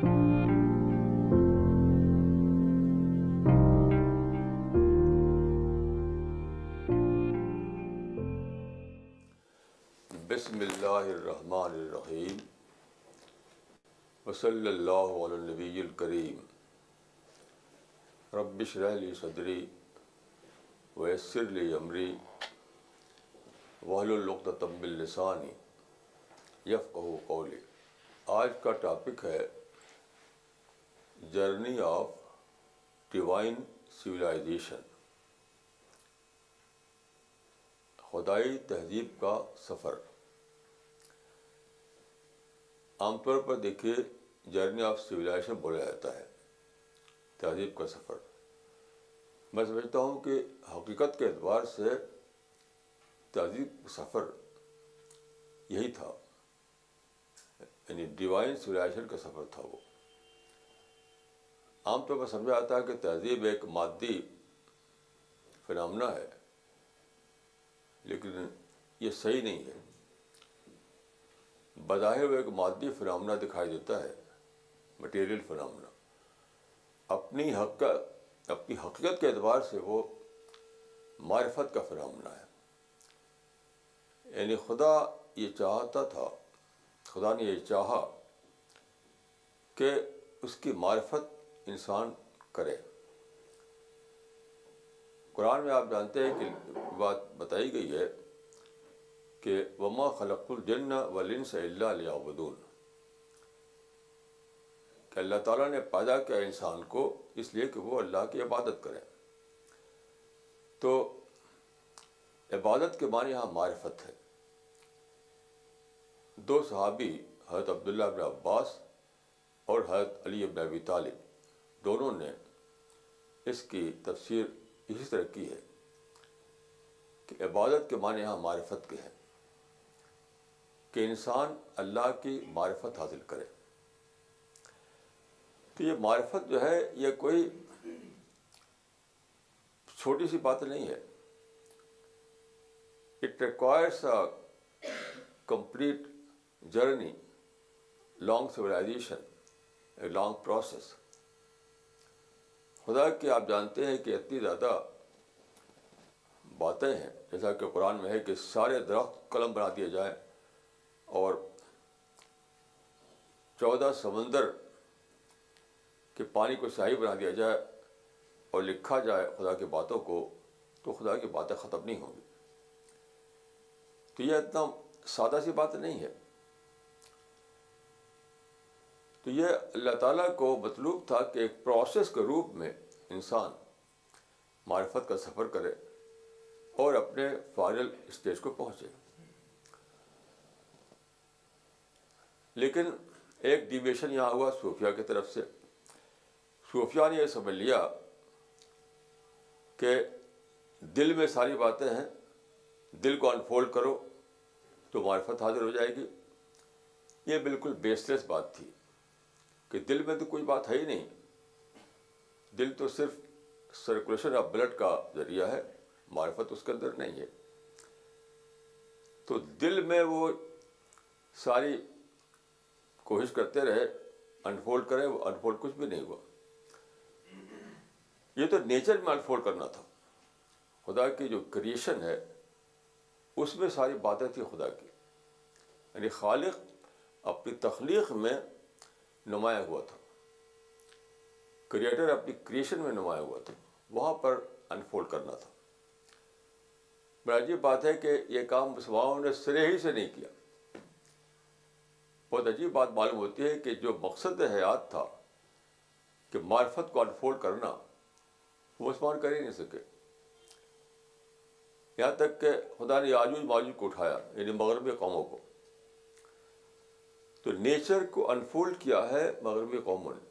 بسم اللہ الرحمن الرحیم وصلی اللہ علی علیہ الکریم ربش رحلی صدری ویسر لی وحل وقت تب السانی یف قولی آج کا ٹاپک ہے جرنی آف ڈیوائن سویلائزیشن خدائی تہذیب کا سفر عام طور پر دیکھیے جرنی آف سویلائزیشن بولا جاتا ہے تہذیب کا سفر میں سمجھتا ہوں کہ حقیقت کے اعتبار سے تہذیب کا سفر یہی تھا یعنی ڈیوائن سویلائزیشن کا سفر تھا وہ عام طور پر سمجھا آتا ہے کہ تہذیب ایک مادی فنامنا ہے لیکن یہ صحیح نہیں ہے بظاہر وہ ایک مادی فنامنا دکھائی دیتا ہے مٹیریل فنامنا اپنی حق اپنی حقیقت کے اعتبار سے وہ معرفت کا فنامنا ہے یعنی خدا یہ چاہتا تھا خدا نے یہ چاہا کہ اس کی معرفت انسان کرے قرآن میں آپ جانتے ہیں کہ بات بتائی گئی ہے کہ وما خلق الجن و لنص اللہ علیہ کہ اللہ تعالیٰ نے پیدا کیا انسان کو اس لیے کہ وہ اللہ کی عبادت کرے تو عبادت کے معنی یہاں معرفت ہے دو صحابی حضرت عبداللہ ابن عباس اور حضرت علی ابن ابی طالب دونوں نے اس کی تفسیر اسی طرح کی ہے کہ عبادت کے معنی یہاں معرفت کے ہیں کہ انسان اللہ کی معرفت حاصل کرے تو یہ معرفت جو ہے یہ کوئی چھوٹی سی بات نہیں ہے it requires a complete journey long civilisation a long process خدا کہ آپ جانتے ہیں کہ اتنی زیادہ باتیں ہیں جیسا کہ قرآن میں ہے کہ سارے درخت قلم بنا دیے جائیں اور چودہ سمندر کے پانی کو شاہی بنا دیا جائے اور لکھا جائے خدا کی باتوں کو تو خدا کی باتیں ختم نہیں ہوں گی تو یہ اتنا سادہ سی بات نہیں ہے تو یہ اللہ تعالیٰ کو مطلوب تھا کہ ایک پروسیس کے روپ میں انسان معرفت کا سفر کرے اور اپنے فائنل اسٹیج کو پہنچے لیکن ایک ڈیویشن یہاں ہوا صوفیہ کی طرف سے صوفیہ نے یہ سمجھ لیا کہ دل میں ساری باتیں ہیں دل کو انفولڈ کرو تو معرفت حاضر ہو جائے گی یہ بالکل بیسلیس بات تھی کہ دل میں تو کوئی بات ہے ہی نہیں دل تو صرف سرکولیشن آف بلڈ کا ذریعہ ہے معرفت اس کے اندر نہیں ہے تو دل میں وہ ساری کوشش کرتے رہے انفولڈ کرے وہ انفولڈ کچھ بھی نہیں ہوا یہ تو نیچر میں انفولڈ کرنا تھا خدا کی جو کریشن ہے اس میں ساری باتیں تھیں خدا کی یعنی خالق اپنی تخلیق میں نمایاں ہوا تھا کریٹر اپنی کریشن میں نمایاں ہوا تھا وہاں پر انفولڈ کرنا تھا بڑا عجیب بات ہے کہ یہ کام مسلمانوں نے ہی سے نہیں کیا بہت عجیب بات معلوم ہوتی ہے کہ جو مقصد حیات تھا کہ معرفت کو انفولڈ کرنا وہ مسلمان کر ہی نہیں سکے یہاں تک کہ خدا نے آجوج ماجوج کو اٹھایا یعنی مغربی قوموں کو تو نیچر کو انفولڈ کیا ہے مغربی قوموں نے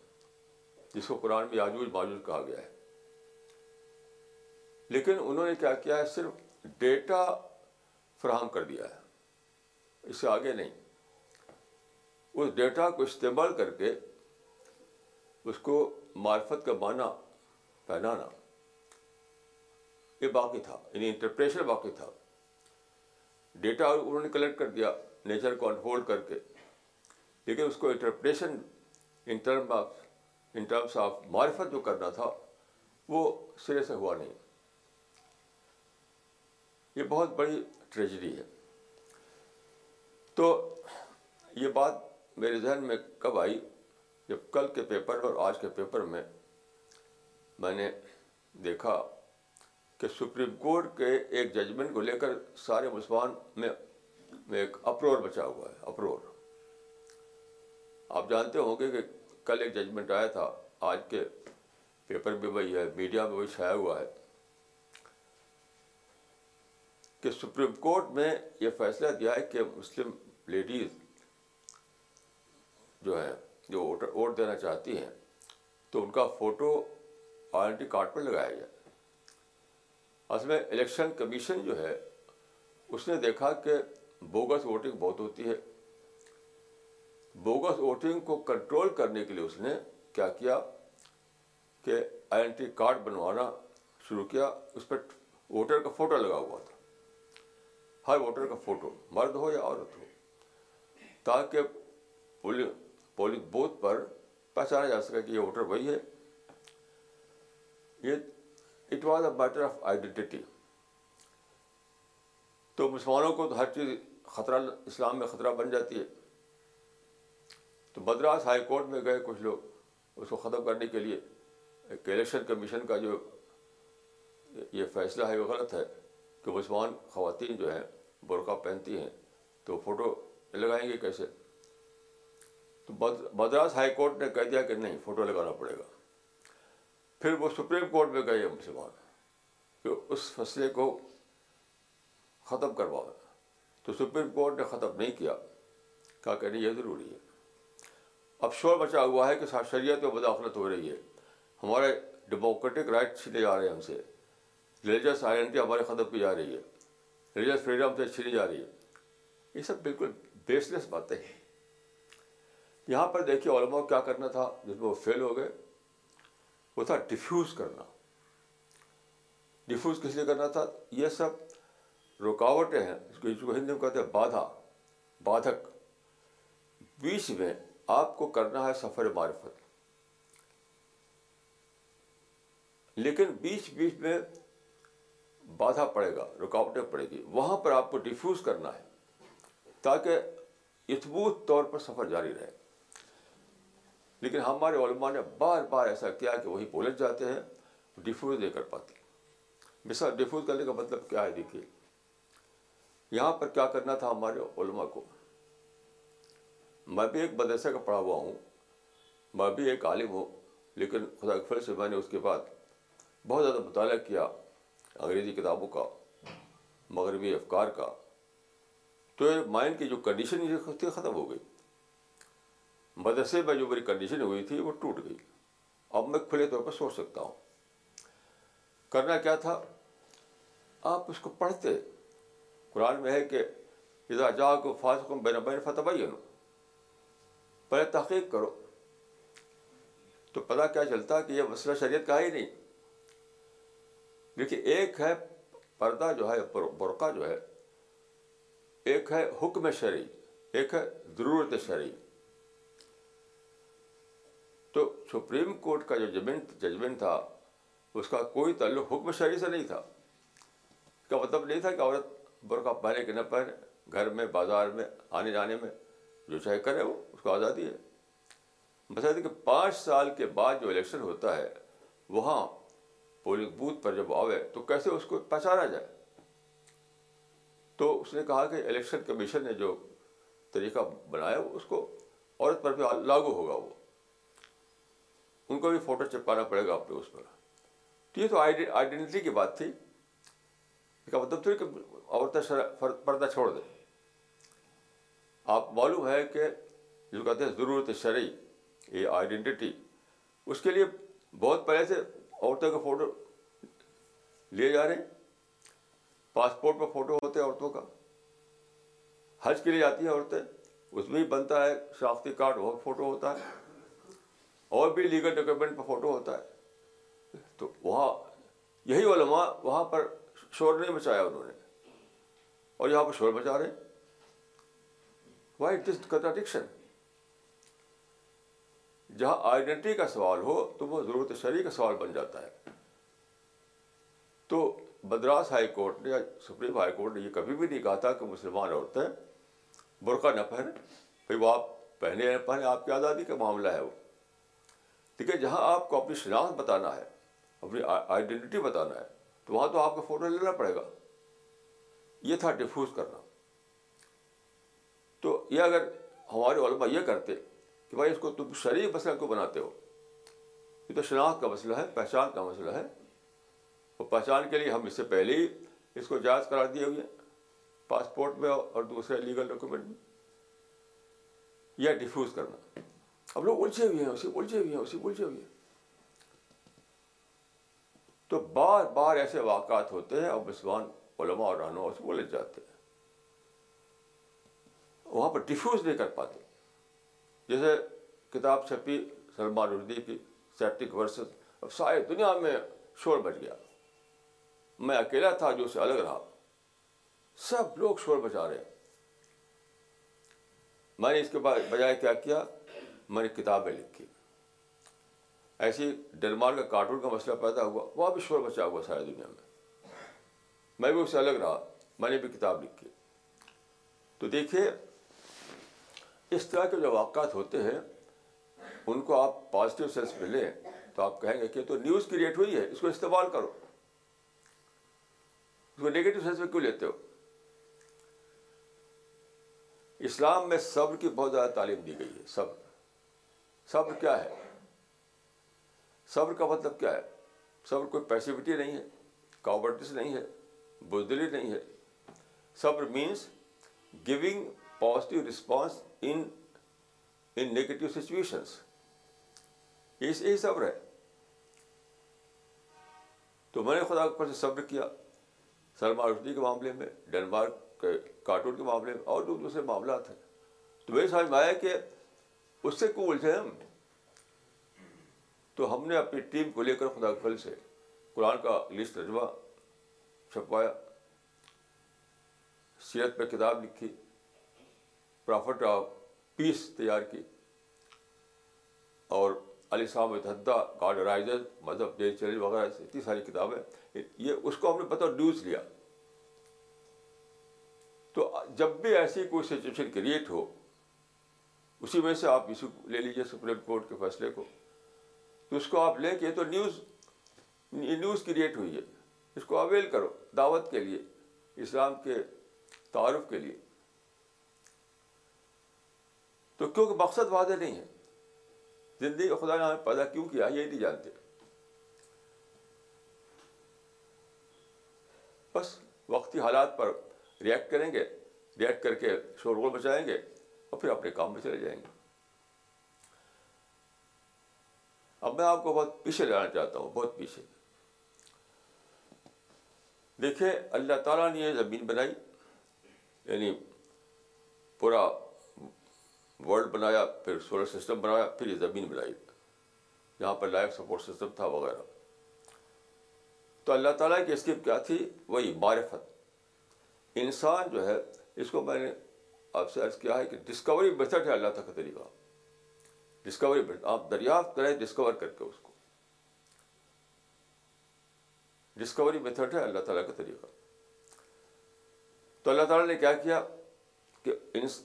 جس کو قرآن میں آجوج ماجوج کہا گیا ہے لیکن انہوں نے کیا کیا ہے صرف ڈیٹا فراہم کر دیا ہے اس سے آگے نہیں اس ڈیٹا کو استعمال کر کے اس کو معرفت کا بانا پہنانا یہ باقی تھا یعنی انٹرپریشن باقی تھا ڈیٹا انہوں نے کلیکٹ کر دیا نیچر کو انفولڈ کر کے لیکن اس کو interpretation in term of in terms of معرفت جو کرنا تھا وہ سرے سے ہوا نہیں یہ بہت بڑی ٹریجڈی ہے تو یہ بات میرے ذہن میں کب آئی جب کل کے پیپر اور آج کے پیپر میں میں نے دیکھا کہ سپریم کورٹ کے ایک ججمنٹ کو لے کر سارے مسلمان میں ایک اپرور بچا ہوا ہے اپرور آپ جانتے ہوں گے کہ کل ایک ججمنٹ آیا تھا آج کے پیپر میں وہی ہے میڈیا میں وہی چھایا ہوا ہے کہ سپریم کورٹ میں یہ فیصلہ دیا ہے کہ مسلم لیڈیز جو ہیں جو ووٹ دینا چاہتی ہیں تو ان کا فوٹو آئی کارڈ پر لگایا جائے اصل میں الیکشن کمیشن جو ہے اس نے دیکھا کہ بوگس ووٹنگ بہت ہوتی ہے بوگس ووٹنگ کو کنٹرول کرنے کے لیے اس نے کیا کیا کہ آئیڈینٹی کارڈ بنوانا شروع کیا اس پہ ووٹر کا فوٹو لگا ہوا تھا ہر ووٹر کا فوٹو مرد ہو یا عورت ہو تاکہ پولنگ پولنگ بوتھ پر پہچانا جا سکے کہ یہ ووٹر وہی ہے یہ it was a matter of identity تو مسلمانوں کو تو ہر چیز خطرہ اسلام میں خطرہ بن جاتی ہے تو مدراس ہائی کورٹ میں گئے کچھ لوگ اس کو ختم کرنے کے لیے ایک الیکشن کمیشن کا جو یہ فیصلہ ہے وہ غلط ہے کہ مسلمان خواتین جو ہیں برقع پہنتی ہیں تو فوٹو لگائیں گے کیسے تو مدراس ہائی کورٹ نے کہہ دیا کہ نہیں فوٹو لگانا پڑے گا پھر وہ سپریم کورٹ میں گئے مسلمان کہ اس فیصلے کو ختم کروا تو سپریم کورٹ نے ختم نہیں کیا کہا کہ نہیں یہ ضروری ہے اب شور بچا ہوا ہے کہ شریعت میں بداخلت ہو رہی ہے ہمارے ڈیموکریٹک رائٹ چھینے جا رہے ہیں ہم سے ریلیجس آئیڈینٹی ہمارے ختم کی جا رہی ہے ریلیجس فریڈم سے چھینی جا رہی ہے یہ سب بالکل بیس لیس باتیں ہیں یہاں پر دیکھیے علماء کیا کرنا تھا جس میں وہ فیل ہو گئے وہ تھا ڈیفیوز کرنا ڈیفیوز کس لیے کرنا تھا یہ سب رکاوٹیں ہیں کو ہندی کہتے ہیں بادھا بادھک بیچ میں آپ کو کرنا ہے سفر معرفت لیکن بیچ بیچ میں بادھا پڑے گا رکاوٹیں پڑے گی وہاں پر آپ کو ڈیفیوز کرنا ہے تاکہ اتبوت طور پر سفر جاری رہے لیکن ہمارے علماء نے بار بار ایسا کیا کہ وہی پولیس جاتے ہیں ڈیفیوز نہیں کر پاتے مثال ڈیفیوز کرنے کا مطلب کیا ہے دیکھیے یہاں پر کیا کرنا تھا ہمارے علماء کو میں بھی ایک مدرسہ کا پڑھا ہوا ہوں میں بھی ایک عالم ہوں لیکن خدا کے سے میں نے اس کے بعد بہت زیادہ مطالعہ کیا انگریزی کتابوں کا مغربی افکار کا تو مائنڈ کی جو کنڈیشن تھی ختم ہو گئی مدرسے میں جو میری کنڈیشن ہوئی تھی وہ ٹوٹ گئی اب میں کھلے طور پر سوچ سکتا ہوں کرنا کیا تھا آپ اس کو پڑھتے قرآن میں ہے کہ فاصق و بین بین فتح پہلے تحقیق کرو تو پتہ کیا چلتا کہ یہ مسئلہ شریعت کا ہی نہیں دیکھیے ایک ہے پردہ جو ہے برقع جو ہے ایک ہے حکم شرعی ایک ہے ضرورت شرعی تو سپریم کورٹ کا جو ججمنٹ ججمنٹ تھا اس کا کوئی تعلق حکم شرعی سے نہیں تھا کا مطلب نہیں تھا کہ عورت برقع پہنے کہ نہ پہنے گھر میں بازار میں آنے جانے میں جو چاہے کرے وہ اس کو آزادی ہے بتایا کہ پانچ سال کے بعد جو الیکشن ہوتا ہے وہاں پولنگ بوتھ پر جب آوے تو کیسے اس کو پہچانا جائے تو اس نے کہا کہ الیکشن کمیشن نے جو طریقہ بنایا اس کو عورت پر بھی لاگو ہوگا وہ ان کو بھی فوٹو چپکانا پڑے گا آپ نے اس پر تو یہ تو آئیڈینٹی کی بات تھی اس کا مطلب تھی کہ عورتیں پردہ چھوڑ دیں آپ معلوم ہے کہ جس کو کہتے ہیں ضرورت شرعی اے آئیڈینٹی اس کے لیے بہت پہلے سے عورتوں کے فوٹو لیے جا رہے ہیں پاسپورٹ پر فوٹو ہوتے ہیں عورتوں کا حج کے لیے جاتی ہیں عورتیں اس میں ہی بنتا ہے شاختی کارڈ وہ فوٹو ہوتا ہے اور بھی لیگل ڈاکیومنٹ پر فوٹو ہوتا ہے تو وہاں یہی علماء وہاں پر شور نہیں بچایا انہوں نے اور یہاں پر شور بچا رہے ہیں کنٹراڈکشن جہاں آئیڈینٹی کا سوال ہو تو وہ ضرورت شرعی کا سوال بن جاتا ہے تو مدراس ہائی کورٹ نے یا سپریم ہائی کورٹ نے یہ کبھی بھی نہیں کہا تھا کہ مسلمان عورتیں برقع نہ پہنیں بھائی وہ آپ پہنے نہ پہنے آپ کی آزادی کا معاملہ ہے وہ ٹھیک ہے جہاں آپ کو اپنی شناخت بتانا ہے اپنی آئیڈینٹی بتانا ہے تو وہاں تو آپ کو فوٹو لینا پڑے گا یہ تھا ڈیفیوز کرنا تو یہ اگر ہمارے علماء یہ کرتے کہ بھائی اس کو تم شریف مسئلہ کو بناتے ہو یہ تو شناخت کا مسئلہ ہے پہچان کا مسئلہ ہے اور پہچان کے لیے ہم اس سے پہلے ہی اس کو جائز کرا دیے ہوئے ہیں پاسپورٹ میں اور دوسرے لیگل ڈاکیومنٹ میں یا ڈیفیوز کرنا اب لوگ الجھے ہوئے ہیں اسی الجھے ہوئے ہیں اسی الجھے ہوئے ہیں تو بار بار ایسے واقعات ہوتے ہیں اور مسلمان علماء اور رہنما اس کو لے جاتے وہاں پر ڈیفیوز نہیں کر پاتے جیسے کتاب چھپی سلمان رشدی کی سیٹک ورسز اب سارے دنیا میں شور بچ گیا میں اکیلا تھا جو اسے الگ رہا سب لوگ شور بچا رہے ہیں میں نے اس کے بجائے کیا کیا میں نے کتابیں لکھی ایسی ڈنمارک کارٹون کا مسئلہ پیدا ہوا وہاں بھی شور بچا ہوا ساری دنیا میں میں بھی اسے الگ رہا میں نے بھی کتاب لکھی تو دیکھیے اس طرح کے جو واقعات ہوتے ہیں ان کو آپ پازیٹیو سینس میں لیں تو آپ کہیں گے کہ تو نیوز کریٹ ہوئی ہے اس کو استعمال کرو اس کو نیگیٹو سینس میں کیوں لیتے ہو اسلام میں صبر کی بہت زیادہ تعلیم دی گئی ہے صبر صبر کیا ہے صبر کا مطلب کیا ہے صبر کوئی پیسیوٹی نہیں ہے کاورٹس نہیں ہے بزدلی نہیں ہے صبر means going positive response in in negative situations اس صبر ہے تو میں نے خدا پر سے صبر کیا سلما رفدی کے معاملے میں ڈنمارک کے کارٹون کے معاملے میں اور دوسرے معاملات ہیں تو میری سمجھ میں آیا کہ اس سے کو الجھے ہم تو ہم نے اپنی ٹیم کو لے کر خدا کے پھل سے قرآن کا لسٹ رجوا چھپوایا سیرت پہ کتاب لکھی پرافٹ آف پیس تیار کی اور علی صاحب گاڈ رائزز مذہب ڈیلچی وغیرہ سے اتنی ساری کتابیں یہ اس کو ہم نے پتہ ڈیوز لیا تو جب بھی ایسی کوئی سچویشن کریٹ ہو اسی میں سے آپ اسی لے لیجیے سپریم کورٹ کے فیصلے کو تو اس کو آپ لے کے تو نیوز نیوز کریٹ ہوئی ہے اس کو اویل کرو دعوت کے لیے اسلام کے تعارف کے لیے تو کیونکہ مقصد واضح نہیں ہے زندگی کو خدا نے ہمیں پیدا کیوں کیا یہ نہیں جانتے بس وقتی حالات پر ریئیکٹ کریں گے ریئیکٹ کر کے شور غور بچائیں گے اور پھر اپنے کام میں چلے جائیں گے اب میں آپ کو بہت پیچھے لانا چاہتا ہوں بہت پیچھے دیکھیں اللہ تعالیٰ نے یہ زمین بنائی یعنی پورا ورلڈ بنایا پھر سولر سسٹم بنایا پھر یہ زمین بنائی جہاں پر لائف سپورٹ سسٹم تھا وغیرہ تو اللہ تعالیٰ کی اسکیم کیا تھی وہی معرفت انسان جو ہے اس کو میں نے آپ سے عرض کیا ہے کہ ڈسکوری میتھڈ ہے اللہ تعالیٰ کا طریقہ ڈسکوری میتھڈ آپ دریافت کریں ڈسکور کر کے اس کو ڈسکوری میتھڈ ہے اللہ تعالیٰ کا طریقہ تو اللہ تعالیٰ نے کیا کیا کہ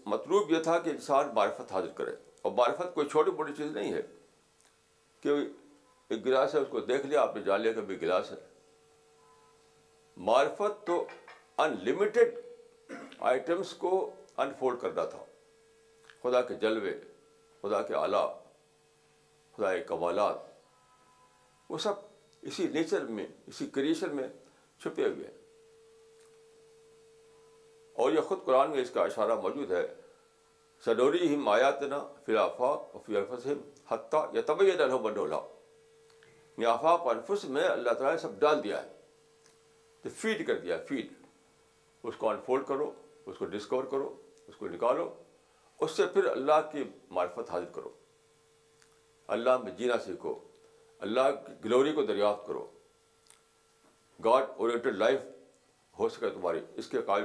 مطلوب یہ تھا کہ انسان معرفت حاضر کرے اور معرفت کوئی چھوٹی موٹی چیز نہیں ہے کہ ایک گلاس ہے اس کو دیکھ لیا آپ نے جان لیا کہ بھی گلاس ہے معرفت تو ان لمیٹڈ آئٹمس کو انفولڈ کرنا تھا خدا کے جلوے خدا کے آلہ خدا کے کمالات وہ سب اسی نیچر میں اسی کریشن میں چھپے ہوئے ہیں اور یہ خود قرآن میں اس کا اشارہ موجود ہے سنوری ہم آیاتنا فلافا اور حتیٰ یا طبیعت ڈل ہو بڈولہ یا میں اللہ تعالیٰ نے سب ڈال دیا ہے تو فیڈ کر دیا فیڈ اس کو انفولڈ کرو اس کو ڈسکور کرو اس کو نکالو اس سے پھر اللہ کی معرفت حاضر کرو اللہ میں جینا سیکھو اللہ کی گلوری کو دریافت کرو گاڈ اورینٹڈ لائف ہو سکے تمہاری اس کے قابل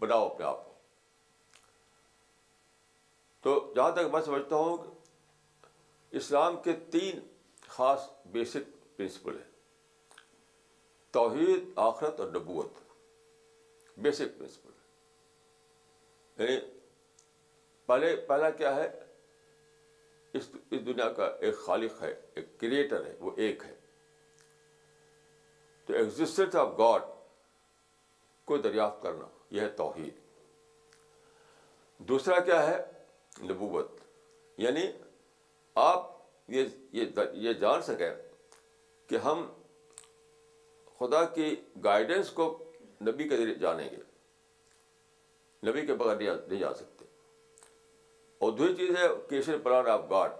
بناؤ اپنے آپ کو تو جہاں تک میں سمجھتا ہوں کہ اسلام کے تین خاص بیسک پرنسپل ہیں توحید آخرت اور نبوت بیسک پرنسپل یعنی پہلے پہلا کیا ہے اس دنیا کا ایک خالق ہے ایک کریٹر ہے وہ ایک ہے تو ایگزٹنس آف گاڈ کو دریافت کرنا یہ ہے توحید دوسرا کیا ہے نبوت یعنی آپ یہ یہ جان سکیں کہ ہم خدا کی گائیڈنس کو نبی کے ذریعے جانیں گے نبی کے بغیر نہیں جا سکتے اور دوسری چیز ہے کیشن پلان آف گاڈ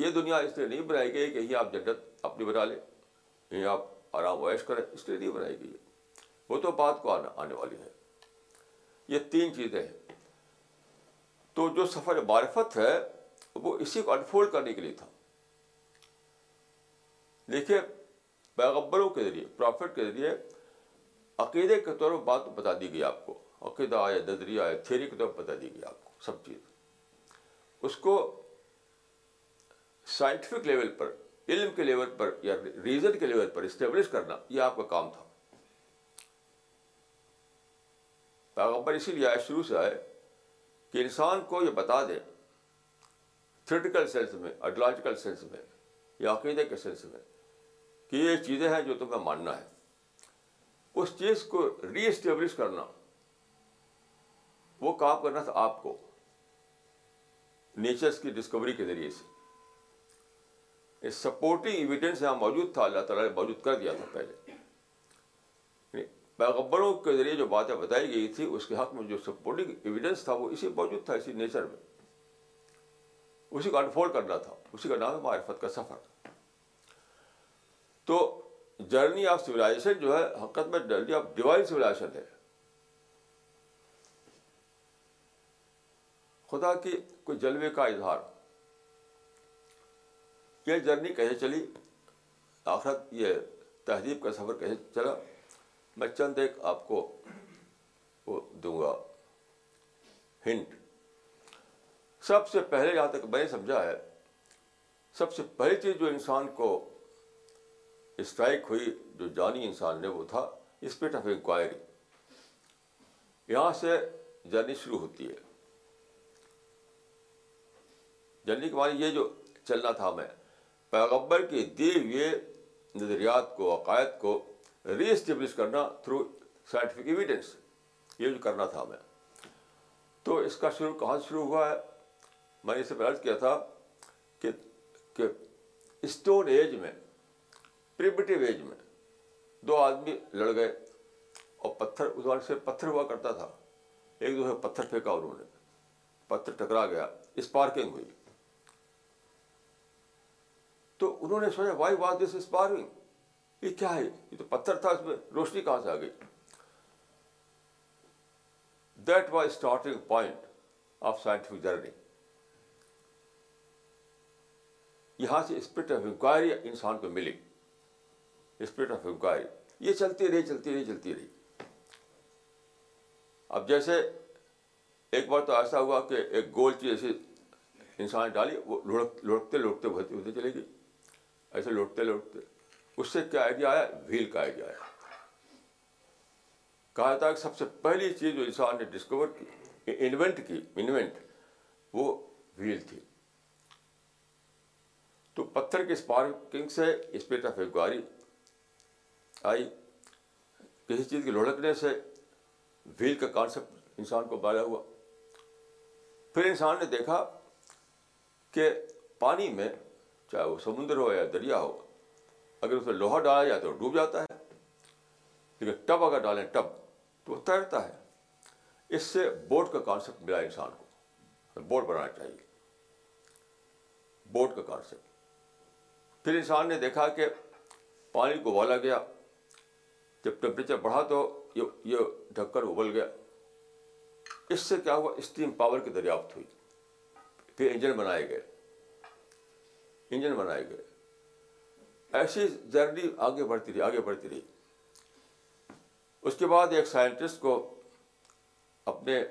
یہ دنیا اس لیے نہیں بنائی گئی کہ یہ آپ جنت اپنی بنا لیں یہ آپ آرام ویش کریں اس لیے نہیں بنائی گئی وہ تو بات کو آنے والی ہے یہ تین چیزیں ہیں تو جو سفر معرفت ہے وہ اسی کو انفولڈ کرنے کے لیے تھا دیکھیے پیغبروں کے ذریعے پرافٹ کے ذریعے عقیدے کے طور پر بات بتا دی گئی آپ کو عقیدہ آیا نظریہ آیا تھیری کے طور پر بتا دی گئی آپ کو سب چیز اس کو سائنٹیفک لیول پر علم کے لیول پر یا ریزن کے لیول پر اسٹیبلش کرنا یہ آپ کا کام تھا پیغمبر اسی لیے شروع سے آئے کہ انسان کو یہ بتا دے تھریٹیکل سینس میں آئیڈیولوجیکل سینس میں یا عقیدے کے سینس میں کہ یہ چیزیں ہیں جو تمہیں ماننا ہے اس چیز کو ری اسٹیبلش کرنا وہ کام کرنا تھا آپ کو نیچرس کی ڈسکوری کے ذریعے سے سپورٹنگ ایویڈینس یہاں موجود تھا اللہ تعالیٰ نے موجود کر دیا تھا پہلے پیغبروں کے ذریعے جو باتیں بتائی گئی تھی اس کے حق میں جو سپورٹنگ ایویڈنس تھا وہ اسی موجود تھا اسی نیچر میں اسی کو انفول کرنا تھا اسی کا نام ہے کا سفر تو جرنی آف سویلائزیشن جو ہے حقیقت میں جرنی آف ڈیوائن ہے خدا کی کوئی جلوے کا اظہار یہ جرنی کیسے چلی آخرت یہ تہذیب کا سفر کیسے چلا میں چند ایک آپ کو وہ دوں گا ہنٹ سب سے پہلے جہاں تک میں نے سمجھا ہے سب سے پہلی چیز جو انسان کو اسٹرائک ہوئی جو جانی انسان نے وہ تھا اسپرٹ آف انکوائری یہاں سے جرنی شروع ہوتی ہے جرنی کے معنی یہ جو چلنا تھا میں پیغبر کی دی ہوئے نظریات کو عقائد کو ری اسٹیبلش کرنا تھرو سائنٹیفک ایویڈینس یہ جو کرنا تھا ہمیں تو اس کا شروع کہاں سے شروع ہوا ہے میں نے اسے پہلے کیا تھا کہ اسٹون ایج میں پریمیٹیو ایج میں دو آدمی لڑ گئے اور پتھر اس وقت سے پتھر ہوا کرتا تھا ایک دوسرے پتھر پھینکا انہوں نے پتھر ٹکرا گیا اسپارکنگ ہوئی تو انہوں نے سوچا وائی واز دس اسپارکنگ یہ کیا ہے یہ تو پتھر تھا اس میں روشنی کہاں سے آ گئی that was starting point of scientific journey یہاں سے اسپرٹ آف انکوائری انسان کو ملی اسپرٹ آف انکوائری یہ چلتی رہی چلتی رہی چلتی رہی اب جیسے ایک بار تو ایسا ہوا کہ ایک گول چیز ایسی انسان ڈالی وہ لڑکتے لوٹتے بھرتی ہوتی چلے گی ایسے لوٹتے لوٹتے اس سے کیا آئیڈیا آیا ویل کا آئیڈیا آیا کہا تھا کہ سب سے پہلی چیز جو انسان نے ڈسکور کی انوینٹ کی انوینٹ وہ ویل تھی تو پتھر کی اسپارکنگ سے اسپرٹ آف ایگواری آئی کسی چیز کی لڑکنے سے ویل کا کانسیپٹ انسان کو بالا ہوا پھر انسان نے دیکھا کہ پانی میں چاہے وہ سمندر ہو یا دریا ہو اگر اس میں لوہا ڈالا جائے تو ڈوب جاتا ہے لیکن ٹب اگر ڈالیں ٹب تو وہ تیرتا ہے اس سے بوٹ کا کانسیپٹ ملا انسان کو بوٹ بنانا چاہیے بوٹ کا کانسیپٹ پھر انسان نے دیکھا کہ پانی کو ابالا گیا جب ٹمپریچر بڑھا تو یہ ڈھک کر ابل گیا اس سے کیا ہوا اسٹیم پاور کی دریافت ہوئی پھر انجن بنائے گئے انجن بنائے گئے ایسی جرنی آگے بڑھتی رہی آگے بڑھتی رہی اس کے بعد ایک سائنٹسٹ کو اپنے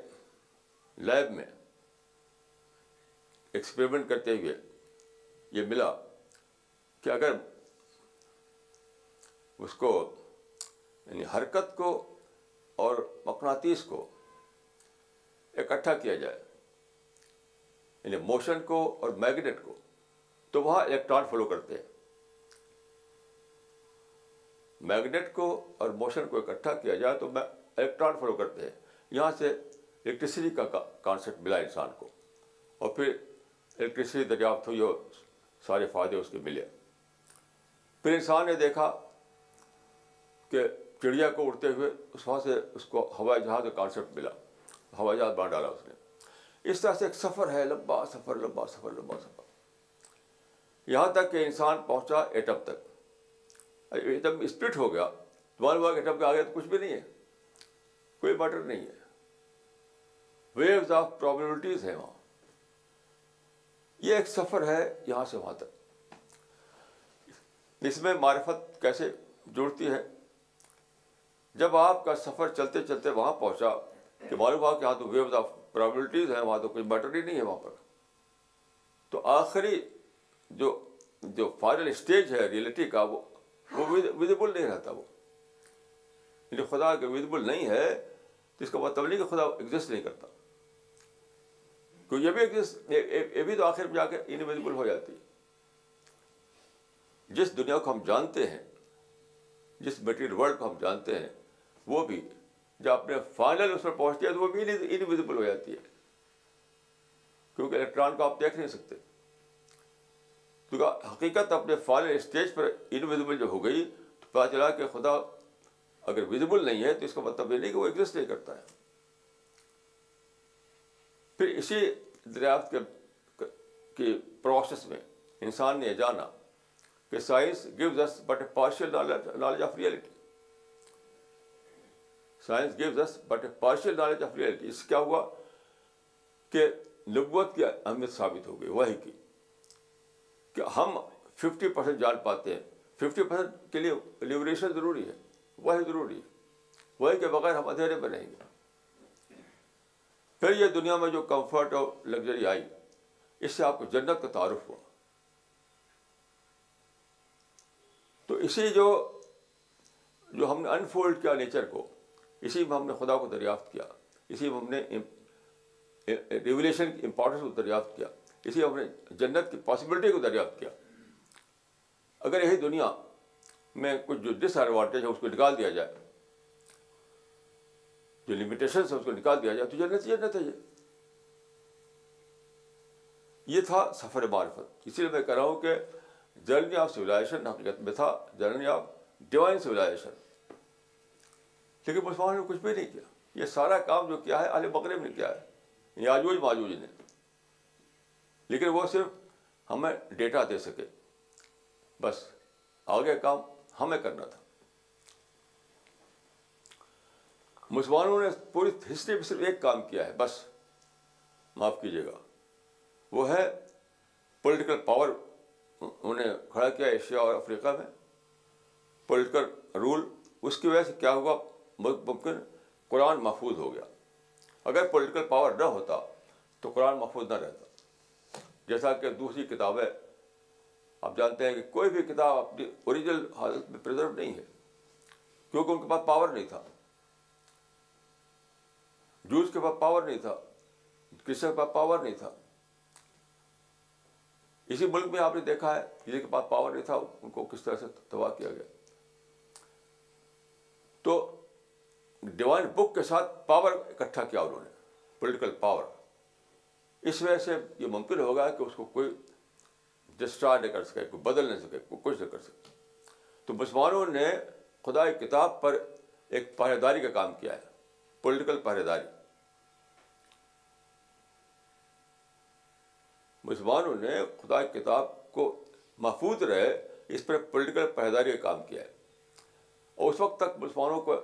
لیب میں ایکسپریمنٹ کرتے ہوئے یہ ملا کہ اگر اس کو یعنی حرکت کو اور مقناطیس کو اکٹھا کیا جائے یعنی موشن کو اور میگنیٹ کو تو وہاں الیکٹران فلو کرتے ہیں میگنیٹ کو اور موشن کو اکٹھا کیا جائے تو میں الیکٹران فالو کرتے ہیں یہاں سے الیکٹریسٹی کا کانسیپٹ ملا انسان کو اور پھر الیکٹریسٹی دریافت ہوئی اور سارے فائدے اس کے ملے پھر انسان نے دیکھا کہ چڑیا کو اڑتے ہوئے اس وہاں سے اس کو ہوائی جہاز کا کانسیپٹ ملا ہوائی جہاز بنا ڈالا اس نے اس طرح سے ایک سفر ہے لمبا سفر لمبا سفر لمبا سفر یہاں تک کہ انسان پہنچا ایٹم تک دم اسپلٹ ہو گیا تو معلومات جب کے آگے تو کچھ بھی نہیں ہے کوئی میٹر نہیں ہے ویوز آف پرابلمٹیز ہیں وہاں یہ ایک سفر ہے یہاں سے وہاں تک اس میں معرفت کیسے جڑتی ہے جب آپ کا سفر چلتے چلتے وہاں پہنچا کہ معلوم ہوا کہ یہاں تو ویوز آف پرابلمٹیز ہیں وہاں تو کوئی میٹر ہی نہیں ہے وہاں پر تو آخری جو جو فائنل اسٹیج ہے ریئلٹی کا وہ وہ ویزیبل نہیں رہتا وہ جو یعنی خدا کے ویزیبل نہیں ہے تو اس کا مطلب نہیں کہ خدا ایگزسٹ نہیں کرتا کیونکہ یہ بھی ایگزسٹ یہ بھی تو آخر میں جا کے انویزیبل یعنی ہو جاتی جس دنیا کو ہم جانتے ہیں جس میٹیریل ورلڈ کو ہم جانتے ہیں وہ بھی جب اپنے فائنل اس پر پہنچتی ہے تو وہ بھی انویزیبل یعنی, ہو جاتی ہے کیونکہ الیکٹران کو آپ دیکھ نہیں سکتے حقیقت اپنے فال اسٹیج پر انویزبل جو ہو گئی تو پتا چلا کہ خدا اگر ویزبل نہیں ہے تو اس کا مطلب یہ نہیں کہ وہ ایگزسٹ نہیں کرتا ہے پھر اسی دریافت کے پروسیس میں انسان نے یہ جانا کہ science gives us but a partial knowledge of reality science gives us but a partial knowledge of reality اس کیا ہوا کہ نبوت کی اہمیت ثابت ہو گئی وہی کی کہ ہم ففٹی پرسینٹ جان پاتے ہیں ففٹی پرسینٹ کے لیے لیبریشن ضروری ہے وہی ضروری ہے وہی کے بغیر ہم اندھیرے میں رہیں گے پھر یہ دنیا میں جو کمفرٹ اور لگژری آئی اس سے آپ کو جنت کا تعارف ہوا تو اسی جو جو ہم نے انفولڈ کیا نیچر کو اسی میں ہم نے خدا کو دریافت کیا اسی میں ہم نے ریولیشن کی امپورٹنس کو دریافت کیا ہم نے جنت کی پاسبلٹی کو دریافت کیا اگر یہی دنیا میں کچھ جو ڈس ایڈوانٹیج ہے اس کو نکال دیا جائے جو لمیٹیشن ہے اس کو نکال دیا جائے تو جنت جنت ہے یہ تھا سفر معرفت اسی لیے میں کہہ رہا ہوں کہ جرنی آف حقیقت میں تھا جرنی آف ڈیوائن لیکن مسلمان نے کچھ بھی نہیں کیا یہ سارا کام جو کیا ہے عالم مغرب نے کیا ہے آجوج ماجوج نے لیکن وہ صرف ہمیں ڈیٹا دے سکے بس آگے کام ہمیں کرنا تھا مسلمانوں نے پوری ہسٹری میں صرف ایک کام کیا ہے بس معاف کیجیے گا وہ ہے پولیٹیکل پاور انہوں نے کھڑا کیا ایشیا اور افریقہ میں پولیٹیکل رول اس کی وجہ سے کیا ہوا ممکن قرآن محفوظ ہو گیا اگر پولیٹیکل پاور نہ ہوتا تو قرآن محفوظ نہ رہتا جیسا کہ دوسری کتابیں آپ جانتے ہیں کہ کوئی بھی کتاب اپنی اوریجنل حالت میں پرزرو نہیں ہے کیونکہ ان کے پاس پاور نہیں تھا جوس کے پاس پاور نہیں تھا کرسچن کے پاس پاور نہیں تھا اسی ملک میں آپ نے دیکھا ہے کسی کے پاس پاور نہیں تھا ان کو کس طرح سے تباہ کیا گیا تو ڈیوائن بک کے ساتھ پاور اکٹھا کیا انہوں نے پولیٹیکل پاور اس وجہ سے یہ ممکن ہوگا کہ اس کو کوئی ڈسٹرار نہیں کر سکے کوئی بدل نہیں سکے کوئی کچھ نہیں کر سکے تو مسلمانوں نے کی کتاب پر ایک پہرے داری کا کام کیا ہے پولیٹیکل پہرے داری مسلمانوں نے کی کتاب کو محفوظ رہے اس پر پولیٹیکل پولیٹیکل داری کا کام کیا ہے اور اس وقت تک مسلمانوں کو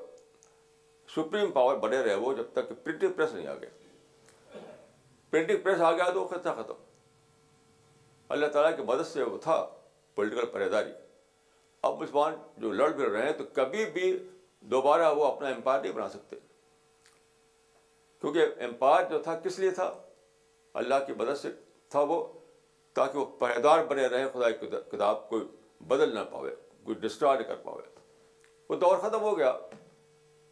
سپریم پاور بنے رہے وہ جب تک کہ پریس نہیں آ گئے پرنٹنگ پریس آ گیا تو وہ تھا ختم اللہ تعالیٰ کی مدد سے وہ تھا پولیٹیکل پہیداری اب مسلمان جو لڑ بھی رہے ہیں تو کبھی بھی دوبارہ وہ اپنا امپائر نہیں بنا سکتے کیونکہ امپائر جو تھا کس لیے تھا اللہ کی مدد سے تھا وہ تاکہ وہ پہدار بنے رہے خدا کی کتاب کو بدل نہ پاوے کوئی نہ کر پاوے وہ دور ختم ہو گیا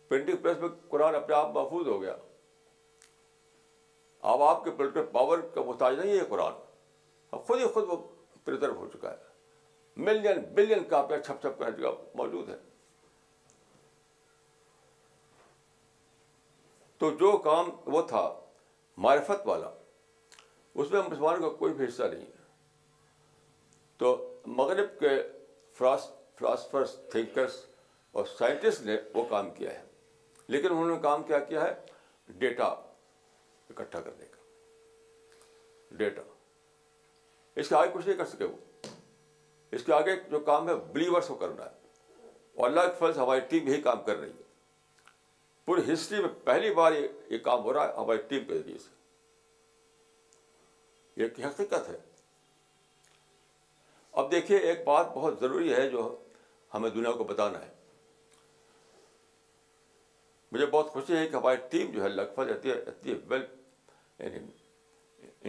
پرنٹنگ پریس میں قرآن اپنے آپ محفوظ ہو گیا اب آپ کے پولیٹیکل پاور کا محتاج نہیں ہے قرآن اب خود ہی خود وہ پرزرو ہو چکا ہے ملین بلین کاپیاں چھپ چھپ کر جگہ موجود ہے تو جو کام وہ تھا معرفت والا اس میں مسلمانوں کا کوئی بھی حصہ نہیں ہے تو مغرب کے فلاسفرس تھنکرس اور سائنٹسٹ نے وہ کام کیا ہے لیکن انہوں نے کام کیا کیا ہے ڈیٹا اکٹھا کرنے کا ڈیٹا اس کے آگے کچھ نہیں کر سکے وہ اس کے آگے جو کام ہے بلیورس کو کرنا ہے اور اللہ کے فرض ہماری ٹیم یہی کام کر رہی ہے پوری ہسٹری میں پہلی بار یہ یہ کام ہو رہا ہے ہماری ٹیم کے ذریعے سے یہ حقیقت ہے اب دیکھیے ایک بات بہت ضروری ہے جو ہمیں دنیا کو بتانا ہے مجھے بہت خوشی ہے کہ ہماری ٹیم جو ہے لگ ویل یعنی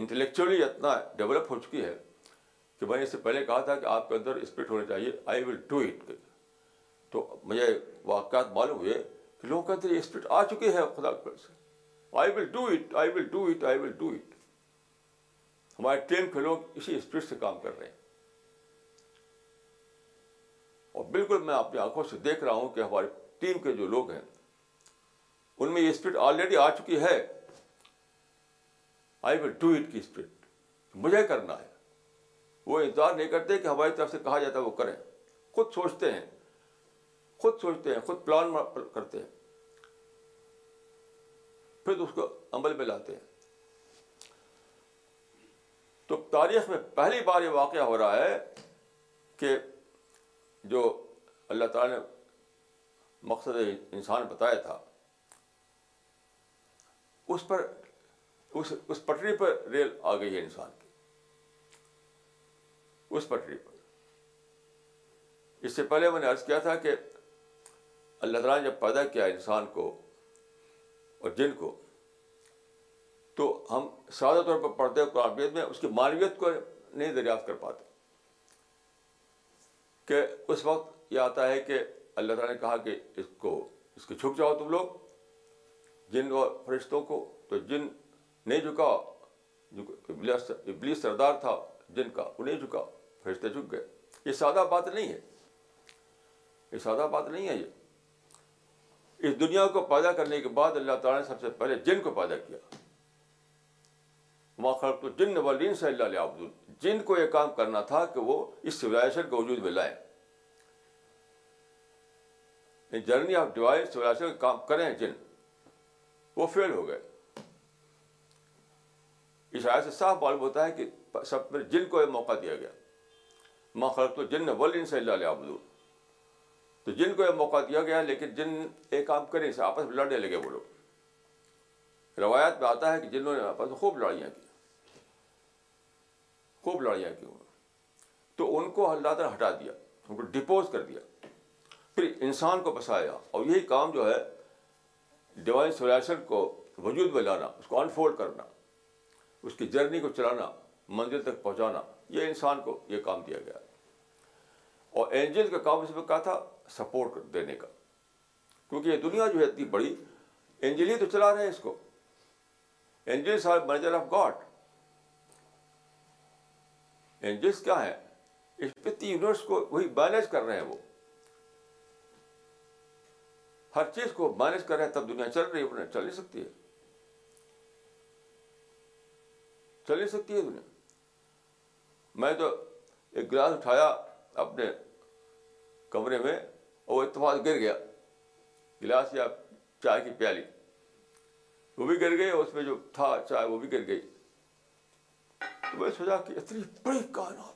انٹلیکچولی اتنا ڈیولپ ہو چکی ہے کہ میں نے اس سے پہلے کہا تھا کہ آپ کے اندر اسپرٹ ہونا چاہیے آئی ول ڈو اٹ تو مجھے واقعات معلوم ہوئے کہ لوگوں کے اندر یہ اسپرٹ آ چکی ہے خدا پر سے I will do it I will do it I will do it ہمارے ٹیم کے لوگ اسی اسپرٹ سے کام کر رہے ہیں اور بالکل میں اپنی آنکھوں سے دیکھ رہا ہوں کہ ہماری ٹیم کے جو لوگ ہیں ان میں یہ اسپرٹ آلریڈی آ چکی ہے آئی ول ڈو اٹ کی اسپرٹ مجھے کرنا ہے وہ انتظار نہیں کرتے کہ ہماری طرف سے کہا جاتا ہے وہ کریں خود سوچتے ہیں خود سوچتے ہیں خود پلان کرتے ہیں پھر اس کو عمل میں لاتے ہیں تو تاریخ میں پہلی بار یہ واقعہ ہو رہا ہے کہ جو اللہ تعالیٰ نے مقصد انسان بتایا تھا اس پر اس اس پٹری پر ریل آ گئی ہے انسان کی اس پٹری پر اس سے پہلے میں نے عرض کیا تھا کہ اللہ تعالیٰ نے جب پیدا کیا انسان کو اور جن کو تو ہم سادہ طور پر پڑھتے ہیں قرآبیت میں اس کی معنویت کو نہیں دریافت کر پاتے کہ اس وقت یہ آتا ہے کہ اللہ تعالیٰ نے کہا کہ اس کو اس کے چھپ جاؤ تم لوگ جن اور فرشتوں کو تو جن نہیں جھکا ابلیس سردار تھا جن کا وہ نہیں جھکا فرشتے جھک گئے یہ سادہ بات نہیں ہے یہ سادہ بات نہیں ہے یہ اس دنیا کو پیدا کرنے کے بعد اللہ تعالیٰ نے سب سے پہلے جن کو پیدا کیا جن والین صلی اللہ عبد جن کو یہ کام کرنا تھا کہ وہ اس سولاشن کے وجود میں لائیں جرنی آف ڈیوائز کا کام کریں جن وہ فیل ہو گئے شاعر سے صاف معلوم ہوتا ہے کہ سب میں جن کو یہ موقع دیا گیا ماں خلق تو جن ول صلی علیہ صاحب تو جن کو یہ موقع دیا گیا لیکن جن ایک کام کریں آپس میں لڑنے لگے وہ لوگ روایت میں آتا ہے کہ جنہوں نے آپس میں خوب لڑائیاں کی خوب لڑائیاں کی انہوں تو ان کو اللہ تعالیٰ ہٹا دیا ان کو ڈپوز کر دیا پھر انسان کو بسایا اور یہی کام جو ہے ڈیوائن سولیشن کو وجود میں لانا اس کو انفولڈ کرنا اس کی جرنی کو چلانا منزل تک پہنچانا یہ انسان کو یہ کام دیا گیا اور اینجل کا کام اس میں کہا تھا سپورٹ دینے کا کیونکہ یہ دنیا جو ہے اتنی بڑی اینجل ہی تو چلا رہے ہیں اس کو angels are manager of God angels کیا ہے اس پتی یونیورس کو وہی مینیج کر رہے ہیں وہ ہر چیز کو مینیج کر رہے ہیں تب دنیا چل رہی ہے چل نہیں سکتی ہے چل نہیں سکتی ہے دنیا میں تو ایک گلاس اٹھایا اپنے کمرے میں اور وہ اتفاق گر گیا گلاس یا چائے کی پیالی وہ بھی گر گئی اس میں جو تھا چائے وہ بھی گر گئی تو میں سوچا کہ اتنی بڑی کائنات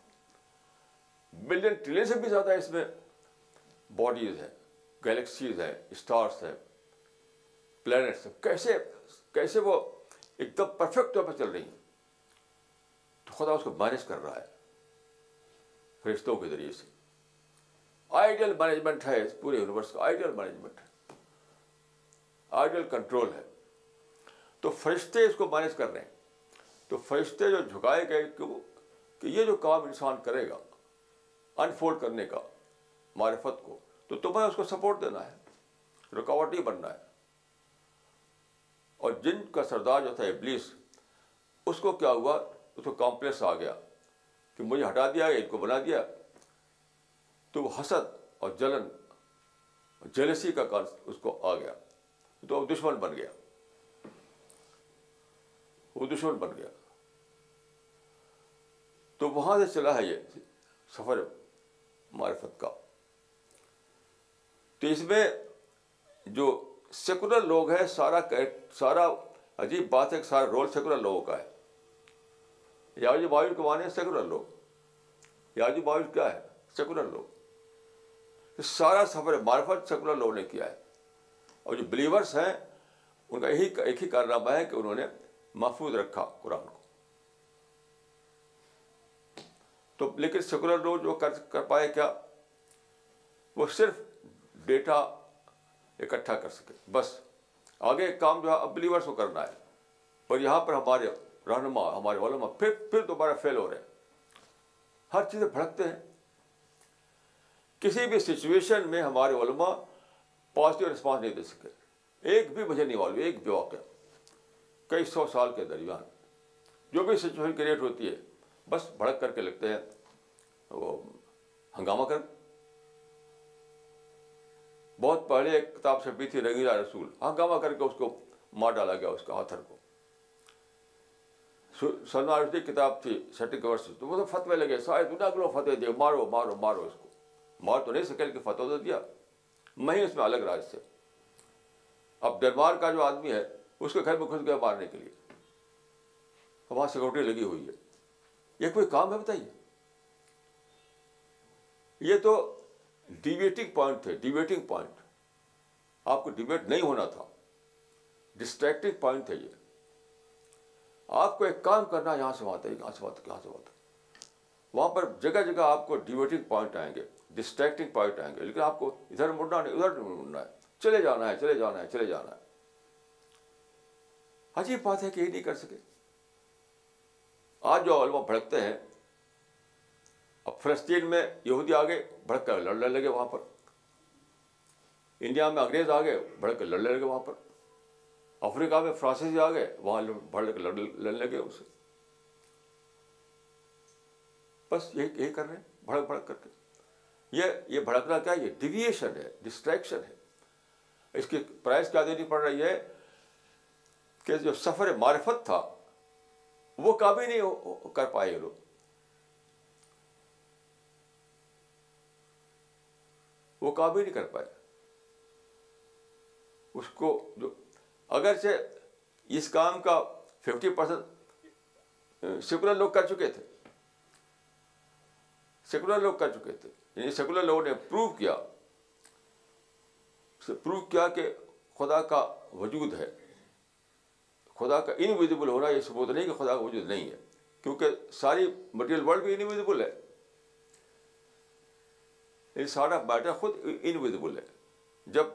ملین ٹریلین سے بھی زیادہ اس میں باڈیز ہیں گلیکسیز ہیں اسٹارس ہیں پلانٹس ہیں کیسے کیسے وہ ایک دم پرفیکٹ طور پہ چل رہی ہیں تو خدا اس کو مینج کر رہا ہے فرشتوں کے ذریعے سے آئیڈیل مینجمنٹ ہے اس پورے یونیورس کا آئیڈیل مینجمنٹ ہے آئیڈیل کنٹرول ہے تو فرشتے اس کو مینج کر رہے ہیں تو فرشتے جو جھکائے گئے کہ وہ کہ یہ جو کام انسان کرے گا انفولڈ کرنے کا معرفت کو تو تمہیں اس کو سپورٹ دینا ہے رکاوٹ ہی بننا ہے اور جن کا سردار جو تھا ابلیس اس کو کیا ہوا کمپلیکس آ گیا کہ مجھے ہٹا دیا ان کو بنا دیا تو وہ حسد اور جلن جلیسی کا اس کو آ گیا تو وہ دشمن بن گیا وہ دشمن بن گیا تو وہاں سے چلا ہے یہ سفر معرفت کا تو اس میں جو سیکولر لوگ ہیں سارا سارا عجیب بات ہے کہ سارا رول سیکولر لوگوں کا ہے کے معنی سیکولر لوگ کیا ہے سیکولر لوگ یہ سارا سفر معرفت سیکولر لوگوں نے کیا ہے اور جو بلیورس ہیں ان کا یہی ایک ہی کارنامہ ہے کہ انہوں نے محفوظ رکھا قرآن کو تو لیکن سیکولر لوگ جو کر پائے کیا وہ صرف ڈیٹا اکٹھا کر سکے بس آگے کام جو ہے اب بلیورس کو کرنا ہے اور یہاں پر ہمارے رہنما ہمارے علماء پھر پھر دوبارہ فیل ہو رہے ہیں ہر چیزیں بھڑکتے ہیں کسی بھی سچویشن میں ہمارے علماء پازیٹیو رسپانس نہیں دے سکے ایک بھی وجہ نہیں والو ایک بھی واقعہ کئی سو سال کے درمیان جو بھی سچویشن کریٹ ہوتی ہے بس بھڑک کر کے لگتے ہیں وہ ہنگامہ کر بہت پہلے ایک کتاب چھپی تھی رنگیلا رسول ہنگامہ کر کے اس کو مار ڈالا گیا اس کا آتھر کو رشدی کتاب تھی کور سے تو وہ تو فتوے لگے سارے دنیا کے لوگ فتح دے مارو مارو مارو اس کو مار تو نہیں سکے کہ فتح تو دیا میں ہی اس میں الگ راج سے اب دربار کا جو آدمی ہے اس کے گھر میں گھس گیا مارنے کے لیے وہاں سیکورٹی لگی ہوئی ہے یہ کوئی کام ہے بتائیے یہ تو ڈیبیٹنگ پوائنٹ تھے ڈیبیٹنگ پوائنٹ آپ کو ڈیبیٹ نہیں ہونا تھا ڈسٹریکٹنگ پوائنٹ تھے یہ آپ کو ایک کام کرنا یہاں سے وہاں تک یہاں سے وہاں تک تک یہاں سے وہاں وہاں پر جگہ جگہ آپ کو ڈیویٹنگ پوائنٹ آئیں گے ڈسٹریکٹنگ پوائنٹ آئیں گے لیکن آپ کو ادھر مڑنا نہیں ادھر مڑنا ہے چلے جانا ہے چلے جانا ہے چلے جانا ہے عجیب بات ہے کہ یہ نہیں کر سکے آج جو علما بھڑکتے ہیں اب فلسطین میں یہودی آگے کر لڑنے لگے وہاں پر انڈیا میں انگریز آگے بڑھ کر لڑنے لگے وہاں پر افریقہ میں فرانسیسی آ گئے وہاں لوگ لڑنے اس سے بس یہی کر رہے ہیں بھڑک بھڑک کر کے یہ یہ یہ بھڑکنا کیا ڈیویشن ہے ڈسٹریکشن ہے اس کی پرائز کیا دینی پڑ رہی ہے کہ جو سفر معرفت تھا وہ کبھی نہیں کر پائے لوگ وہ کابی نہیں کر پائے اس کو جو اگرچہ اس کام کا ففٹی پرسینٹ سیکولر لوگ کر چکے تھے سیکولر لوگ کر چکے تھے یعنی سیکولر لوگوں نے پروو کیا پروو کیا کہ خدا کا وجود ہے خدا کا انویزبل ہونا یہ ثبوت نہیں کہ خدا کا وجود نہیں ہے کیونکہ ساری مٹیریل ورلڈ بھی انویزبل ہے یعنی سارا میٹر خود انویزبل ہے جب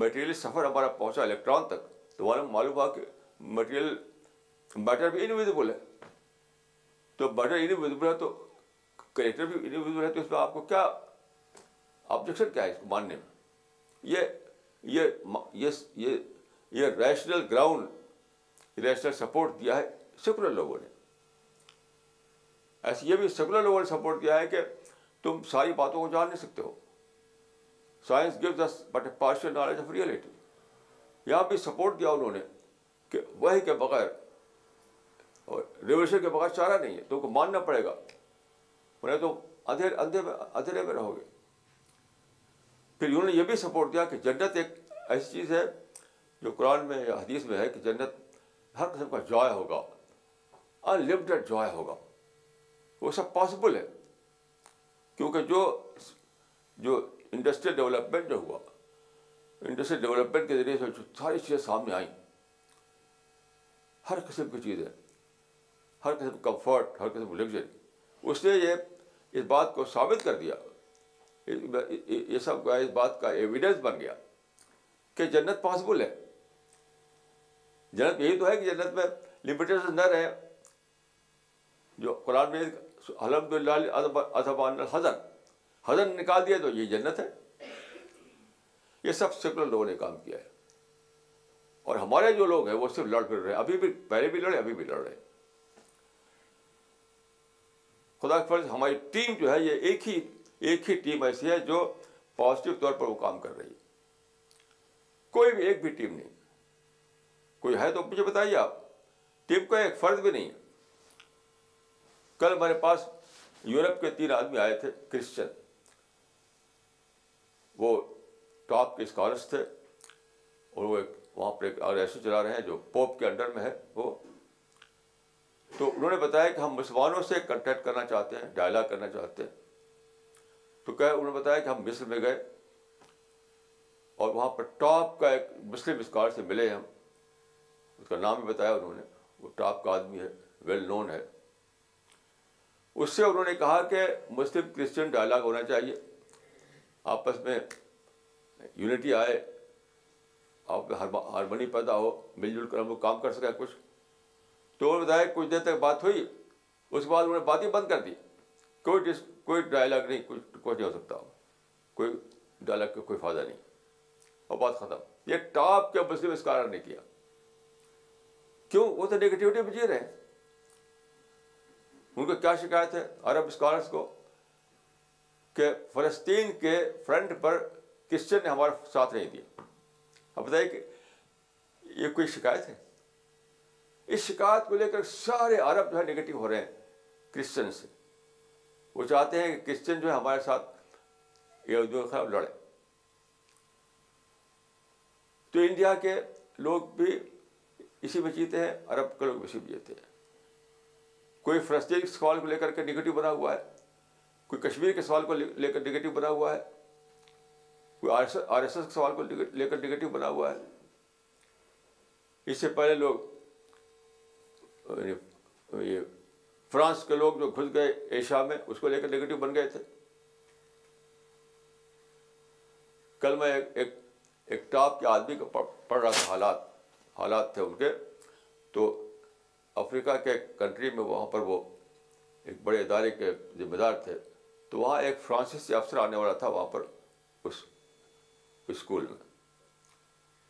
میٹیریل سفر ہمارا پہنچا الیکٹران تک تو والوں معلوم ہوا کہ میٹیریل بیٹر بھی انویزیبل ہے تو بیٹر انویزیبل ہے تو کریکٹر بھی انویزبل ہے تو اس میں آپ کو کیا آبجیکشن کیا ہے اس کو ماننے میں یہ یہ ریشنل گراؤنڈ ریشنل سپورٹ دیا ہے سیکولر لوگوں نے ایسے یہ بھی سیکولر لوگوں نے سپورٹ دیا ہے کہ تم ساری باتوں کو جان نہیں سکتے ہو science give this but a partial knowledge of reality یہاں بھی سپورٹ دیا انہوں نے کہ وہی کے بغیر اور ریولیوشن کے بغیر چارہ نہیں ہے تو ان کو ماننا پڑے گا انہیں تو اندھیرے اندھیرے میں اندھیرے میں رہو گے پھر انہوں نے یہ بھی سپورٹ دیا کہ جنت ایک ایسی چیز ہے جو قرآن میں یا حدیث میں ہے کہ جنت ہر قسم کا جوائے ہوگا ان لمٹیڈ جوائے ہوگا وہ سب پاسبل ہے کیونکہ جو جو انڈسٹریل ڈیولپمنٹ جو ہوا انڈسٹریل ڈیولپمنٹ کے ذریعے سے ساری چیزیں سامنے آئیں ہر قسم کی چیزیں ہر قسم کمفرٹ ہر قسم کی لگژری اس نے یہ اس بات کو ثابت کر دیا یہ سب کا اس بات کا ایویڈینس بن گیا کہ جنت پاسبل ہے جنت یہی تو ہے کہ جنت میں لمیٹیشن نہ رہے جو قرآن میں الحمد للہ اضبان الحضر حضر نکال دیا تو یہ جنت ہے یہ سب سیکولر لوگوں نے کام کیا ہے اور ہمارے جو لوگ ہیں وہ صرف لڑ پھر رہے ابھی بھی پہلے بھی لڑے ابھی بھی لڑ رہے خدا کے فرض ہماری ٹیم جو ہے یہ ایک ہی ایک ہی ٹیم ایسی ہے جو پازیٹیو طور پر وہ کام کر رہی ہے کوئی بھی ایک بھی ٹیم نہیں کوئی ہے تو مجھے بتائیے آپ ٹیم کا ایک فرض بھی نہیں ہے کل ہمارے پاس یورپ کے تین آدمی آئے تھے کرسچن وہ ٹاپ کے اسکالرس تھے اور وہ ایک وہاں پر ایک آر چلا رہے ہیں جو پوپ کے انڈر میں ہے وہ تو انہوں نے بتایا کہ ہم مسلمانوں سے کنٹیکٹ کرنا چاہتے ہیں ڈائلاگ کرنا چاہتے ہیں تو کہ انہوں نے بتایا کہ ہم مصر میں گئے اور وہاں پر ٹاپ کا ایک مسلم اسکار سے ملے ہم اس کا نام بھی بتایا انہوں نے وہ ٹاپ کا آدمی ہے ویل نون ہے اس سے انہوں نے کہا کہ مسلم کرسچن ڈائلاگ ہونا چاہیے آپس میں یونٹی آئے آپ میں ہارمونی پیدا ہو مل جل کر ہم لوگ کام کر سکیں کچھ تو بتایا کچھ دیر تک بات ہوئی اس کے بعد انہوں نے باتیں بند کر دی کوئی ڈس کوئی ڈائلاگ نہیں کچھ کچھ نہیں ہو سکتا کوئی ڈائلاگ کا کوئی فائدہ نہیں اور بات ختم یہ ٹاپ کے مسلم کارن نے کیا کیوں وہ تو نگیٹیوٹی میں جی رہے ہیں ان کو کیا شکایت ہے عرب اسکالرس کو کہ فلسطین کے فرنٹ پر کرسچن نے ہمارا ساتھ نہیں دیا اب بتائیے کہ یہ کوئی شکایت ہے اس شکایت کو لے کر سارے عرب جو ہے نگیٹو ہو رہے ہیں کرسچن سے وہ چاہتے ہیں کہ کرسچن جو ہے ہمارے ساتھ خلاف لڑے تو انڈیا کے لوگ بھی اسی میں جیتے ہیں عرب کے لوگ بھی اسی میں جیتے ہیں کوئی فلسطین سوال کو لے کر کے نگیٹو بنا ہوا ہے کوئی کشمیر کے سوال کو لے کر نگیٹو بنا ہوا ہے کوئی آر ایس ایس کے سوال کو لے کر نگیٹو بنا ہوا ہے اس سے پہلے لوگ یعنی یہ فرانس کے لوگ جو گھس گئے ایشیا میں اس کو لے کر نگیٹو بن گئے تھے کل میں ایک ایک, ایک ٹاپ کے آدمی کو پڑھ رہا تھا حالات حالات تھے ان کے تو افریقہ کے کنٹری میں وہاں پر وہ ایک بڑے ادارے کے ذمہ دار تھے تو وہاں ایک فرانسیسی افسر آنے والا تھا وہاں پر اس اسکول میں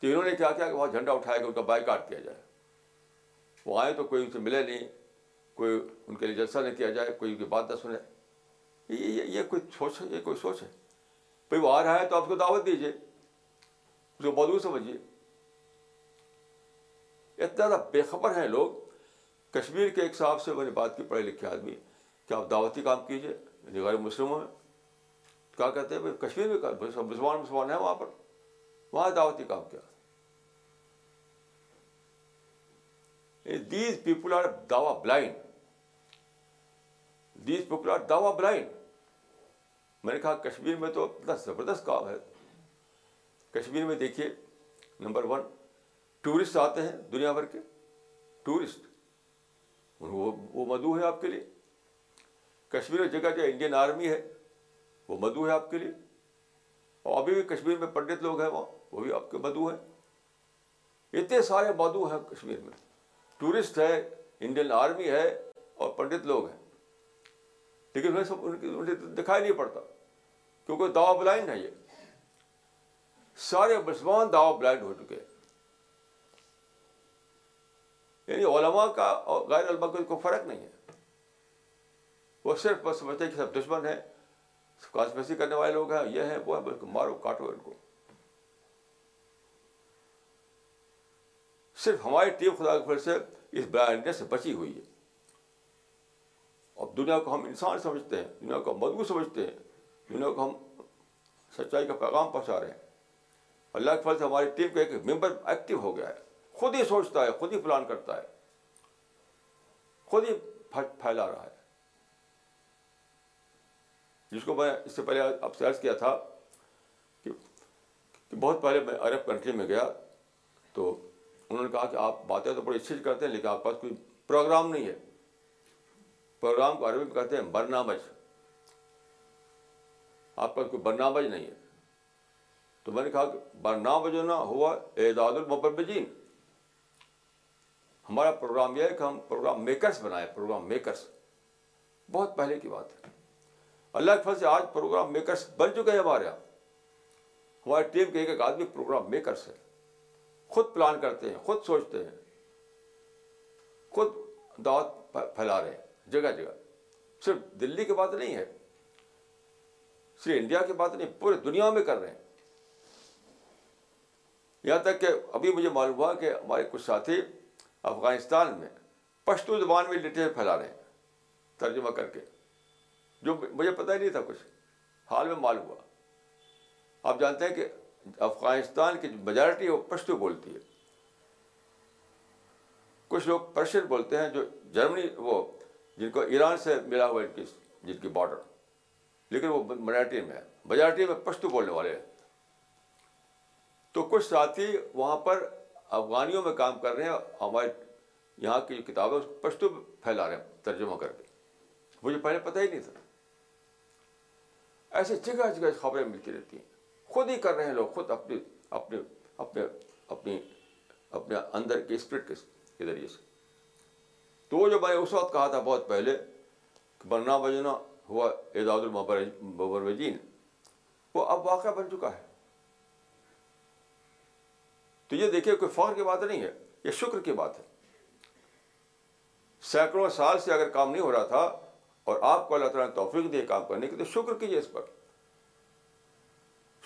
تو انہوں نے کیا کیا کہ وہاں جھنڈا اٹھایا کہ ان کا بائک کیا جائے وہ آئے تو کوئی ان سے ملے نہیں کوئی ان کے لیے جلسہ نہیں کیا جائے کوئی ان کی بات نہ سنے یہ یہ کوئی سوچ ہے یہ کوئی سوچ ہے بھائی وہ آ رہا ہے تو آپ کو دعوت دیجیے اس کو بدو سمجھیے اتنا زیادہ بے خبر ہیں لوگ کشمیر کے ایک صاحب سے میں نے بات کی پڑھے لکھے آدمی کہ آپ دعوتی کام کیجیے غیر مسلم میں کیا کہتے ہیں کشمیر میں مسلمان مسلمان ہیں وہاں پر وہاں دعوتی کام کیا دیز پیپل آر داوا بلائنڈ دیز پیپل آر داوا بلائنڈ میں نے کہا کشمیر میں تو اتنا زبردست کام ہے کشمیر میں دیکھیے نمبر ون ٹورسٹ آتے ہیں دنیا بھر کے ٹورسٹ وہ مدعو ہے آپ کے لیے کشمیر جگہ جو انڈین آرمی ہے وہ مدعو ہے آپ کے لیے اور ابھی بھی کشمیر میں پنڈت لوگ ہیں وہاں وہ بھی آپ کے مدعو ہیں اتنے سارے مدعو ہیں کشمیر میں ٹورسٹ ہے انڈین آرمی ہے اور پنڈت لوگ ہیں لیکن سب دکھائی نہیں پڑتا کیونکہ دعو بلائنڈ ہے یہ سارے مسلمان بلائنڈ ہو چکے ہیں یعنی علماء کا اور غیر علماء کا کوئی فرق نہیں ہے وہ صرف بس سمجھتے ہیں کہ سب دشمن ہیں کانسپریسی کرنے والے لوگ ہیں یہ ہیں وہ ہیں بلکہ مارو کاٹو ان کو صرف ہماری ٹیم خدا کے پھر سے اس برنے سے بچی ہوئی ہے اب دنیا کو ہم انسان سمجھتے ہیں دنیا کو ہم مدبو سمجھتے ہیں دنیا کو ہم سچائی کا پیغام پہنچا رہے ہیں اللہ کے فضل سے ہماری ٹیم کا ایک ممبر ایکٹیو ہو گیا ہے خود ہی سوچتا ہے خود ہی پلان کرتا ہے خود ہی پھیلا رہا ہے جس کو میں اس سے پہلے عرض کیا تھا کہ بہت پہلے میں عرب کنٹری میں گیا تو انہوں نے کہا کہ آپ باتیں تو بڑی اچھی کرتے ہیں لیکن آپ کے پاس کوئی پروگرام نہیں ہے پروگرام کو عربی میں کہتے ہیں برنامج آپ کے پاس کوئی برنامج نہیں ہے تو میں نے کہا کہ برنامج نہ ہوا اعداد المبربجین بجین ہمارا پروگرام یہ ہے کہ ہم پروگرام میکرس بنائے پروگرام میکرس بہت پہلے کی بات ہے اللہ کے فضل سے آج پروگرام میکرس بن چکے ہیں ہمارے یہاں ہماری ٹیم کے ایک ایک آدمی پروگرام میکرس ہے خود پلان کرتے ہیں خود سوچتے ہیں خود دعوت پھیلا رہے ہیں جگہ جگہ صرف دلی کی بات نہیں ہے صرف انڈیا کی بات نہیں پورے دنیا میں کر رہے ہیں یہاں تک کہ ابھی مجھے معلوم ہوا کہ ہمارے کچھ ساتھی افغانستان میں پشتو زبان میں لٹے پھیلا رہے ہیں ترجمہ کر کے جو مجھے پتہ ہی نہیں تھا کچھ حال میں معلوم ہوا آپ جانتے ہیں کہ افغانستان کی میجارٹی وہ پشتو بولتی ہے کچھ لوگ پرشین بولتے ہیں جو جرمنی وہ جن کو ایران سے ملا ہوا ان کی جن کی باڈر لیکن وہ میراٹی میں ہے میجارٹی میں پشتو بولنے والے ہیں تو کچھ ساتھی وہاں پر افغانیوں میں کام کر رہے ہیں ہمارے یہاں کی جو کتابیں پشتو پھیلا رہے ہیں ترجمہ کر کے مجھے پہلے پتہ ہی نہیں تھا ایسے جگہ جگہ خبریں ملتی رہتی ہیں خود ہی کر رہے ہیں لوگ خود اپنے اپنے اپنے اپنی اپنے اندر کے اسپرٹ کے ذریعے سے تو وہ جو میں نے اس وقت کہا تھا بہت پہلے کہ بننا بجنا ہوا اعداد مبر وجین وہ اب واقعہ بن چکا ہے تو یہ دیکھیے کوئی فخر کی بات نہیں ہے یہ شکر کی بات ہے سینکڑوں سال سے اگر کام نہیں ہو رہا تھا اور آپ کو اللہ تعالیٰ نے توفیق دی کام کرنے کی تو شکر کیجیے اس پر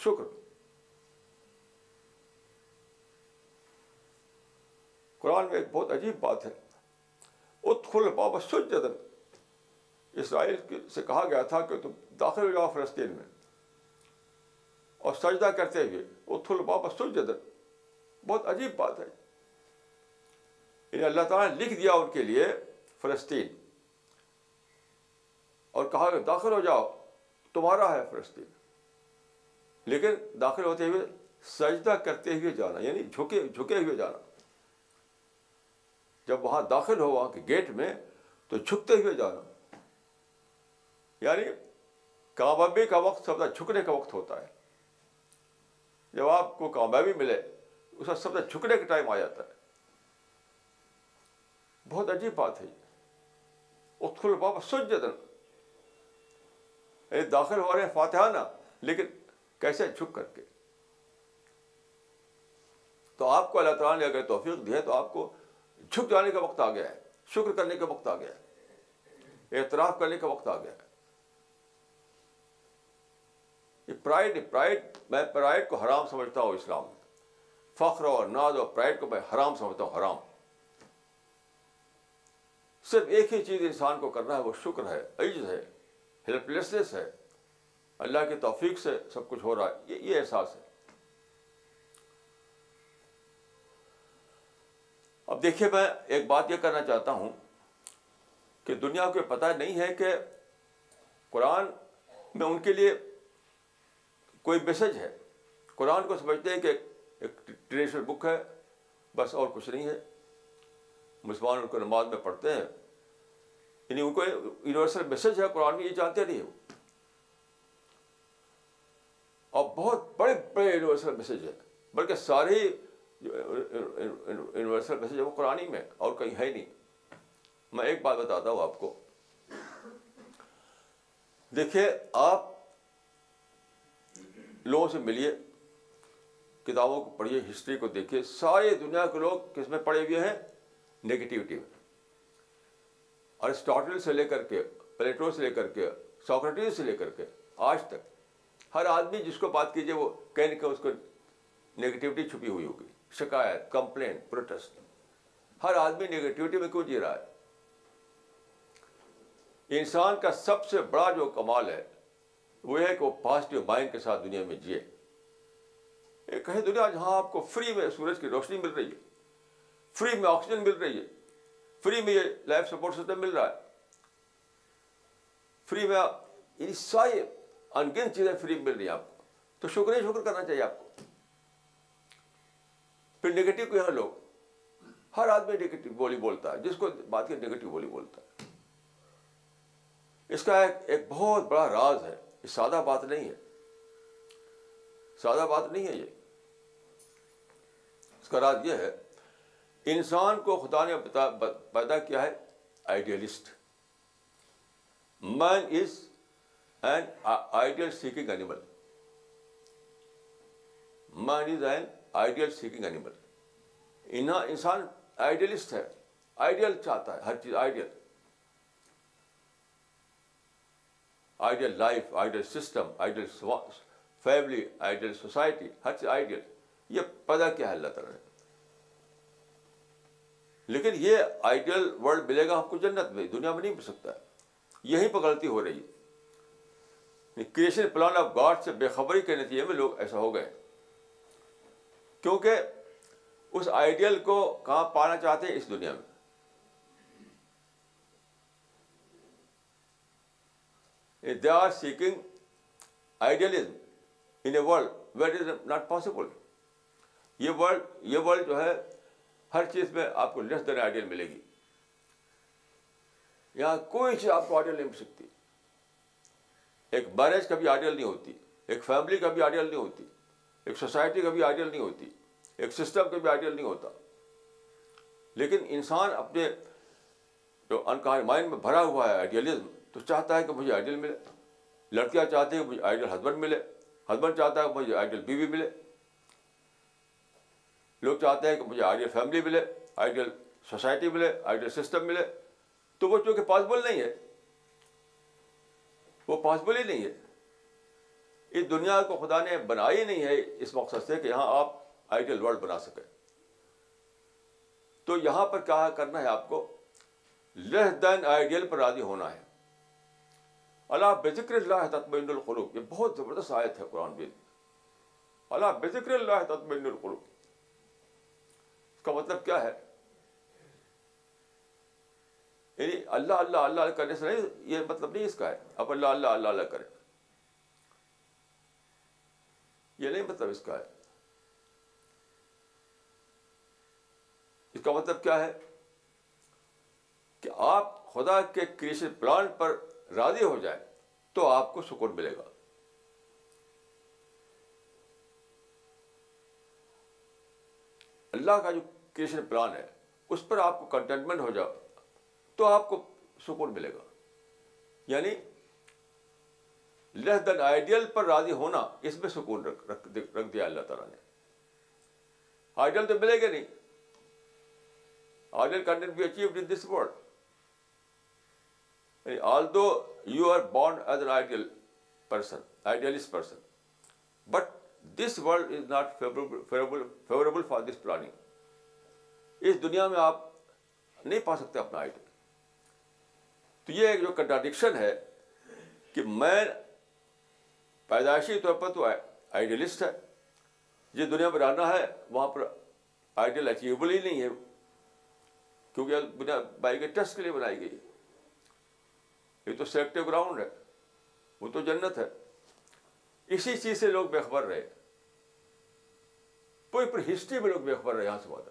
شکر قرآن میں ایک بہت عجیب بات ہے اتخل بابا سجدن اسرائیل سے کہا گیا تھا کہ تم داخل ہو جاؤ فلسطین میں اور سجدہ کرتے ہوئے اتخل بابا سجدن بہت عجیب بات ہے یعنی اللہ تعالیٰ نے لکھ دیا ان کے لیے فلسطین اور کہا کہ داخل ہو جاؤ تمہارا ہے فلسطین لیکن داخل ہوتے ہوئے سجدہ کرتے ہوئے جانا یعنی جھکے جھکے ہوئے جانا جب وہاں داخل ہو وہاں کے گیٹ میں تو جھکتے ہوئے جانا یعنی کامیابی کا وقت سے جھکنے کا وقت ہوتا ہے جب آپ کو کامیابی ملے اس وقت سب جھکنے کا ٹائم آ جاتا ہے بہت عجیب بات ہے بابا سجدن داخل ہو رہے ہیں فاتحہ نا لیکن کیسے جھک کر کے تو آپ کو اللہ تعالیٰ نے اگر توفیق دی ہے تو آپ کو جھک جانے کا وقت آ گیا ہے شکر کرنے کا وقت آ گیا ہے اعتراف کرنے کا وقت آ گیا ہے پرائڈ پرائڈ میں پرائڈ کو حرام سمجھتا ہوں اسلام فخر اور ناز اور پرائڈ کو میں حرام سمجھتا ہوں حرام صرف ایک ہی چیز انسان کو کرنا ہے وہ شکر ہے عیز ہے ہیلپ لیسنیس ہے اللہ کی توفیق سے سب کچھ ہو رہا ہے یہ احساس ہے اب دیکھیے میں ایک بات یہ کرنا چاہتا ہوں کہ دنیا کو پتہ نہیں ہے کہ قرآن میں ان کے لیے کوئی میسج ہے قرآن کو سمجھتے ہیں کہ ایک ٹریڈیشنل بک ہے بس اور کچھ نہیں ہے مسلمان ان کو نماز میں پڑھتے ہیں یعنی ان کو یونیورسل میسج ہے قرآن میں یہ جانتے نہیں وہ بہت بڑے بڑے یونیورسل میسج ہے بلکہ سارے یونیورسل میسج ہے وہ قرآن میں اور کہیں ہے نہیں میں ایک بات بتاتا ہوں آپ کو دیکھیے آپ لوگوں سے ملیے کتابوں کو پڑھیے ہسٹری کو دیکھیے سارے دنیا کے لوگ کس میں پڑھے ہوئے ہیں نگیٹیوٹی میں ارسٹاٹل سے لے کر کے پلیٹو سے لے کر کے ساکرٹیز سے لے کر کے آج تک ہر آدمی جس کو بات کیجیے وہ کہیں نہ کہیں اس کو نگیٹیوٹی چھپی ہوئی ہوگی شکایت کمپلین پروٹیسٹ ہر آدمی نگیٹیوٹی میں کیوں جی رہا ہے انسان کا سب سے بڑا جو کمال ہے وہ ہے کہ وہ پازیٹیو مائنڈ کے ساتھ دنیا میں جیے کہیں دنیا جہاں آپ کو فری میں سورج کی روشنی مل رہی ہے فری میں آکسیجن مل رہی ہے فری میں یہ لائف سپورٹ سسٹم مل رہا ہے فری میں یعنی ساری انگن چیزیں فری مل رہی ہیں آپ کو تو شکر ہی شکر کرنا چاہیے آپ کو پھر نگیٹو لوگ ہر آدمی نگیٹو بولی بولتا ہے جس کو بات کی نگیٹو بولی بولتا ہے اس کا ایک ایک بہت بڑا راز ہے یہ سادہ بات نہیں ہے سادہ بات نہیں ہے یہ اس کا راز یہ ہے انسان کو خدا نے پیدا کیا ہے idealist man is an ideal seeking animal man is an ideal seeking animal انسان آئیڈیلسٹ ہے آئیڈیل چاہتا ہے ہر چیز ideal ideal life ideal system ideal family ideal society ہر چیز آئیڈیل یہ پیدا کیا ہے اللہ تعالیٰ نے لیکن یہ آئیڈیل ورلڈ ملے گا ہم کو جنت میں دنیا میں نہیں مل سکتا ہے یہیں پہ غلطی ہو رہی ہے کریشن پلان آف گاڈ سے بے خبری کے نتیجے میں لوگ ایسا ہو گئے کیونکہ اس آئیڈیل کو کہاں پانا چاہتے ہیں اس دنیا میں they are seeking idealism in a world what is not possible یہ ورلڈ یہ ورلڈ جو ہے ہر چیز میں آپ کو لیس دین آئیڈیل ملے گی یہاں کوئی چیز آپ کو آئیڈیل نہیں مل سکتی ایک میرج کا بھی آئیڈیل نہیں ہوتی ایک فیملی کا بھی آئیڈیل نہیں ہوتی ایک سوسائٹی کا بھی آئیڈیل نہیں ہوتی ایک سسٹم کا بھی آئیڈیل نہیں ہوتا لیکن انسان اپنے جو انکار مائنڈ میں بھرا ہوا ہے آئیڈیلزم تو چاہتا ہے کہ مجھے آئیڈیل ملے لڑکیاں چاہتی ہیں کہ مجھے آئیڈیل ہسبینڈ ملے ہسبینڈ چاہتا ہے کہ مجھے آئیڈیل بیوی ملے لوگ چاہتے ہیں کہ مجھے آئیڈیل فیملی ملے آئیڈیل سوسائٹی ملے آئیڈیل سسٹم ملے تو وہ چونکہ پاسبل نہیں ہے وہ پاسبل ہی نہیں ہے اس دنیا کو خدا نے بنایا نہیں ہے اس مقصد سے کہ یہاں آپ آئیڈیل ورلڈ بنا سکیں تو یہاں پر کیا کرنا ہے آپ کو لہ دین آئیڈیل پر راضی ہونا ہے اللہ بے ذکر اللہ یہ بہت زبردست آیت ہے قرآن بھی اللہ اللہ تطمین القلوب کا مطلب کیا ہے یعنی اللہ اللہ اللہ کرنے سے نہیں یہ مطلب نہیں اس کا ہے اب اللہ اللہ اللہ اللہ یہ نہیں مطلب اس اس کا کا ہے مطلب کیا ہے کہ آپ خدا کے کریشن پلان پر راضی ہو جائیں تو آپ کو سکون ملے گا اللہ کا جو پلان ہے اس پر آپ کو کنٹینمنٹ ہو جاؤ تو آپ کو سکون ملے گا یعنی لیس دین آئیڈیل پر راضی ہونا اس میں سکون رکھ دیا اللہ تعالیٰ نے آئیڈیل تو ملے گا نہیں آئیڈیل کنٹینٹ بھی اچیوڈ ان دس یعنی although you are born as an ideal person idealist person but this world is not favourable favourable for this planning اس دنیا میں آپ نہیں پا سکتے اپنا آئیڈل تو یہ ایک جو کنٹراڈکشن ہے کہ میں پیدائشی طور پر تو آئیڈیلسٹ ہے جس دنیا میں رہنا ہے وہاں پر آئیڈیل اچیویبل ہی نہیں ہے کیونکہ دنیا بائی کے ٹیسٹ کے لیے بنائی گئی ہے یہ تو سلیکٹو گراؤنڈ ہے وہ تو جنت ہے اسی چیز سے لوگ بےخبر رہے پوری پوری ہسٹری میں لوگ بےخبر رہے یہاں سے زیادہ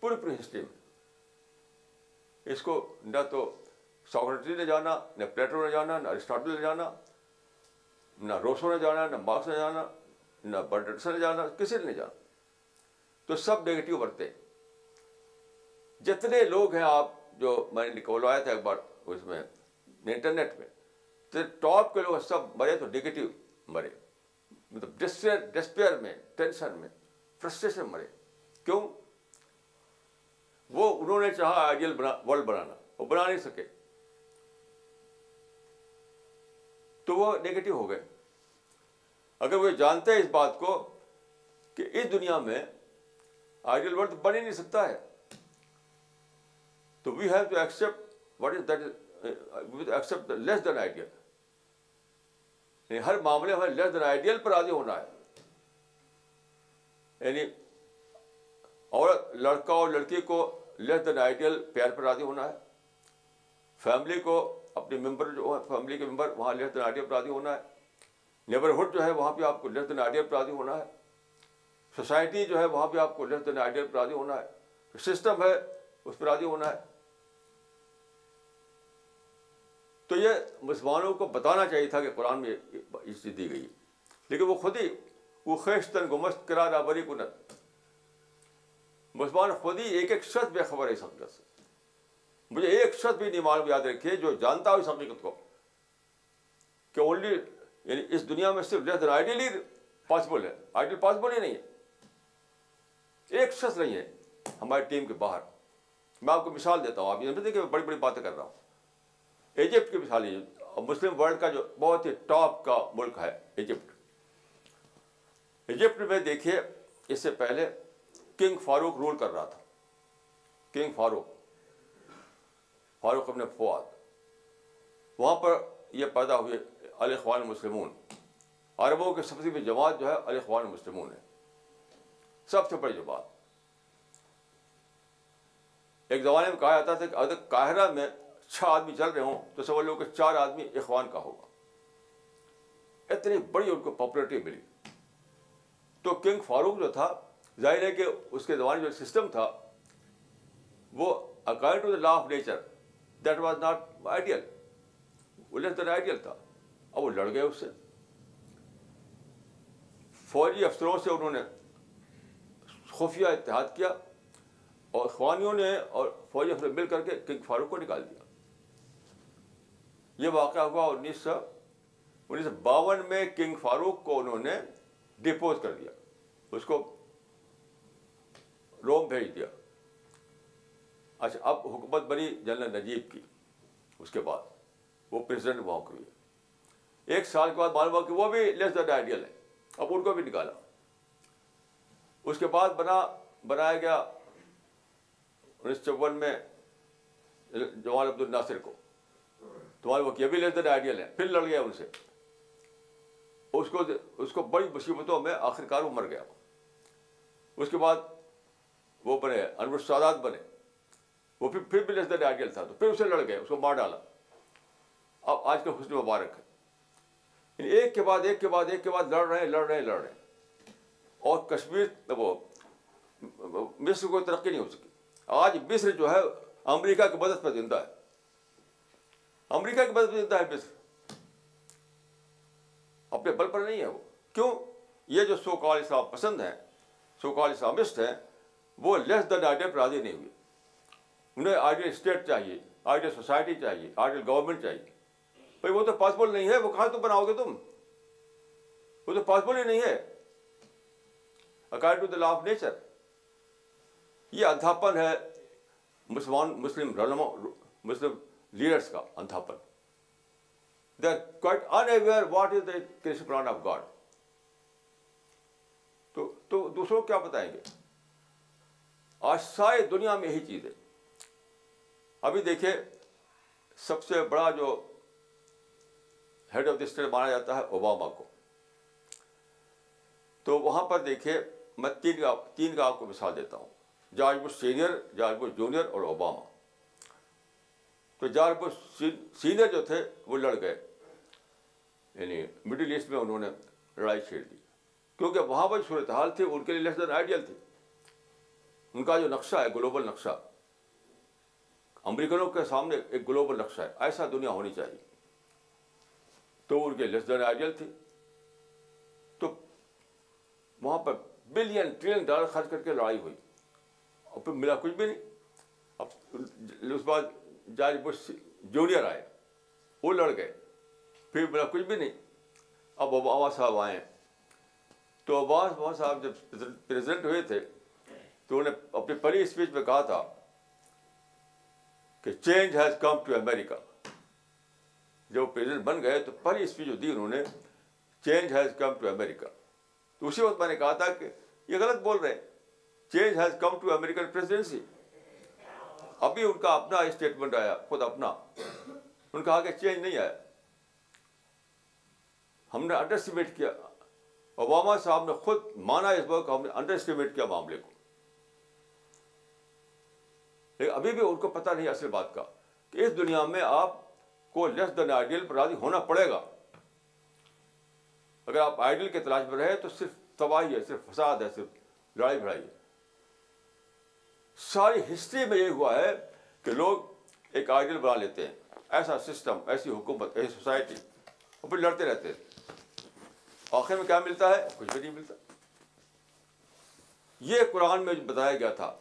پوری پوری ہسٹری میں اس کو نہ تو ساکرٹی نے جانا نہ پلیٹو نے جانا نہ ارسٹاٹل نے جانا نہ روسو نے جانا نہ مارکس نے جانا نہ برڈسن نے جانا کسی نے جانا تو سب نگیٹو برتے جتنے لوگ ہیں آپ جو میں نے نکلوایا تھا ایک بار اس میں انٹرنیٹ میں تو ٹاپ کے لوگ سب مرے تو نگیٹو مرے مطلب ڈسپیئر میں ٹینشن میں فرسٹریشن مرے کیوں وہ انہوں نے چاہا آئیڈیل بنا ورلڈ بنانا وہ بنا نہیں سکے تو وہ نگیٹو ہو گئے اگر وہ جانتے ہیں اس بات کو کہ اس دنیا میں آئیڈیل ورلڈ بن ہی نہیں سکتا ہے تو we have to accept what is that we accept less than ideal ہر معاملے میں لیس دین آئیڈیل پر راضی ہونا ہے یعنی عورت لڑکا اور لڑکی کو لیس دین آئیڈیل پیار پر راضی ہونا ہے فیملی کو اپنے ممبر جو ہے فیملی کے ممبر وہاں لیس دین آئیڈیل پر راضی ہونا ہے نیبرہڈ جو ہے وہاں پہ آپ کو لیس دین آئیڈیل پر راضی ہونا ہے سوسائٹی جو ہے وہاں پہ آپ کو لیس دین آئیڈیل پر راضی ہونا ہے سسٹم ہے اس پر راضی ہونا ہے تو یہ مسلمانوں کو بتانا چاہیے تھا کہ قرآن میں یہ چیز دی گئی لیکن وہ خود ہی وہ خیش تن گمست کرا رابری کو مسلمان خود ہی ایک ایک شخص بے خبر ہے اس حقیقت سے مجھے ایک شخص بھی نہیں معلوم یاد رکھیے جو جانتا ہو اس حقیقت کو کہ اونلی یعنی اس دنیا میں صرف آئیڈیل ہی پاسبل ہے آئیڈیل پاسبل ہی نہیں ہے ایک شخص نہیں ہے ہماری ٹیم کے باہر میں آپ کو مثال دیتا ہوں آپ یہ سمجھتے کہ میں بڑی بڑی باتیں کر رہا ہوں ایجپٹ کی مثال یہ مسلم ورلڈ کا جو بہت ہی ٹاپ کا ملک ہے ایجپٹ ایجپٹ میں دیکھیے اس سے پہلے کنگ فاروق رول کر رہا تھا کنگ فاروق فاروق ابن فواد وہاں پر یہ پیدا ہوئے الیخوان مسلمون عربوں کے سب سے بڑی جماعت جو ہے الاخوان مسلمون ہے سب سے بڑی جماعت ایک زمانے میں کہا جاتا تھا کہ اگر قاہرہ میں چھ آدمی چل رہے ہوں تو سمجھ لو کہ چار آدمی اخوان کا ہوگا اتنی بڑی ان کو پاپولرٹی ملی تو کنگ فاروق جو تھا ظاہر ہے کہ اس کے زمانے جو سسٹم تھا وہ according to the law of nature that was not ideal وہ لیس دین آئیڈیل تھا اب وہ لڑ گئے اس سے فوجی افسروں سے انہوں نے خفیہ اتحاد کیا اور خوانیوں نے اور فوجی افسر مل کر کے کنگ فاروق کو نکال دیا یہ واقعہ ہوا انیس سو انیس سو باون میں کنگ فاروق کو انہوں نے ڈپوز کر دیا اس کو روم بھیج دیا اچھا اب حکومت بنی جنرل نجیب کی اس کے بعد وہ پریسیڈنٹ وہاں کی ہوئے ایک سال کے بعد معلوم ہوا کہ وہ بھی لیس دین آئیڈیل ہے اب ان کو بھی نکالا اس کے بعد بنا بنایا گیا انیس چون میں جواہر عبد الناصر کو تو وہ یہ بھی لیس دین آئیڈیل ہے پھر لڑ گیا ان سے اس کو اس کو بڑی مصیبتوں میں آخرکار وہ مر گیا اس کے بعد وہ بنے انور سادات بنے وہ پھر پھر بھی لیس دین آئیڈیل تھا تو پھر اسے لڑ گئے اس کو مار ڈالا اب آج کل حسن مبارک ہے یعنی ایک کے بعد ایک کے بعد ایک کے بعد لڑ رہے ہیں لڑ رہے ہیں لڑ رہے ہیں اور کشمیر وہ مصر کوئی ترقی نہیں ہو سکی آج مصر جو ہے امریکہ کی مدد پہ زندہ ہے امریکہ کی مدد پہ زندہ ہے مصر اپنے بل پر نہیں ہے وہ کیوں یہ جو سو کال اسلام پسند ہیں سو کال اسلامسٹ ہیں وہ لیس دین آئیڈیل پہ راضی نہیں ہوئے انہیں آئیڈیل اسٹیٹ چاہیے آئیڈیل سوسائٹی چاہیے آئیڈیل گورنمنٹ چاہیے بھائی وہ تو پاسبل نہیں ہے وہ کہاں تم بناؤ گے تم وہ تو پاسبل ہی نہیں ہے according to the law of nature یہ اندھاپن ہے مسلمان مسلم مسلم لیڈرس کا اندھاپن they are quite unaware what is the of God تو دوسروں کو کیا بتائیں گے آج ساری دنیا میں یہی چیز ہے ابھی دیکھیں سب سے بڑا جو ہیڈ آف دا اسٹیٹ مانا جاتا ہے اوباما کو تو وہاں پر دیکھیں میں تین کا تین کا آپ کو مثال دیتا ہوں George Bush senior George Bush junior اور اوباما تو جارج بش سینئر جو تھے وہ لڑ گئے یعنی مڈل ایسٹ میں انہوں نے لڑائی چھیڑ دی کیونکہ وہاں پر صورتحال تھی ان کے لیے لیس دین آئیڈیل تھی ان کا جو نقشہ ہے گلوبل نقشہ امریکنوں کے سامنے ایک گلوبل نقشہ ہے ایسا دنیا ہونی چاہیے تو ان کے لیس دین آئیڈیل تھی تو وہاں پر بلین ٹریلین ڈالر خرچ کر کے لڑائی ہوئی اور پھر ملا کچھ بھی نہیں اب اس بات بش جونیئر آئے وہ لڑ گئے پھر ملا کچھ بھی نہیں اب اب صاحب آئے تو اب صاحب جب پریزیڈنٹ ہوئے تھے تو انہوں نے اپنی پہلی اسپیچ میں کہا تھا کہ change has come to America جب پریزیڈنٹ بن گئے تو پہلی اسپیچ جو دی انہوں نے change has come to America تو اسی وقت میں نے کہا تھا کہ یہ غلط بول رہے ہیں change has come to presidency ابھی ان کا اپنا اسٹیٹمنٹ آیا خود اپنا ان کہا کہ چینج نہیں آیا ہم نے انڈر اسٹیمیٹ کیا اوباما صاحب نے خود مانا اس وقت ہم نے انڈر اسٹیمیٹ کیا معاملے کو لیکن ابھی بھی ان کو پتہ نہیں اصل بات کا کہ اس دنیا میں آپ کو لیس دین آئیڈیل پر راضی ہونا پڑے گا اگر آپ آئیڈیل کے تلاش میں رہے تو صرف تباہی ہے صرف فساد ہے صرف لڑائی بھڑائی ہے ساری ہسٹری میں یہ ہوا ہے کہ لوگ ایک آئیڈیل بنا لیتے ہیں ایسا سسٹم ایسی حکومت ایسی سوسائٹی اور پھر لڑتے رہتے ہیں آخر میں کیا ملتا ہے کچھ بھی نہیں ملتا یہ قرآن میں بتایا گیا تھا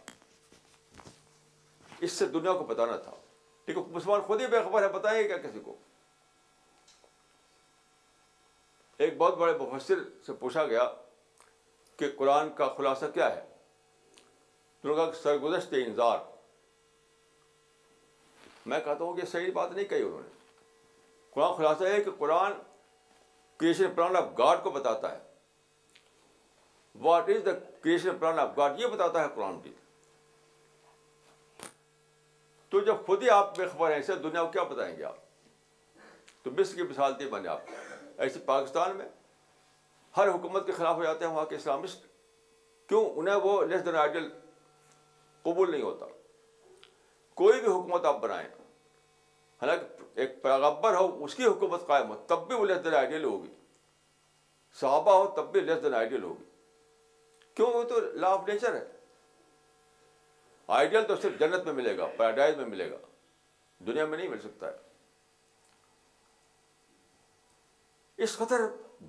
اس سے دنیا کو بتانا تھا ٹھیک ہے مسلمان خود ہی بے خبر ہے بتائیں کیا کسی کو ایک بہت بڑے مفسر سے پوچھا گیا کہ قرآن کا خلاصہ کیا ہے سرگزشت انظار میں کہتا ہوں کہ صحیح بات نہیں کہی انہوں نے قرآن خلاصہ ہے کہ قرآن کریشن پران آف گاڈ کو بتاتا ہے what is the creation of God یہ بتاتا ہے قرآن بھی تو جب خود ہی آپ بے خبر ہیں ایسے دنیا کو کیا بتائیں گے آپ تو مصر کی مثال میں نے آپ ایسے پاکستان میں ہر حکومت کے خلاف ہو جاتے ہیں وہاں کے اسلامسٹ کیوں انہیں وہ لیس دین آئیڈیل قبول نہیں ہوتا کوئی بھی حکومت آپ بنائیں حالانکہ ایک پیغبر ہو اس کی حکومت قائم ہو تب بھی وہ لیس دین آئیڈیل ہوگی صحابہ ہو تب بھی لیس دین آئیڈیل ہوگی کیوں وہ تو لا آف نیچر ہے آئیڈیل تو صرف جنت میں ملے گا پیراڈائز میں ملے گا دنیا میں نہیں مل سکتا ہے اس قدر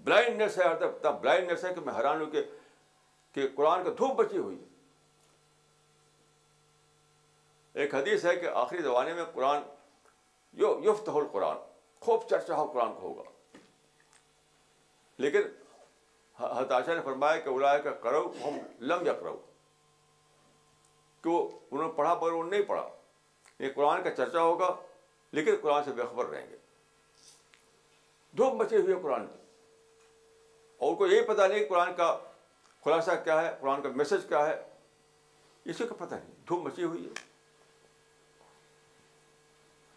بلائنڈنیس ہے اتنا بلائنڈنیس ہے کہ میں حیران ہوں کہ قرآن کا دھوپ بچی ہوئی ہے ایک حدیث ہے کہ آخری زمانے میں قرآن ہو قرآن خوب چرچا ہو قرآن کو ہوگا لیکن ہتاشا نے فرمایا کہ الایا کا کرو ہم لم یا کرو کہ وہ انہوں نے پڑھا پر انہوں نے نہیں پڑھا یہ قرآن کا چرچا ہوگا لیکن قرآن سے بے خبر رہیں گے دھوپ بچے ہوئے قرآن کی اور ان کو یہی پتہ نہیں قرآن کا خلاصہ کیا ہے قرآن کا میسج کیا ہے اسی کا پتہ نہیں دھوپ مچی ہوئی ہے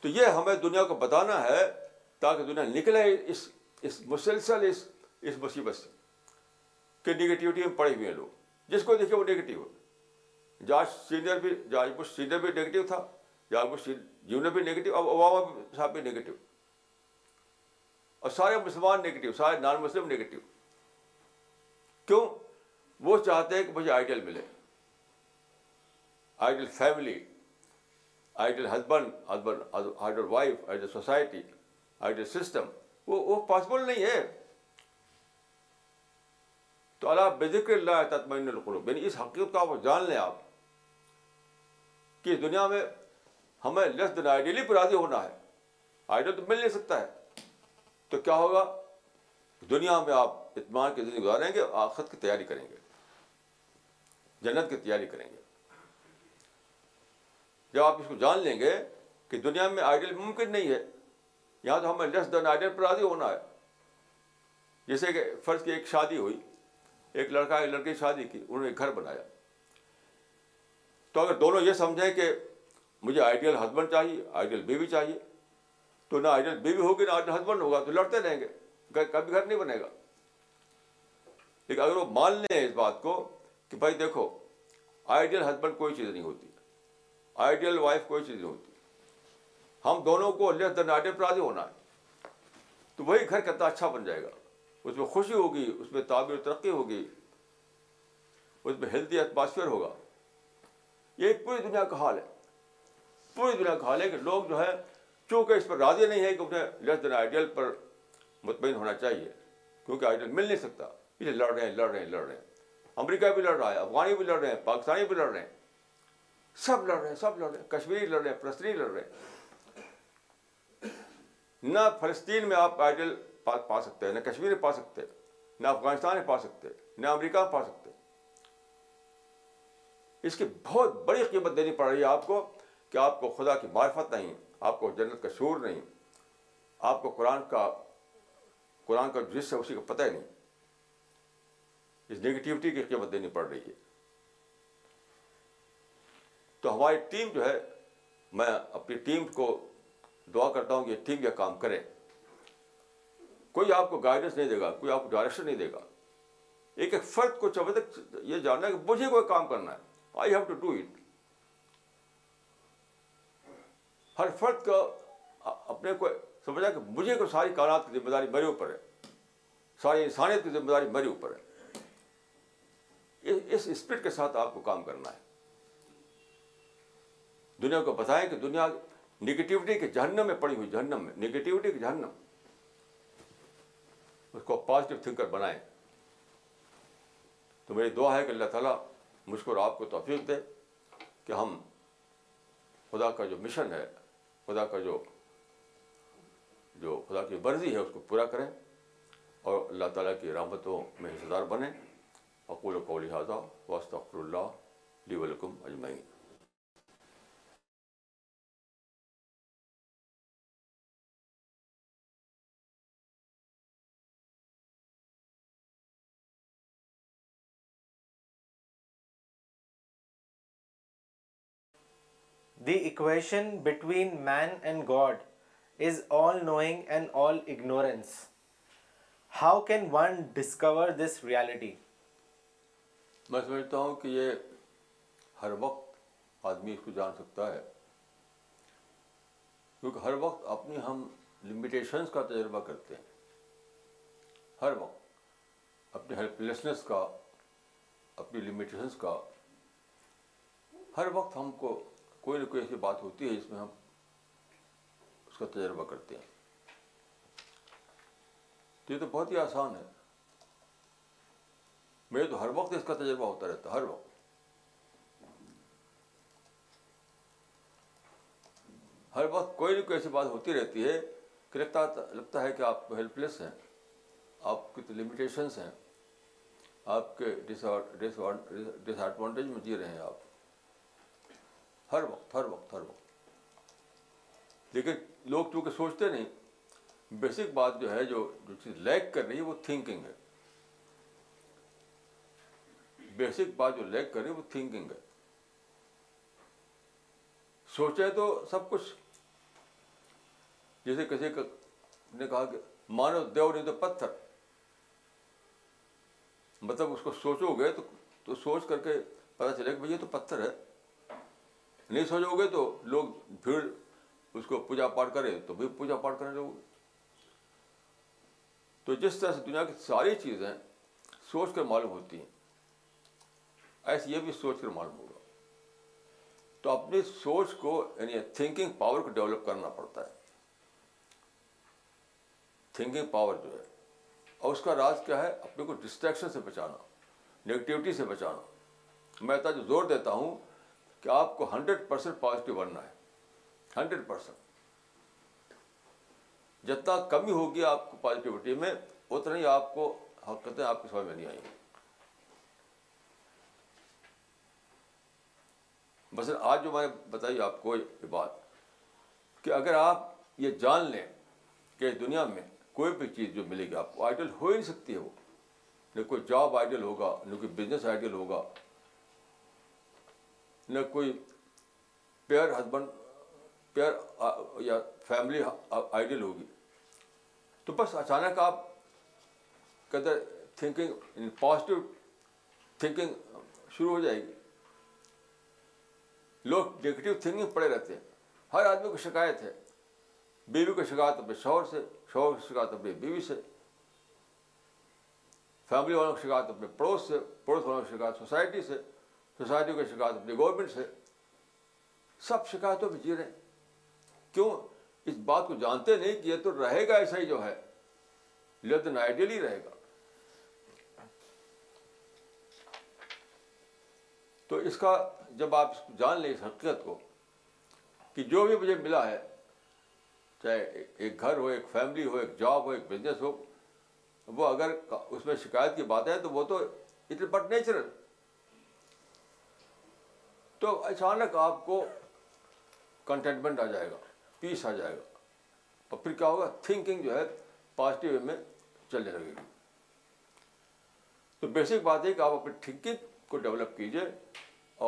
تو یہ ہمیں دنیا کو بتانا ہے تاکہ دنیا نکلے اس اس مسلسل اس اس مصیبت سے کہ نگیٹیوٹی میں پڑے ہوئے ہیں لوگ جس کو دیکھے وہ نگیٹیو ہے جارج سینئر بھی جارج بش سینئر بھی نگیٹو تھا جارج بش جونیئر بھی نگیٹو اوباما صاحب بھی نگیٹو اور سارے مسلمان نگیٹو سارے نان مسلم نگیٹو کیوں وہ چاہتے ہیں کہ مجھے آئیڈیل ملے ideal family ideal husband husband ideal wife ideal society ideal system وہ وہ پاسبل نہیں ہے تو اللہ بے ذکر یعنی اس حقیقت کو آپ جان لیں آپ کہ اس دنیا میں ہمیں لیس دین آئیڈیلی پر راضی ہونا ہے آئیڈل تو مل نہیں سکتا ہے تو کیا ہوگا دنیا میں آپ اطمینان کی زندگی گزاریں گے آخرت کی تیاری کریں گے جنت کی تیاری کریں گے جب آپ اس کو جان لیں گے کہ دنیا میں آئیڈیل ممکن نہیں ہے یہاں تو ہمیں لیس دین آئیڈیل پر راضی ہونا ہے جیسے کہ فرض کی ایک شادی ہوئی ایک لڑکا ایک لڑکی شادی کی انہوں نے گھر بنایا تو اگر دونوں یہ سمجھیں کہ مجھے آئیڈیل ہسبینڈ چاہیے آئیڈیل بیوی چاہیے تو نہ آئیڈیل بیوی ہوگی نہ آئیڈیل ہسبینڈ ہوگا تو لڑتے رہیں گے کبھی گھر نہیں بنے گا لیکن اگر وہ مان لیں اس بات کو کہ بھائی دیکھو آئیڈیل ہسبینڈ کوئی چیز نہیں ہوتی آئیڈیل وائف کوئی چیز نہیں ہوتی ہم دونوں کو لیس پر راضی ہونا ہے تو وہی گھر کتنا اچھا بن جائے گا اس میں خوشی ہوگی اس میں تعبیر ترقی ہوگی اس میں ہیلدی ایٹماسفیئر ہوگا یہ پوری دنیا کا حال ہے پوری دنیا کا حال ہے کہ لوگ جو ہے چونکہ اس پر راضی نہیں ہے کہ اسے دین آئیڈیل پر مطمئن ہونا چاہیے کیونکہ آئیڈیل مل نہیں سکتا اس لیے لڑ رہے ہیں لڑ رہے ہیں لڑ رہے ہیں امریکہ بھی لڑ رہا ہے افغانی بھی لڑ رہے ہیں پاکستانی بھی لڑ رہے ہیں سب لڑ رہے ہیں سب لڑ رہے ہیں کشمیری لڑ رہے ہیں فلسطینی لڑ رہے ہیں نہ فلسطین میں آپ آئیڈیل پا سکتے ہیں نہ کشمیر پا سکتے نہ افغانستان میں پا سکتے نہ امریکہ پا سکتے اس کی بہت بڑی قیمت دینی پڑ رہی ہے آپ کو کہ آپ کو خدا کی معرفت نہیں آپ کو جنت کا شور نہیں آپ کو قرآن کا قرآن کا جس ہے اسی کا پتہ ہی نہیں اس نگیٹیوٹی کی قیمت دینی پڑ رہی ہے تو ہماری ٹیم جو ہے میں اپنی ٹیم کو دعا کرتا ہوں کہ ٹیم یہ کام کرے کوئی آپ کو گائیڈنس نہیں دے گا کوئی آپ کو ڈائریکشن نہیں دے گا ایک ایک فرد کو تک یہ جاننا ہے کہ مجھے کوئی کام کرنا ہے I have to do it ہر فرد کا اپنے کو سمجھا کہ مجھے کو ساری کائنات کی ذمہ داری میرے اوپر ہے ساری انسانیت کی ذمہ داری میرے اوپر ہے اس اسپرٹ کے ساتھ آپ کو کام کرنا ہے دنیا کو بتائیں کہ دنیا نگیٹیوٹی کے جہنم میں پڑی ہوئی جہنم میں نگیٹیوٹی کے جہنم اس کو پازیٹیو تھنکر بنائیں تو میری دعا ہے کہ اللہ تعالیٰ مجھ اور آپ کو توفیق دے کہ ہم خدا کا جو مشن ہے خدا کا جو جو خدا کی ورزی ہے اس کو پورا کریں اور اللہ تعالیٰ کی رحمتوں میں حصہ دار بنیں اقول و قول لہٰذا وسط اللہ لی ولکم اجمعین the equation between man and God is all knowing and all ignorance how can one discover this reality میں سمجھتا ہوں کہ یہ ہر وقت آدمی اس کو جان سکتا ہے کیونکہ ہر وقت اپنی ہم لمیٹیشنس کا تجربہ کرتے ہیں ہر وقت اپنی ہیلپ لیسنس کا اپنی لمیٹیشنس کا ہر وقت ہم کو کوئی نہ کوئی ایسی بات ہوتی ہے جس میں ہم اس کا تجربہ کرتے ہیں تو یہ تو بہت ہی آسان ہے میں تو ہر وقت اس کا تجربہ ہوتا رہتا ہر وقت ہر وقت کوئی نہ کوئی ایسی بات ہوتی رہتی ہے کہ لگتا لگتا ہے کہ آپ ہیلپ لیس ہیں آپ کی تو لمیٹیشنس ہیں آپ کے ڈس ایڈوانٹیج میں جی رہے ہیں آپ ہر وقت ہر وقت ہر وقت لیکن لوگ چونکہ سوچتے نہیں بیسک بات جو ہے جو جو چیز لیک کر رہی ہے وہ تھنکنگ ہے بیسک بات جو لیک کر رہی ہے وہ تھنکنگ ہے سوچے تو سب کچھ جیسے کسی نے کہا کہ مانو دیو نہیں تو پتھر مطلب اس کو سوچو گے تو سوچ کر کے پتا چلے کہ بھائی یہ تو پتھر ہے نہیں سمجھو گے تو لوگ بھیڑ اس کو پوجا پاٹ کریں تو بھی پوجا پاٹ لگو گے تو جس طرح سے دنیا کی ساری چیزیں سوچ کر معلوم ہوتی ہیں ایسے یہ بھی سوچ کر معلوم ہوگا تو اپنی سوچ کو یعنی تھنکنگ پاور کو ڈیولپ کرنا پڑتا ہے تھنکنگ پاور جو ہے اور اس کا راز کیا ہے اپنے کو ڈسٹریکشن سے بچانا نگیٹیوٹی سے بچانا میں تھا جو زور دیتا ہوں کہ آپ کو ہنڈریڈ پرسینٹ پازیٹیو بننا ہے ہنڈریڈ پرسینٹ جتنا کمی ہوگی آپ کو پازیٹیوٹی میں اتنا ہی آپ کو حرکتیں آپ کی سمجھ میں نہیں آئیں گی بس آج جو میں نے بتائی آپ کو یہ بات کہ اگر آپ یہ جان لیں کہ دنیا میں کوئی بھی چیز جو ملے گی آپ کو آئیڈیل ہو ہی نہیں سکتی ہے وہ نہ کوئی جاب آئیڈیل ہوگا نہ کوئی بزنس آئیڈیل ہوگا نہ کوئی پیئر ہسبینڈ پیئر یا فیملی آئیڈیل ہوگی تو بس اچانک آپ کہتے ہیں تھنکنگ پازیٹیو تھنکنگ شروع ہو جائے گی لوگ نگیٹیو تھنکنگ پڑے رہتے ہیں ہر آدمی کو شکایت ہے بیوی کو شکایت اپنے شوہر سے شوہر کو شکایت اپنے بیوی سے فیملی والوں کو شکایت اپنے پڑوس سے پڑوس والوں کو شکایت سوسائٹی سے سوسائٹی کی شکایت اپنی گورنمنٹ سے سب شکایتوں میں جی رہے ہیں کیوں اس بات کو جانتے نہیں کہ یہ تو رہے گا ایسا ہی جو ہے آئیڈیل آئیڈیلی رہے گا تو اس کا جب آپ جان لیں اس حقیقت کو کہ جو بھی مجھے ملا ہے چاہے ایک گھر ہو ایک فیملی ہو ایک جاب ہو ایک بزنس ہو وہ اگر اس میں شکایت کی بات ہے تو وہ تو اٹ بٹ نیچرل تو اچانک آپ کو کنٹینٹمنٹ آ جائے گا پیس آ جائے گا اور پھر کیا ہوگا تھنکنگ جو ہے پازیٹیو وے میں چلنے لگے گی تو بیسک بات ہے کہ آپ اپنی تھنکنگ کو ڈیولپ کیجیے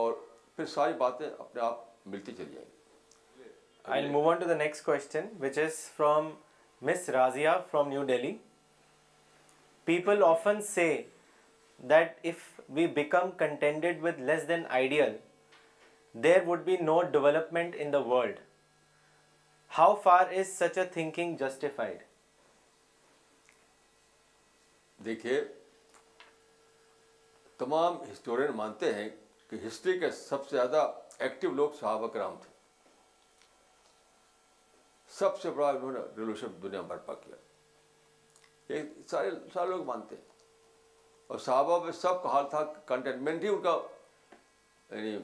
اور پھر ساری باتیں اپنے آپ ملتی چلی جائیں گی I move on to the next question which is from Miss from New Delhi people often say that if we become contented with less than ideal there would be no development in world how far is such a think justified دیکھیے تمام historian مانتے ہیں کہ history کے سب سے زیادہ active لوگ صحابہ کرام تھے سب سے بڑا انہوں نے ریلوشن دنیا برپا کیا یہ سارے سارے لوگ مانتے ہیں اور صحابہ میں سب کا حال تھا کنٹینمنٹ ہی ان کا یعنی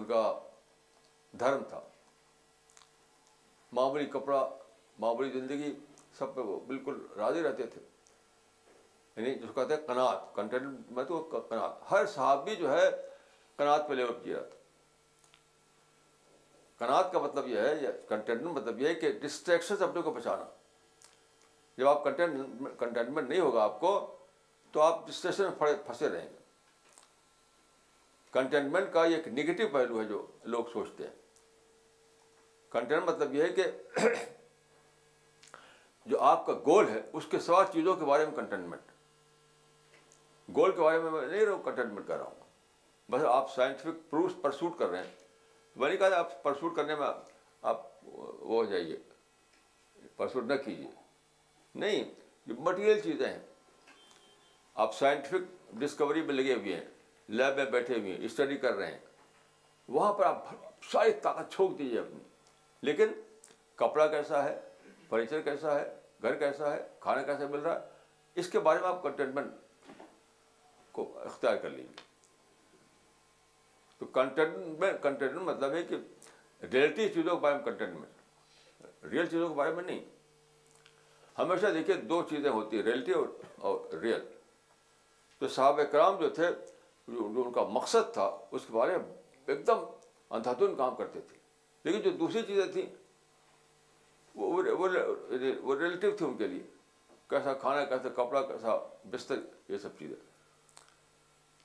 ان کا دھرم تھا معمولی کپڑا معمولی زندگی سب پہ وہ بالکل راضی رہتے تھے یعنی جس کو کہتے ہیں کنات کنٹینٹ میں تو کنات ہر صحابی جو ہے کنات پہ لیول کیا تھا کنات کا مطلب یہ ہے کنٹینٹ مطلب یہ ہے کہ ڈسٹریکشن سے اپنے کو بچانا جب آپ کنٹینٹ کنٹینٹمنٹ نہیں ہوگا آپ کو تو آپ ڈسٹریکشن میں پھنسے رہیں گے کنٹینمنٹ کا ایک نگیٹو پہلو ہے جو لوگ سوچتے ہیں کنٹینٹ مطلب یہ ہے کہ جو آپ کا گول ہے اس کے سوا چیزوں کے بارے میں کنٹینمنٹ گول کے بارے میں میں نہیں رہا ہوں کر رہا ہوں بس آپ سائنٹیفک پروف پرسوٹ کر رہے ہیں میں نہیں کہا آپ پرسوٹ کرنے میں آپ وہ ہو جائیے پرسوٹ نہ کیجیے نہیں مٹیریل چیزیں ہیں آپ سائنٹیفک ڈسکوری میں لگے ہوئے ہیں لیب میں بیٹھے ہوئے ہیں اسٹڈی کر رہے ہیں وہاں پر آپ ساری طاقت چھوک دیجیے اپنی لیکن کپڑا کیسا ہے فرنیچر کیسا ہے گھر کیسا ہے کھانا کیسا مل رہا ہے اس کے بارے میں آپ کنٹینمنٹ کو اختیار کر لیجیے تو کنٹینٹمنٹ کنٹینٹمنٹ مطلب ہے کہ ریئلٹی چیزوں کے بارے میں کنٹینمنٹ ریئل چیزوں کے بارے میں نہیں ہمیشہ دیکھیے دو چیزیں ہوتی ہیں ریئلٹی اور ریئل تو صحابہ کرام جو تھے جو ان کا مقصد تھا اس کے بارے میں ایک دم اندھاتون کام کرتے تھے لیکن جو دوسری چیزیں تھیں وہ وہ ریلیٹیو تھے ان کے لیے کیسا کھانا کیسا کپڑا کیسا بستر یہ سب چیزیں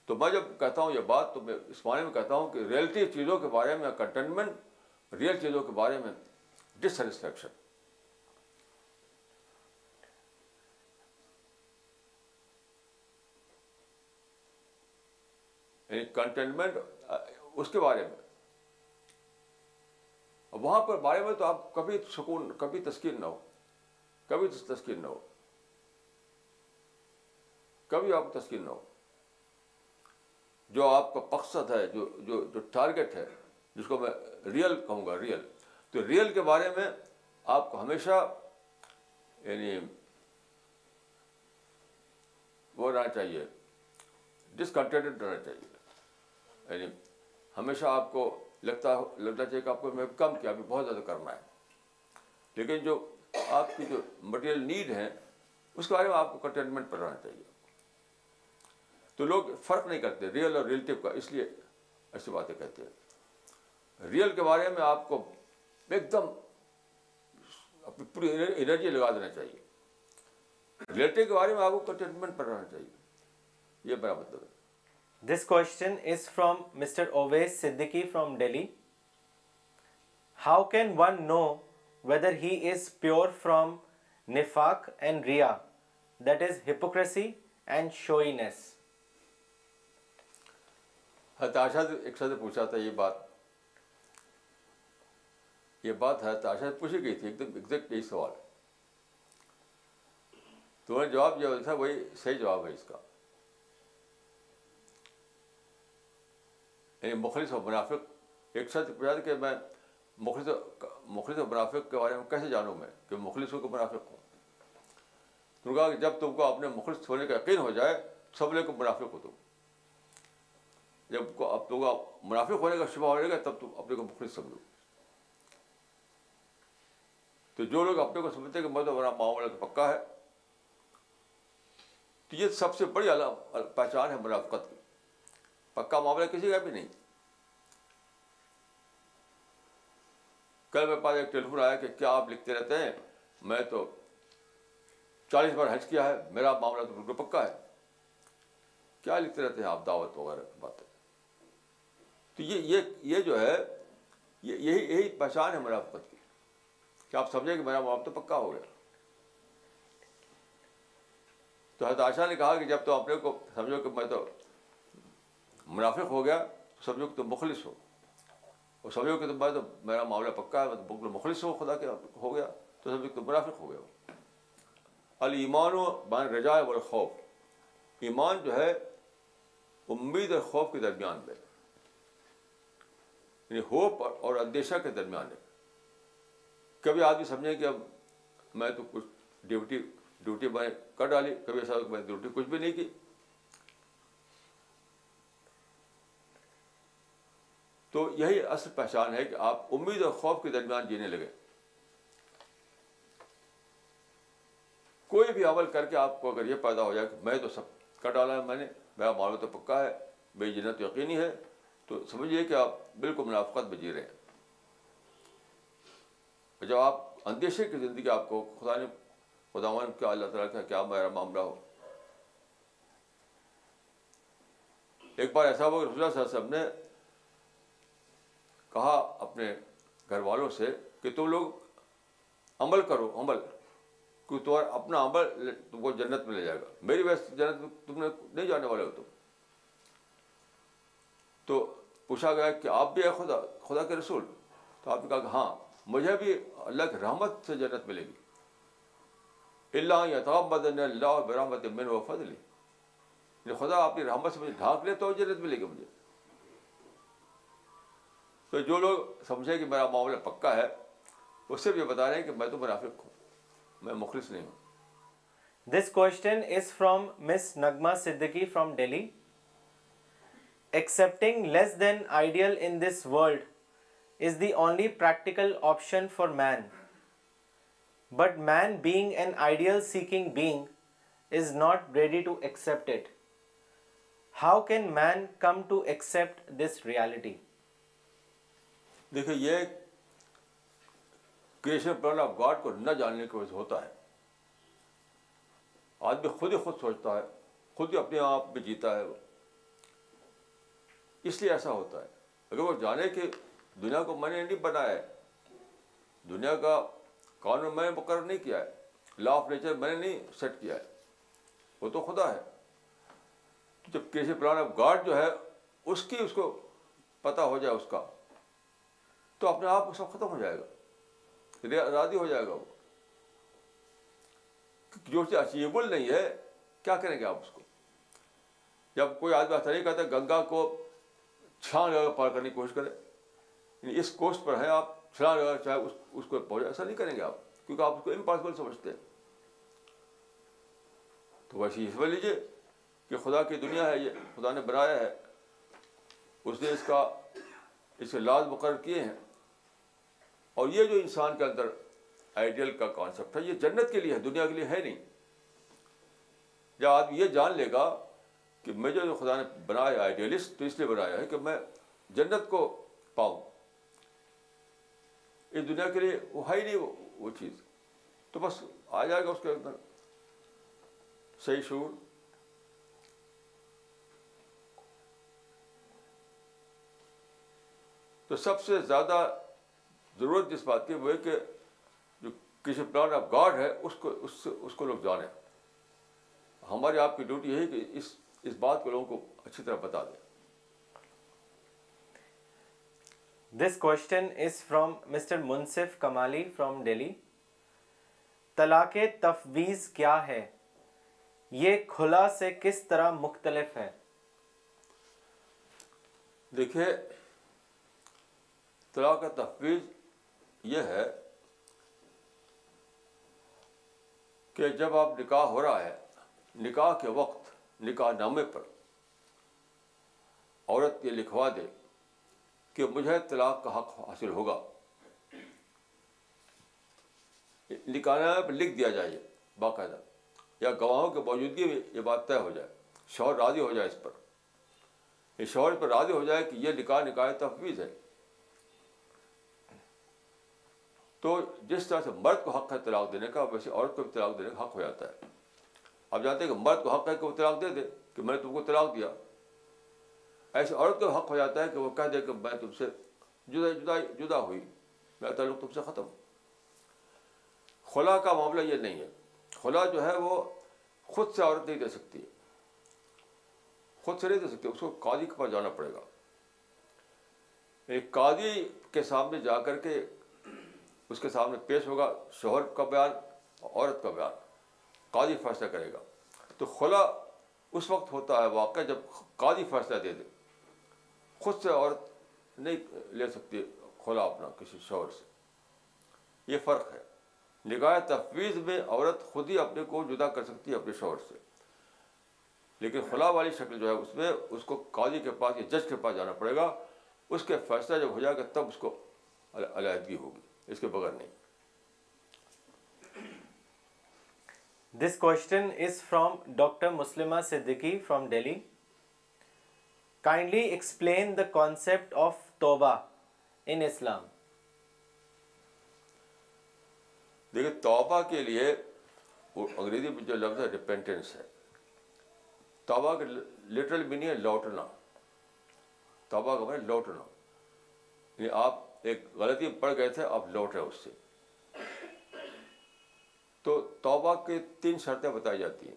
تو میں جب کہتا ہوں یہ بات تو میں اس بارے میں کہتا ہوں کہ ریئلٹی چیزوں کے بارے میں کنٹینمنٹ ریئل چیزوں کے بارے میں ڈسٹسفیکشن یعنی کنٹینمنٹ اس کے بارے میں وہاں پر بارے میں تو آپ کبھی سکون کبھی تسکین نہ ہو کبھی تسکین نہ ہو کبھی آپ تسکین نہ ہو جو آپ کا مقصد ہے جو جو جو ٹارگیٹ ہے جس کو میں ریئل کہوں گا ریئل تو ریئل کے بارے میں آپ کو ہمیشہ یعنی وہ رہنا چاہیے ڈسکنٹینٹ رہنا چاہیے یعنی ہمیشہ آپ کو لگتا لگتا چاہیے کہ آپ کو میں کم کیا بہت زیادہ کرنا ہے لیکن جو آپ کی جو مٹیریل نیڈ ہیں اس کے بارے میں آپ کو کنٹینمنٹ پر رہنا چاہیے تو لوگ فرق نہیں کرتے ریئل اور ریلیٹیو کا اس لیے ایسی باتیں کہتے ہیں ریئل کے بارے میں آپ کو ایک دم اپنی پوری انرجی لگا دینا چاہیے ریلیٹیو کے بارے میں آپ کو کنٹینمنٹ پر رہنا چاہیے یہ میرا مطلب ہے from Delhi how can one know whether ہی پوچھا تھا یہ بات یہ بات ہتاشا پوچھی گئی تھی ایک دم ایک سوال تو وہی صحیح جواب ہے اس کا یعنی مخلص و منافق ایک سچ پوچھا کہ میں مخلص مخلص و منافق کے بارے میں کیسے جانوں میں کہ مخلص ہوں کہ منافق ہوں تم کہا کہ جب تم کو اپنے مخلص ہونے کا یقین ہو جائے سب لے کو منافق ہو تم جب کو اب تم کو منافق ہونے کا شبہ ہو جائے گا تب تم اپنے کو مخلص سمجھو تو جو لوگ اپنے کو سمجھتے ہیں کہ مطلب ہمارا معاملہ تو پکا ہے تو یہ سب سے بڑی پہچان ہے منافقت کی پکا معاملہ کسی کا بھی نہیں کل میرے پاس ایک ٹیلیفون آیا کہ کیا آپ لکھتے رہتے ہیں میں تو چالیس بار حج کیا ہے میرا معاملہ تو بالکل پکا ہے کیا لکھتے رہتے ہیں آپ دعوت وغیرہ باتیں تو یہ یہ یہ جو ہے یہ یہی یہی پہچان ہے منافقت پت کی کہ آپ سمجھیں کہ میرا معاملہ تو پکا ہو گیا تو آشا نے کہا کہ جب تو اپنے کو سمجھو کہ میں تو منافق ہو گیا تو سمجھو کہ تم مخلص ہو اور سمجھو کہ تم میں تو میرا معاملہ پکا ہے بالکل مخلص ہو خدا کے ہو گیا تو سمجھو کہ تم منافق ہو گیا وہ و بان رضا و خوف ایمان جو ہے امید اور خوف کے درمیان میں یعنی ہوپ اور اندیشہ کے درمیان ہے کبھی آدمی سمجھے کہ اب میں تو کچھ ڈیوٹی ڈیوٹی میں کر ڈالی کبھی ایسا میں ڈیوٹی کچھ بھی نہیں کی تو یہی اصل پہچان ہے کہ آپ امید اور خوف کے درمیان جینے لگے کوئی بھی عمل کر کے آپ کو اگر یہ پیدا ہو جائے کہ میں تو سب کا ڈالا ہے میں نے میرا معاملہ تو پکا ہے میری جنت یقینی ہے تو سمجھیے کہ آپ بالکل منافقت میں جی رہے ہیں جب آپ اندیشے کی زندگی آپ کو خدا نے خدا کیا اللہ تعالیٰ کا کیا میرا معاملہ ہو ایک بار ایسا ہوا کہ رسول نے کہا اپنے گھر والوں سے کہ تم لوگ عمل کرو عمل کیوں تمہارا اپنا عمل تم کو جنت میں لے جائے گا میری وجہ سے جنت میں تم نے نہیں جانے والے ہو تم تو پوچھا گیا کہ آپ بھی ہے خدا خدا کے رسول تو آپ نے کہا کہ ہاں مجھے بھی اللہ کی رحمت سے جنت ملے گی اللہ عطاب اللہ برحمت من و فضلی یعنی خدا اپنی رحمت سے مجھے ڈھانک لے تو جنت ملے گی مجھے تو جو لوگ سمجھے کہ میرا معاملہ پکا ہے وہ صرف یہ بتا رہے ہیں کہ میں تو منافق ہوں میں مخلص نہیں ہوں this question is from Miss Nagma Siddiqui from Delhi accepting less than ideal in this world is the only practical option for man but man being an ideal seeking being is not ready to accept it how can man come to accept this reality دیکھیں یہ creation plan of God کو نہ جاننے کی وجہ سے ہوتا ہے آدمی خود ہی خود سوچتا ہے خود ہی اپنے آپ میں جیتا ہے وہ اس لیے ایسا ہوتا ہے اگر وہ جانے کہ دنیا کو میں نے نہیں بنایا ہے دنیا کا قانون میں نے مقرر نہیں کیا ہے لا آف نیچر میں نے نہیں سیٹ کیا ہے وہ تو خدا ہے جب کسی پلان آف گاڈ جو ہے اس کی اس کو پتہ ہو جائے اس کا تو اپنے آپ کو سب ختم ہو جائے گا آزادی ہو جائے گا وہ جو چیز اچیویبل نہیں ہے کیا کریں گے آپ اس کو جب کوئی آدمی ایسا نہیں کہتا گنگا کو چھان جگہ پار کرنے کی کوشش کرے یعنی اس کوسٹ پر ہے آپ چھان جگہ چاہے اس اس کو پہنچے ایسا نہیں کریں گے آپ کیونکہ آپ اس کو امپاسبل سمجھتے ہیں تو ویسے یہ سمجھ لیجیے کہ خدا کی دنیا ہے یہ خدا نے بنایا ہے اس نے اس کا اس کے لاز مقرر کیے ہیں اور یہ جو انسان کے اندر آئیڈیل کا کانسیپٹ ہے یہ جنت کے لیے ہے دنیا کے لیے ہے نہیں جب آدمی یہ جان لے گا کہ میں جو خدا نے بنایا آئیڈیلسٹ تو اس لیے بنایا ہے کہ میں جنت کو پاؤں اس دنیا کے لیے وہ ہے ہی نہیں وہ چیز تو بس آ جائے گا اس کے اندر صحیح شعور تو سب سے زیادہ ضرورت جس بات کی وہ ہے کہ جو کسی پلان آف گاڈ ہے اس کو اس سے اس کو لوگ جانیں ہماری آپ کی ڈیوٹی یہی کہ اس اس بات کو لوگوں کو اچھی طرح بتا دیں this question is from mister Munsif Kamali from Delhi طلاق تفویض کیا ہے یہ کھلا سے کس طرح مختلف ہے دیکھیے طلاق تفویض یہ ہے کہ جب آپ نکاح ہو رہا ہے نکاح کے وقت نکاح نامے پر عورت یہ لکھوا دے کہ مجھے طلاق کا حق حاصل ہوگا نکاح نامے پر لکھ دیا جائے باقاعدہ یا گواہوں کے موجودگی میں یہ بات طے ہو جائے شوہر راضی ہو جائے اس پر شوہر پر راضی ہو جائے کہ یہ نکاح نکاح تفویض ہے تو جس طرح سے مرد کو حق ہے طلاق دینے کا ویسے عورت کو بھی طلاق دینے کا حق ہو جاتا ہے آپ جانتے ہیں کہ مرد کو حق ہے کہ وہ طلاق دے دے کہ میں نے تم کو طلاق دیا ایسے عورت کو حق ہو جاتا ہے کہ وہ کہہ دے کہ میں تم سے جدا جدا جدا ہوئی میرا تعلق تم سے ختم خلا کا معاملہ یہ نہیں ہے خلا جو ہے وہ خود سے عورت نہیں دے سکتی خود سے نہیں دے سکتی اس کو قاضی کے پاس جانا پڑے گا ایک قاضی کے سامنے جا کر کے اس کے سامنے پیش ہوگا شوہر کا بیان عورت کا بیان قاضی فیصلہ کرے گا تو خلا اس وقت ہوتا ہے واقعہ جب قاضی فیصلہ دے دے خود سے عورت نہیں لے سکتی خلا اپنا کسی شوہر سے یہ فرق ہے نگاہ تفویض میں عورت خود ہی اپنے کو جدا کر سکتی ہے اپنے شوہر سے لیکن خلا والی شکل جو ہے اس میں اس کو قاضی کے پاس یا جج کے پاس جانا پڑے گا اس کے فیصلہ جب ہو جائے گا تب اس کو علیحدگی ہوگی اس کے بغیر نہیں this question is from doctor Muslima Siddiqui from Delhi kindly explain the concept of توبہ ان اسلام دیکھیے توبہ کے لیے انگریزی میں جو لفظ ہے ریپینٹنس ہے توبہ لٹرل میننگ ہے لوٹنا توبہ کا لوٹنا یعنی آپ ایک غلطی پڑ گئے تھے اب لوٹ رہے اس سے تو توبہ کے تین شرطیں بتائی جاتی ہیں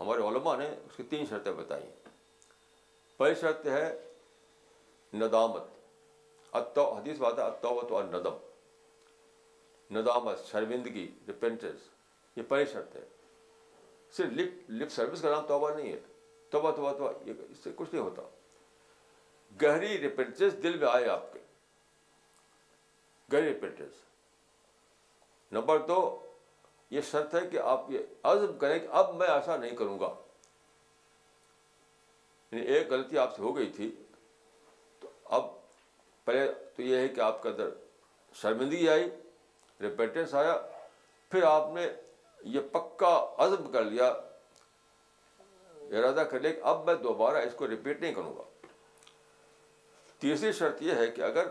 ہمارے علماء نے اس کی تین شرطیں بتائی ہیں پہلی شرط ہے ندامت اتو حدیث بات ہے اتوت اور ندم ندامت شرمندگی ریپینٹنس یہ پہلی شرط ہے صرف لپ لپ سروس کا نام توبہ نہیں ہے توبہ توبہ توبہ یہ اس سے کچھ نہیں ہوتا گہری ریپینٹنس دل میں آئے آپ کے ریپٹنس نمبر دو یہ شرط ہے کہ آپ یہ عزم کریں کہ اب میں ایسا نہیں کروں گا یعنی ایک غلطی آپ سے ہو گئی تھی تو اب پہلے تو یہ ہے کہ آپ کا اندر شرمندگی آئی ریپینٹنس آیا پھر آپ نے یہ پکا عزم کر لیا ارادہ کر لیا کہ اب میں دوبارہ اس کو ریپیٹ نہیں کروں گا تیسری شرط یہ ہے کہ اگر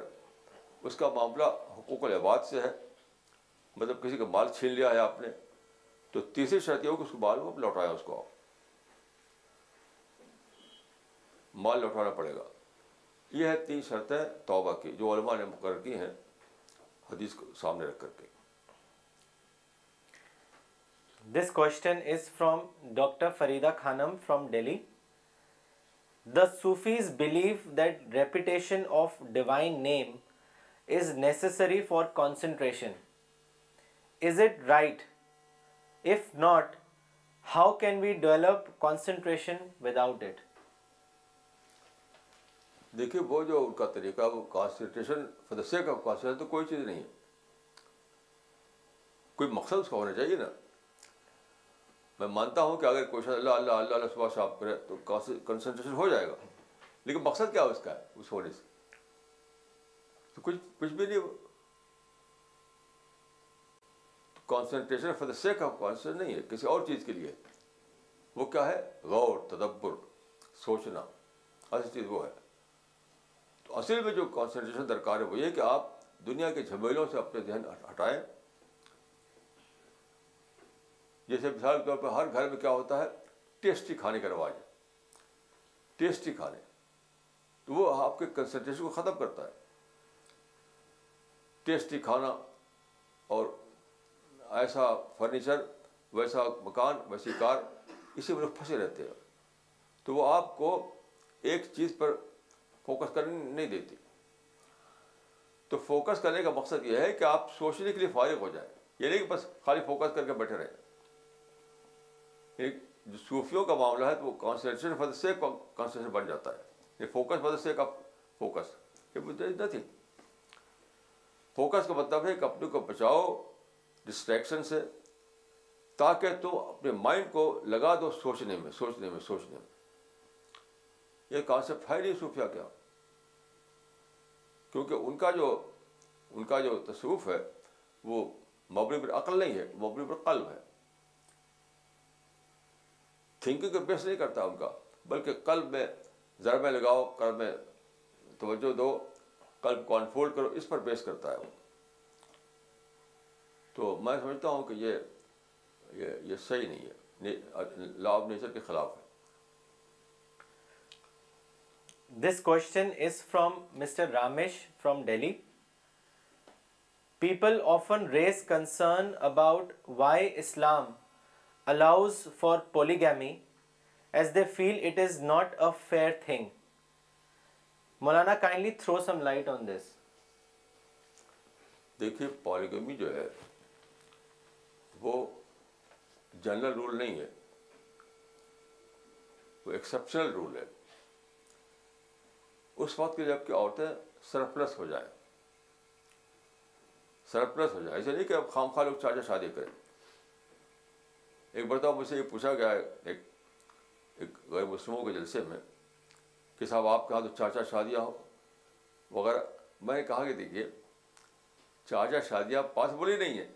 اس کا معاملہ حقوق العباد سے ہے مطلب کسی کا مال چھین لیا ہے آپ نے تو تیسری شرط یہ ہو کہ اس کو مال کو لوٹایا اس کو آپ مال لوٹانا پڑے گا یہ ہے تین شرطیں توبہ کی جو علماء نے مقرر کی ہیں حدیث کو سامنے رکھ کر کے this question is from doctor Farida Khanam from Delhi the Sufis believe that repetition of divine name کوئی چیز نہیں ہے کوئی مقصد ہونا چاہیے نا میں مانتا ہوں کہ اگر کوشش اللہ اللہ اللہ تو جائے گا لیکن مقصد کیا اس کا ہے تو کچھ کچھ بھی نہیں for concentration sake of concentration نہیں ہے کسی اور چیز کے لیے وہ کیا ہے غور تدبر سوچنا اصل چیز وہ ہے تو اصل میں جو کانسنٹریشن درکار ہے وہ یہ کہ آپ دنیا کے جھمیلوں سے اپنے ذہن ہٹائیں جیسے مثال کے طور پر ہر گھر میں کیا ہوتا ہے ٹیسٹی کھانے کا رواج ٹیسٹی کھانے تو وہ آپ کے کنسنٹریشن کو ختم کرتا ہے ٹیسٹی کھانا اور ایسا فرنیچر ویسا مکان ویسی کار اسی میں لوگ پھنسے رہتے ہیں تو وہ آپ کو ایک چیز پر فوکس کرنے نہیں دیتی تو فوکس کرنے کا مقصد یہ ہے کہ آپ سوچنے کے لیے فارغ ہو جائیں یہ نہیں کہ بس خالی فوکس کر کے بیٹھے رہیں جو صوفیوں کا معاملہ ہے تو وہ کانسنٹریشن فدر سے کانسنٹریشن بن جاتا ہے یہ فوکس فدر سے کا فوکس نتھنگ فوکس کا مطلب ہے کہ اپنے کو بچاؤ ڈسٹریکشن سے تاکہ تو اپنے مائنڈ کو لگا دو سوچنے میں سوچنے میں سوچنے میں یہ کہاں سے نہیں صوفیہ کیا کیونکہ ان کا جو ان کا جو تصوف ہے وہ مبنی پر عقل نہیں ہے مبنی پر قلب ہے تھنکنگ کو بیس نہیں کرتا ان کا بلکہ قلب میں ضربیں لگاؤ قلب میں توجہ دو کون انفولڈ کرو اس پر بیس کرتا ہے تو میں سمجھتا ہوں کہ یہ یہ, صحیح نہیں ہے لا آف نیچر کے خلاف ہے this question is from mister Ramesh from Delhi people often raise concern about why Islam allows for polygamy as they feel it is not a fair thing Maulana kindly throw some light on this دیکھیے polygamy جو ہے وہ general rule نہیں ہے وہ role ہے اس وقت کی جب کہ عورتیں سرپلس ہو جائیں سرپلس ہو جائیں ایسے نہیں کہ اب خام خواہ لوگ چاچا شادی کریں ایک برتاؤ مجھ سے یہ پوچھا گیا ایک غیر مسلموں کے جلسے میں کہ صاحب آپ کہاں تو چاچا شادیاں ہو وغیرہ میں نے کہا کہ دیکھیے چاچا شادیاں پاسبل ہی نہیں ہے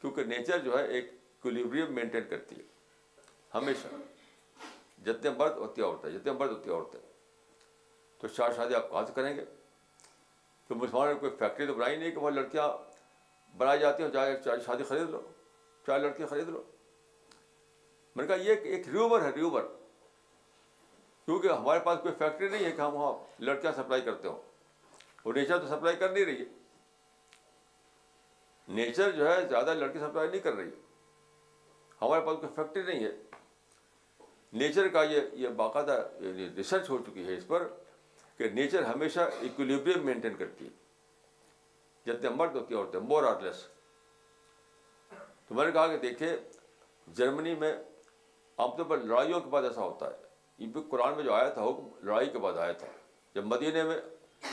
کیونکہ نیچر جو ہے ایک کولیبریم مینٹین کرتی ہے ہمیشہ جتنے مرد اتنی عورتیں جتنے مرد اتنی عورتیں تو چار شادی آپ کہاں سے کریں گے تو مسلمانوں نے کوئی فیکٹری تو بنائی نہیں کہ وہاں لڑکیاں بنائی جاتی ہیں چاہے چار شادی خرید لو چاہے لڑکیاں خرید لو میں نے کہا یہ ایک ریوور ہے ریوور کیونکہ ہمارے پاس کوئی فیکٹری نہیں ہے کہ ہم وہاں لڑکیاں سپلائی کرتے ہوں وہ نیچر تو سپلائی کر نہیں رہی ہے نیچر جو ہے زیادہ لڑکی سپلائی نہیں کر رہی ہمارے پاس کوئی فیکٹری نہیں ہے نیچر کا یہ یہ باقاعدہ ریسرچ ہو چکی ہے اس پر کہ نیچر ہمیشہ اکولیبریم مینٹین کرتی ہے جتنے مرد ہوتی ہے عورتیں مور آر لیس تو میں نے کہا کہ دیکھیے جرمنی میں عام طور پر لڑائیوں کے بعد ایسا ہوتا ہے ان بھی قرآن میں جو آیا تھا حکم لڑائی کے بعد آیا تھا جب مدینے میں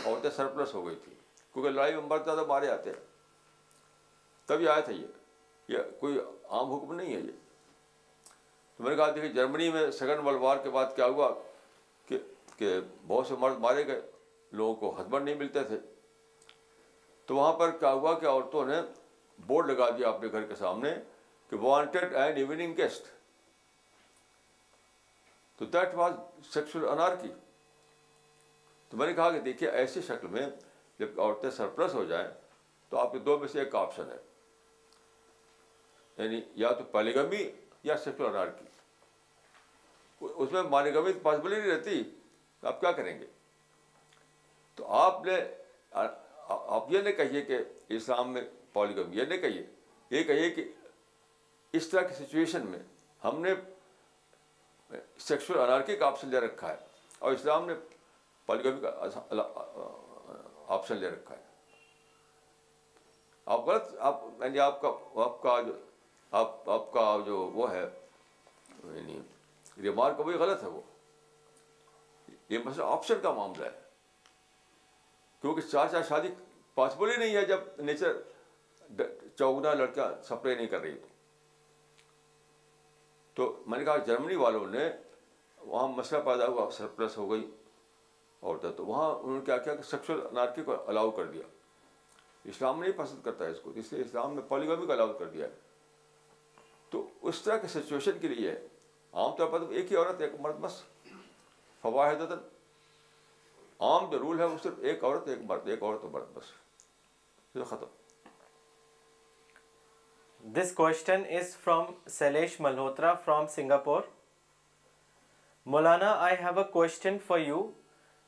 عورتیں سرپلس ہو گئی تھی کیونکہ لڑائی میں مرد زیادہ مارے آتے ہیں تبھی آیا تھا یہ کوئی عام حکم نہیں ہے یہ تو میں نے کہا دیکھیے جرمنی میں سیکنڈ ورلڈ وار کے بعد کیا ہوا کہ کہ بہت سے مرد مارے گئے لوگوں کو ہسبینڈ نہیں ملتے تھے تو وہاں پر کیا ہوا کہ عورتوں نے بورڈ لگا دیا اپنے گھر کے سامنے کہ وانٹیڈ اینڈ ایوننگ گیسٹ تو دیٹ واز انار کی تو میں نے کہا کہ دیکھیے ایسی شکل میں جب عورتیں سرپرس ہو جائیں تو آپ کے دو میں سے ایک آپشن ہے یعنی یا تو پالیگمی یا سیکسول انار کی اس میں مانگمی تو پاسبل ہی نہیں رہتی آپ کیا کریں گے تو آپ نے آپ یہ نہیں کہیے کہ اسلام میں پالیگم یہ کہیے کہ اس طرح کی سچویشن میں ہم نے سیکسل انارکی کا آپشن لے رکھا ہے اور اسلام نے کا آپشن لے رکھا ہے آپ غلط آپ یعنی آپ کا آپ کا جو آپ آپ کا جو وہ ہے یعنی ریمارک وہی غلط ہے وہ یہ مسئلہ آپشن کا معاملہ ہے کیونکہ چار چار شادی پاسبل ہی نہیں ہے جب نیچر چوگنا لڑکیاں سپرے نہیں کر رہی تو تو میں نے کہا جرمنی والوں نے وہاں مسئلہ پیدا ہوا سرپلس ہو گئی عورتیں تو وہاں انہوں نے کیا کیا کہ سیکشل انارکی کو الاؤ کر دیا اسلام نہیں پسند کرتا ہے اس کو اس لیے اسلام نے پالیگامی کو الاؤ کر دیا ہے تو اس طرح کے سچویشن کے لیے عام طور پر ایک ہی عورت ایک مرد بس فواہد عام جو رول ہے وہ صرف ایک عورت ایک مرد ایک عورت مرد بس ختم This question is from Sailesh Malhotra from Singapore. Maulana, I have a question for you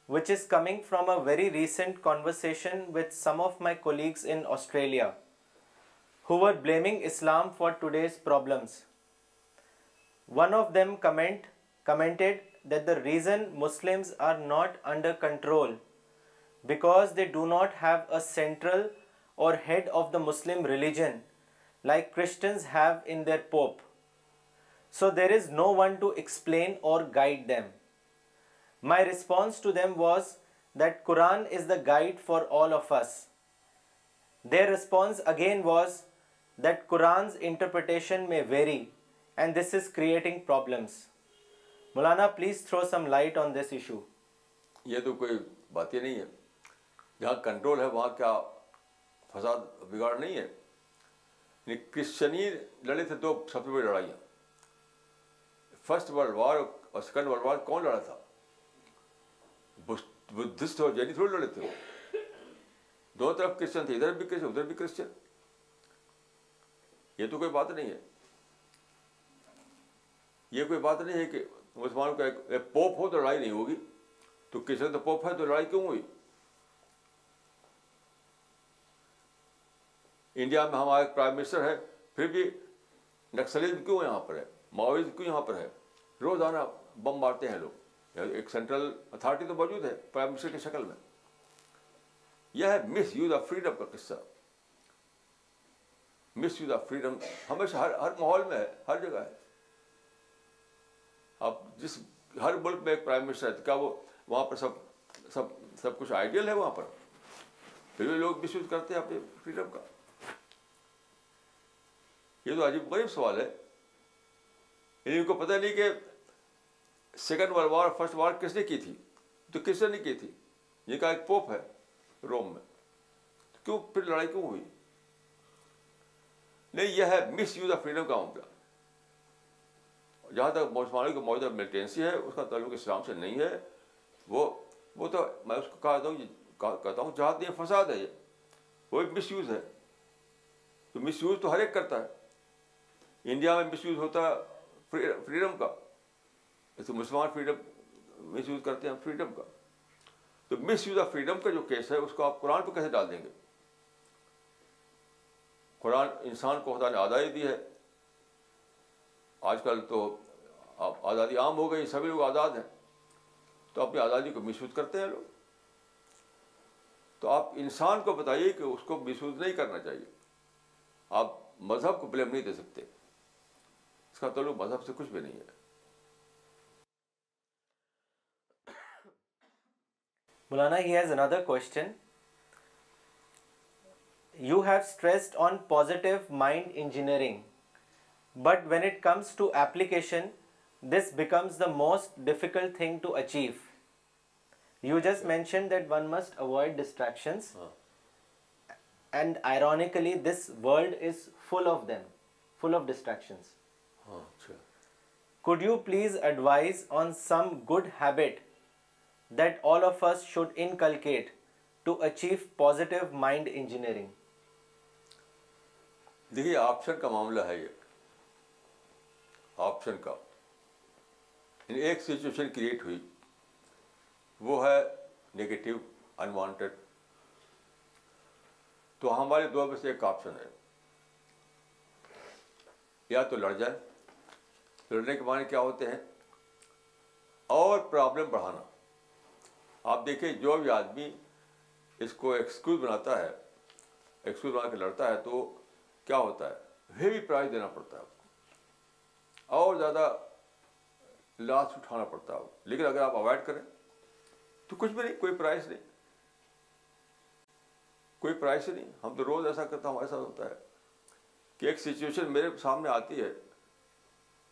which is coming from a very recent conversation with some of my colleagues in Australia who were blaming Islam for today's problems. One of them commented that the reason Muslims are not under control because they do not have a central or head of the Muslim religion like Christians have in pope so there is no one to explain or guide my response Quran is the guide for all of their response again was that Quran interpretation میں very and this is creating problems Maulana please throw some light on this issue یہ تو کوئی بات ہی نہیں ہے جہاں control ہے وہاں کیا ہے لڑے تھے تو سب سے بڑی لڑائیاں فرسٹ ورلڈ وار اور سیکنڈ ورلڈ وار کون لڑا تھا بدھسٹ اور جینی تھوڑے لڑے تھے دونوں طرف کرسچن تھے ادھر بھی کرسچن ادھر بھی کرسچن یہ تو کوئی بات نہیں ہے یہ کوئی بات نہیں ہے کہ مسلمان ایک پوپ ہو تو لڑائی نہیں ہوگی تو کرسچن تو پوپ ہے تو لڑائی کیوں ہوئی انڈیا میں ہمارا ایک پرائم منسٹر ہے پھر بھی نکسلزم کیوں یہاں پر ہے ماویزم کیوں یہاں پر ہے روزانہ بم مارتے ہیں لوگ یعنی ایک سینٹرل اتھارٹی تو موجود ہے پرائم منسٹر کی شکل میں یہ ہے مس یوز آف فریڈم کا قصہ مس یوز آف فریڈم ہمیشہ ہر ہر ماحول میں ہے ہر جگہ ہے اب جس ہر ملک میں ایک پرائم منسٹر ہے کیا وہ وہاں پر سب سب سب کچھ آئیڈیل ہے وہاں پر پھر بھی لوگ مس یوز کرتے ہیں اپنے فریڈم کا یہ تو عجیب غریب سوال ہے یعنی ان کو پتہ نہیں کہ second world war first war کس نے کی تھی تو کس نے نہیں کی تھی یہ کا ایک پوپ ہے روم میں کیوں پھر لڑائی کیوں ہوئی نہیں یہ ہے مس یوز آف فریڈم کا معاملہ جہاں تک مسلمانوں کی موجودہ ملیٹینسی ہے اس کا تعلق اسلام سے نہیں ہے وہ وہ تو میں اس کو کہتا ہوں کہتا ہوں جہاں فساد ہے یہ وہ ایک مس یوز ہے تو مس یوز تو ہر ایک کرتا ہے انڈیا میں مس یوز ہوتا ہے فریڈم کا ایسے مسلمان فریڈم مس یوز کرتے ہیں فریڈم کا تو مس یوز آف فریڈم کا جو کیس ہے اس کو آپ قرآن پہ کیسے ڈال دیں گے قرآن انسان کو خدا نے آزادی دی ہے آج کل تو آپ آزادی عام ہو گئی سبھی لوگ آزاد ہیں تو اپنی آزادی کو مس یوز کرتے ہیں لوگ تو آپ انسان کو بتائیے کہ اس کو مس یوز نہیں کرنا چاہیے آپ مذہب کو بلیم نہیں دے سکتے کا تعلق مذہب سے کچھ بھی نہیں ہے Maulana he has another question you have stressed on positive mind engineering but when it comes to application this becomes the most difficult thing to achieve you just mention that one must avoid distractions and ironically this world is full of them full of distractions ہاں، اچھا could you please advise on some good habit that all of us should inculcate to achieve positive mind engineering دیکھیے option کا معاملہ ہے یہ option کا یعنی ایک سچویشن کریٹ ہوئی وہ ہے نگیٹو انوانٹیڈ تو ہمارے دو میں سے ایک آپشن ہے یا تو لڑ جائے لڑنے کے معنی کیا ہوتے ہیں اور پرابلم بڑھانا آپ دیکھیں جو بھی آدمی اس کو ایکسکیوز بناتا ہے ایکسکیوز بنا کے لڑتا ہے تو کیا ہوتا ہے ہیوی پرائز دینا پڑتا ہے اور زیادہ لاس اٹھانا پڑتا ہے لیکن اگر آپ اوائڈ کریں تو کچھ بھی نہیں کوئی پرائز نہیں کوئی پرائز نہیں ہم تو روز ایسا کرتا ہوں ایسا ہوتا ہے کہ ایک سچویشن میرے سامنے آتی ہے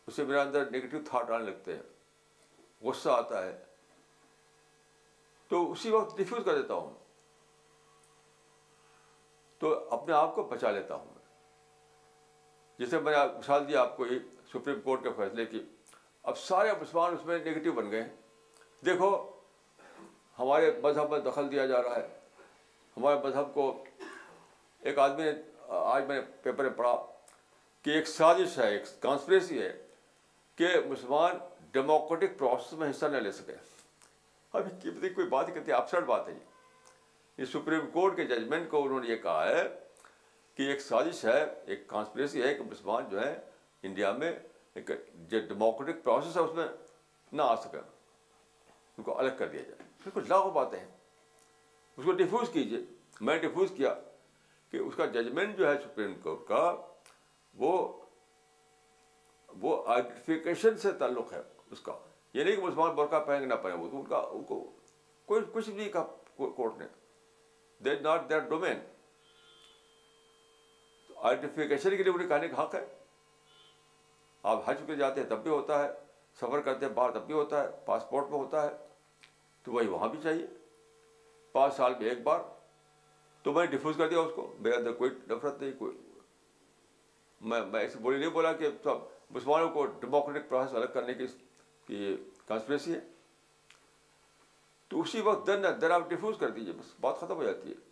اس سے میرے اندر نگیٹو تھاٹ آنے لگتے ہیں غصہ آتا ہے تو اسی وقت ڈیفیوز کر دیتا ہوں تو اپنے آپ کو بچا لیتا ہوں میں جیسے میں نے مثال دیا آپ کو یہ سپریم کورٹ کے فیصلے کی اب سارے مسلمان اس میں نگیٹو بن گئے ہیں دیکھو ہمارے مذہب میں دخل دیا جا رہا ہے ہمارے مذہب کو ایک آدمی نے آج میں نے پیپر میں پڑھا کہ ایک سازش ہے ایک کانسپریسی ہے کہ مسلمان ڈیموکریٹک پروسیس میں حصہ نہ لے سکے ابھی کوئی بات کہتے ہیں آپسرڈ بات ہے یہ سپریم کورٹ کے ججمنٹ کو انہوں نے یہ کہا ہے کہ ایک سازش ہے ایک کانسپریسی ہے کہ مسلمان جو ہے انڈیا میں ایک جو ڈیموکریٹک پروسیس ہے اس میں نہ آ سکے ان کو الگ کر دیا جائے بالکل لاکھوں باتیں ہیں اس کو ڈیفیوز کیجیے میں ڈیفیوز کیا کہ اس کا ججمنٹ جو ہے سپریم کورٹ کا وہ وہ آئیڈینٹیفیکیشن سے تعلق ہے اس کا یہ نہیں کہ مسلمان برقع پہنگ نہ وہ ان ان کا کو کوئی کچھ نہیں کہا کورٹ نے ناٹ ڈومین آئیڈینٹیفیکیشن کے لیے انہیں کہنے کا حق ہے آپ حج پہ جاتے ہیں تب بھی ہوتا ہے سفر کرتے ہیں باہر تب بھی ہوتا ہے پاسپورٹ میں ہوتا ہے تو وہی وہاں بھی چاہیے پانچ سال میں ایک بار تو میں نے ڈیفیوز کر دیا اس کو میرے اندر کوئی نفرت نہیں کوئی میں میں ایسے بولی نہیں بولا کہ مسلمانوں کو ڈیموکریٹک پروسیس الگ کرنے کی کانسپریسی ہے تو اسی وقت دن در آپ ڈیفیوز کر دیجیے بس بات ختم ہو جاتی ہے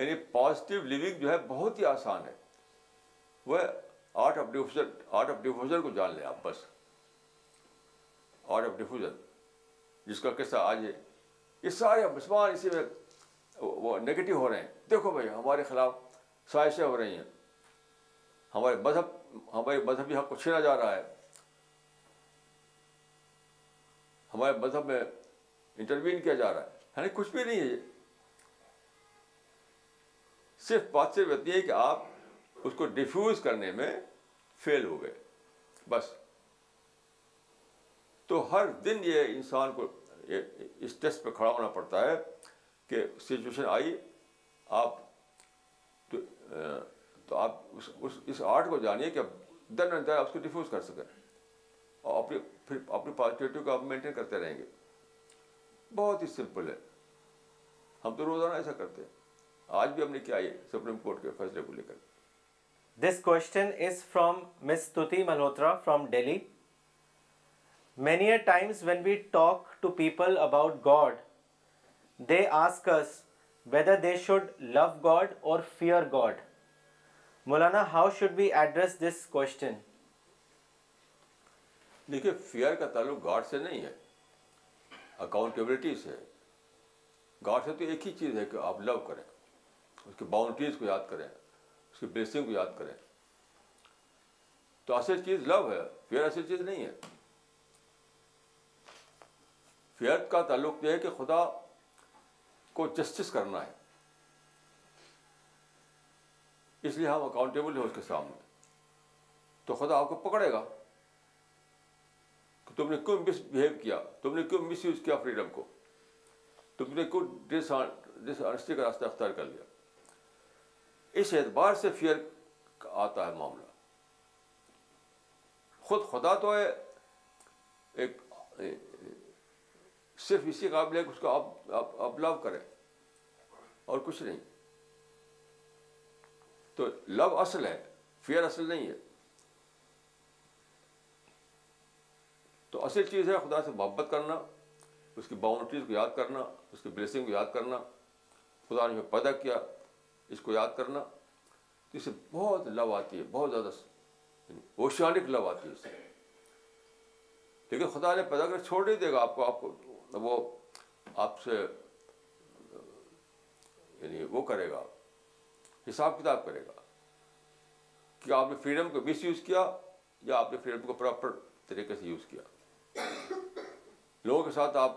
یعنی پازیٹیو لیونگ جو ہے بہت ہی آسان ہے وہ art of diffusion art of diffusion کو جان لیں آپ بس آرٹ آف ڈیفیوژن جس کا قصہ آج ہے یہ سارے مسلمان اسی میں وہ نگیٹو ہو رہے ہیں دیکھو بھائی ہمارے خلاف سائشیں ہو رہی ہیں ہمارے مذہب ہمارے مذہبی حق کو چھینا جا رہا ہے ہمارے مذہب میں انٹروین کیا جا رہا ہے یعنی کچھ بھی نہیں ہے صرف بات صرف اتنی ہے کہ آپ اس کو ڈیفیوز کرنے میں فیل ہو گئے بس تو ہر دن یہ انسان کو اس ٹیسٹ پہ کھڑا ہونا پڑتا ہے کہ سچویشن آئی آپ تو آپ اس اس آرٹ کو جانیے کہ آپ دن آپ اس کو ڈیفیوز کر سکیں اور اپنی پھر اپنی پازیٹیوٹی کو آپ مینٹین کرتے رہیں گے بہت ہی سمپل ہے ہم تو روزانہ ایسا کرتے ہیں آج بھی ہم نے کیا یہ سپریم کورٹ کے فیصلے کو لے کر this question is from Miss Titi Malhotra from Delhi many a times when we talk to people about God they ask whether they should love God or fear God Maulana how should be address this question دیکھیے fear کا تعلق God سے نہیں ہے accountability سے God سے تو ایک ہی چیز ہے کہ آپ لو کریں اس کی باؤنڈریز کو یاد کریں اس کی بلیسنگ کو یاد کریں تو ایسے چیز لو ہے فیئر ایسی چیز نہیں ہے فیئر کا تعلق یہ ہے کہ خدا کو جسٹس کرنا ہے اس لیے ہم اکاؤنٹیبل ہیں اس کے سامنے تو خدا آپ کو پکڑے گا کہ تم نے کیوں مس بہیو کیا تم نے کیوں مس یوز کیا فریڈم کو تم نے کیوں ڈس ڈسانسٹی کا راستہ اختیار کر لیا اس اعتبار سے فیئر آتا ہے معاملہ خود خدا تو ہے ایک صرف اسی قابل ہے کہ اس کو لو کریں اور کچھ نہیں تو لو اصل ہے فیئر اصل نہیں ہے تو اصل چیز ہے خدا سے محبت کرنا اس کی باؤنڈریز کو یاد کرنا اس کی بلیسنگ کو یاد کرنا خدا نے پیدا کیا اس کو یاد کرنا اس سے بہت لو آتی ہے بہت زیادہ اوشیانک یعنی لو آتی ہے اس سے لیکن خدا نے پیدا کر چھوڑ نہیں دے گا آپ کو آپ کو وہ آپ سے یعنی وہ کرے گا حساب کتاب کرے گا کہ آپ نے فریڈم کو مس یوز کیا یا آپ نے فریڈم کو پراپر طریقے سے یوز کیا لوگوں کے ساتھ آپ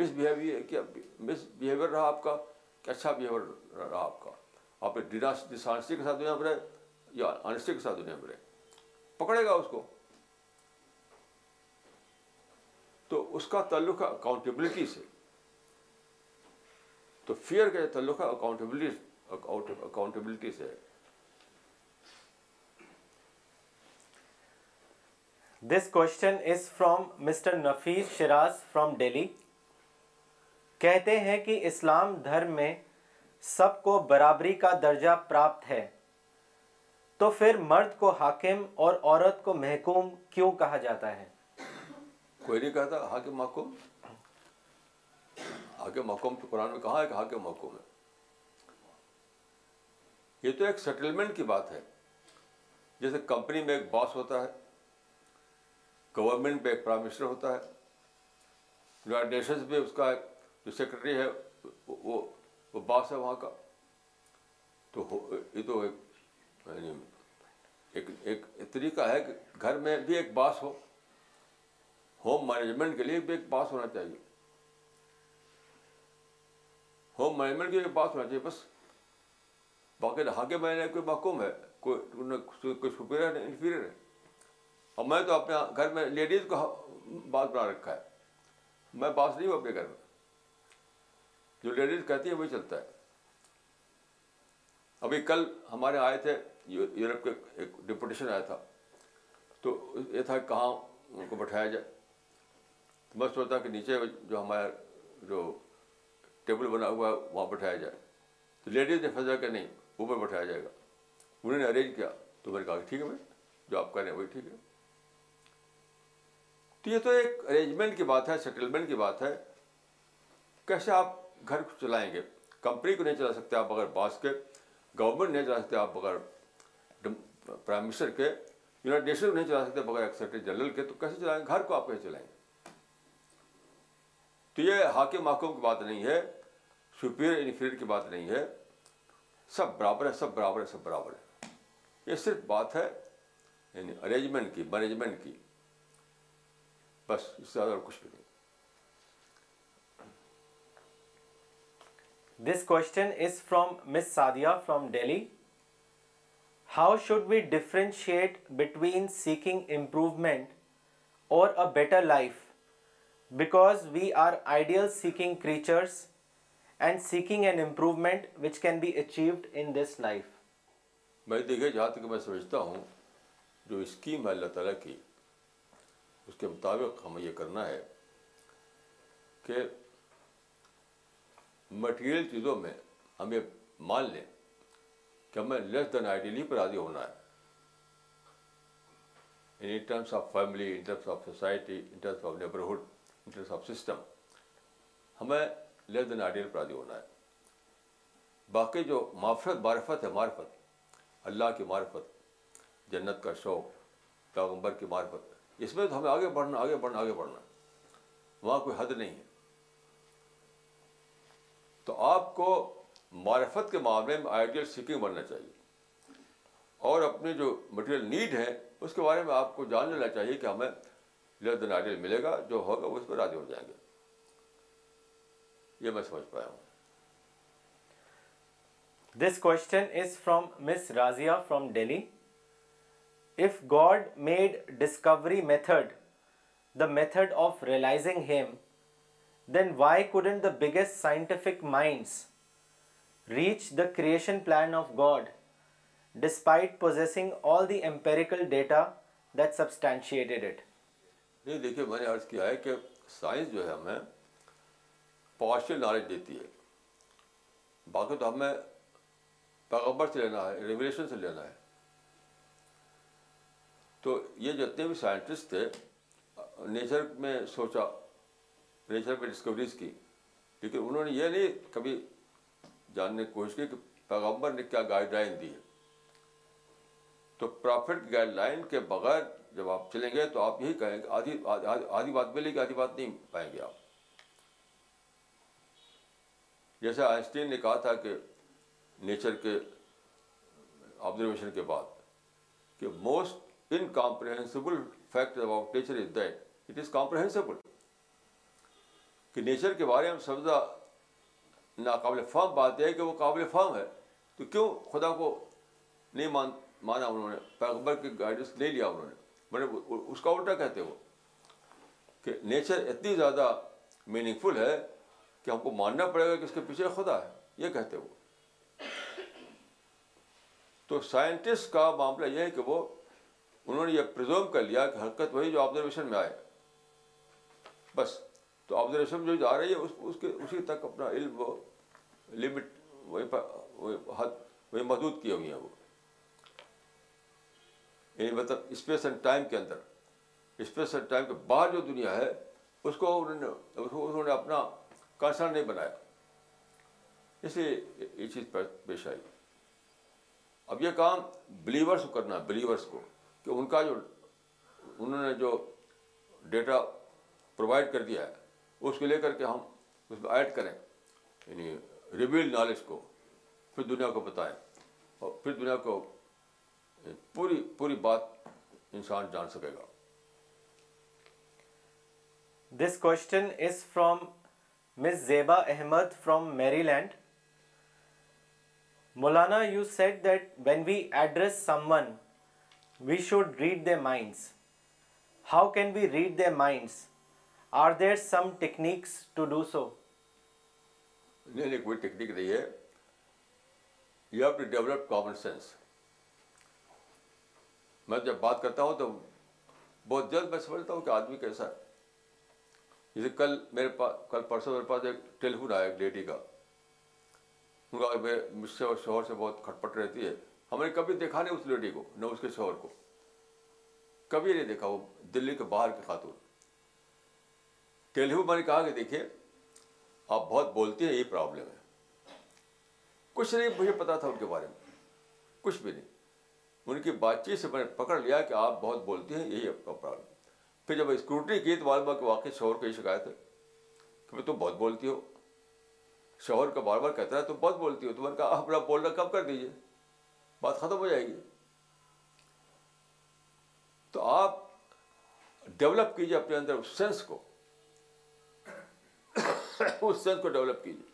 مس مس کیا بیہیویئر رہا آپ کا کہ اچھا بہیویئر رہا آپ کا آپ نے دنیا بھرے یا کے ساتھ دنیا بھرے پکڑے گا اس کو تو اس کا تعلق ہے اکاؤنٹیبلٹی سے تو فیئر کا تعلق ہے اکاؤنٹیبلٹی اکاؤنٹ اکاؤنٹیبلٹی سے this question is from mister Nafees Shiraz from Delhi کہتے ہیں کہ اسلام دھرم میں سب کو برابری کا درجہ پراپت ہے تو پھر مرد کو حاکم اور عورت کو محکوم کیوں کہا جاتا ہے کوئی نہیں کہتا حاکم محکوم حاکم محکوم تو قرآن میں کہا ہے کہ حاکم محکوم ہے یہ تو ایک سیٹلمنٹ کی بات ہے جیسے کمپنی میں ایک باس ہوتا ہے گورنمنٹ میں ایک پرائم منسٹر ہوتا ہے نیشنز میں اس کا جو سیکرٹری ہے وہ وہ باس ہے وہاں کا تو یہ تو ایک یعنی ایک ایک طریقہ ہے کہ گھر میں بھی ایک باس ہو ہوم مینجمنٹ کے لیے بھی ایک باس ہونا چاہیے ہوم مینجمنٹ کے لیے باس ہونا چاہیے بس باقی نہ میں نے کوئی محکوم ہے کوئی کوئی سپیریئر ہے انفیریئر ہے اور میں تو اپنے گھر میں لیڈیز کو بات بنا رکھا ہے میں باس نہیں ہوں اپنے گھر میں جو لیڈیز کہتی ہیں وہی چلتا ہے ابھی کل ہمارے آئے تھے یورپ کے ایک ڈپوٹیشن آیا تھا تو یہ تھا کہاں ان کو بٹھایا جائے تو میں سوچتا کہ نیچے جو ہمارا جو ٹیبل بنا ہوا ہے وہاں بٹھایا جائے تو لیڈیز نے پھنسا کہ نہیں اوپر بٹھایا جائے گا انہوں نے ارینج کیا تو میں نے کہا ٹھیک ہے بھائی جو آپ کریں وہی ٹھیک ہے تو یہ تو ایک ارینجمنٹ کی بات ہے سیٹلمنٹ کی بات ہے کیسے آپ گھر چلائیں گے کمپنی کو نہیں چلا سکتے آپ بغیر باس کے گورنمنٹ نہیں چلا سکتے آپ بغیر پرائم منسٹر کے یونائٹڈ نیشن کو نہیں چلا سکتے بغیر جنرل کے تو کیسے چلائیں گے گھر کو آپ کیسے چلائیں گے تو یہ حاکم محکوم کی بات نہیں ہے سپیریئر انفیریئر کی بات نہیں ہے سب برابر ہے سب برابر ہے سب برابر ہے یہ صرف بات ہے یعنی ارینجمنٹ کی کی مینجمنٹ بس اس سے زیادہ اور کچھ بھی نہیں this question is from Miss Sadia from Delhi how should we differentiate between seeking improvement or a better life because we are ideal seeking creatures seeking and improvement which can be achieved in this life میں جہاں تک میں سمجھتا ہوں جو scheme ہے اللہ تعالیٰ کی اس کے مطابق ہمیں یہ کرنا ہے کہ مٹیریل چیزوں میں یہ مان لیں کہ ہمیں لیس دین آئی ڈیلی پر آگے ہونا ہے ہمیں لیس دین آئیڈیل پر ہونا ہے باقی جو معفرت معرفت ہے معرفت اللہ کی معرفت جنت کا شوق پیغمبر کی معرفت اس میں تو ہمیں آگے بڑھنا آگے بڑھنا آگے بڑھنا وہاں کوئی حد نہیں ہے تو آپ کو معرفت کے معاملے میں آئیڈیل سیکنگ بننا چاہیے اور اپنی جو مٹیریل نیڈ ہے اس کے بارے میں آپ کو جان لینا چاہیے کہ ہمیں لیس دین آئیڈیل ملے گا جو ہوگا وہ اس پہ راضی ہو جائیں گے یہ میں سمجھ پایا ہوں this question is from Miss Razia from Delhi if God made discovery method the method of realising him then why couldn't the biggest scientific minds reach the creation plan of God despite possessing all the empirical data that it نہیں دیکھیے میں نے عرض کیا ہے ہے کہ science جو ہمیں پارشل نالج دیتی ہے باقی تو ہمیں پیغبر سے لینا ہے ریگولیشن سے لینا ہے تو یہ جتنے بھی سائنٹسٹ تھے نیچر میں سوچا نیچر پہ ڈسکوریز کی لیکن انہوں نے یہ نہیں کبھی جاننے کی کوشش کی کہ پیغمبر نے کیا گائیڈ لائن دی ہے تو پرافٹ گائیڈ لائن کے بغیر جب آپ چلیں گے تو آپ یہی کہیں گے آدھی آدھی بات ملے گی آدھی بات نہیں پائیں گے آپ جیسے آئنسٹین نے کہا تھا کہ نیچر کے آبزرویشن کے بعد کہ most incomprehensible fact about nature is that it is comprehensible کہ نیچر کے بارے میں سبزہ ناقابل فام بات یہ ہے کہ وہ قابل فام ہے تو کیوں خدا کو نہیں مان مانا انہوں نے پیغبر کی گائیڈنس نہیں لیا انہوں نے بڑے مطلب اس کا الٹا کہتے وہ کہ نیچر اتنی زیادہ میننگ فل ہے کہ ہم کو ماننا پڑے گا کہ اس کے پیچھے خدا ہے یہ کہتے وہ تو سائنٹسٹ کا معاملہ یہ ہے کہ وہ انہوں نے یہ پرزوم کر لیا کہ حرکت وہی جو آبزرویشن میں آئے بس تو آبزرویشن جو رہی ہے اس اس کے اسی تک اپنا علم وہ لمٹ وہی محدود کیے ہوئی ہیں وہ یعنی مطلب اسپیس اینڈ ٹائم کے اندر اسپیس اینڈ ٹائم کے باہر جو دنیا ہے اس کو انہوں انہوں نے نے اپنا نہیں بنایا اس لیے یہ چیز پیش آئی اب یہ کام بلیورس کو کرنا ہے بلیورس کو کہ ان کا جو انہوں نے جو ڈیٹا پرووائڈ کر دیا ہے اس کو لے کر کے ہم اس میں ایڈ کریں یعنی ریویل نالج کو پھر دنیا کو بتائیں اور پھر دنیا کو پوری پوری بات انسان جان سکے گا this question is from Miss Zeba Ahmed from Maryland Maulana you said that when we address someone we should read their minds how can we read their minds are there some techniques to do so نہیں نہیں کوئی technique نہیں ہے you have to develop common sense میں جب بات کرتا ہوں تو بہت جلد میں سمجھتا ہوں کہ آدمی کیسا ہے جیسے کل میرے پاس کل پرسوں میرے پاس ایک ٹیلیفون آیا ایک لیڈی کا ان کا مجھ سے اور شوہر سے بہت کھٹ پٹ رہتی ہے ہم نے کبھی دیکھا نہیں اس لیڈی کو نہ اس کے شوہر کو کبھی نہیں دیکھا وہ دلی کے باہر کی خاتون ٹیلیفون میں نے کہا کہ دیکھیے آپ بہت بولتی ہیں یہی پرابلم ہے کچھ نہیں مجھے پتا تھا ان کے بارے میں کچھ بھی نہیں ان کی بات چیت سے میں نے پکڑ لیا کہ آپ بہت بولتی ہیں یہی آپ کا پرابلم پھر جب اسکروٹنی کی تو والدہ کے واقعی شوہر کی شکایت ہے کہ تم بہت بولتی ہو شوہر کا بار بار کہتا ہے تم بہت بولتی ہو تم نے کہا اپنا بولنا کم کر دیجیے بات ختم ہو جائے گی تو آپ ڈیولپ کیجیے اپنے اندر اس سینس کو اس سینس کو ڈیولپ کیجیے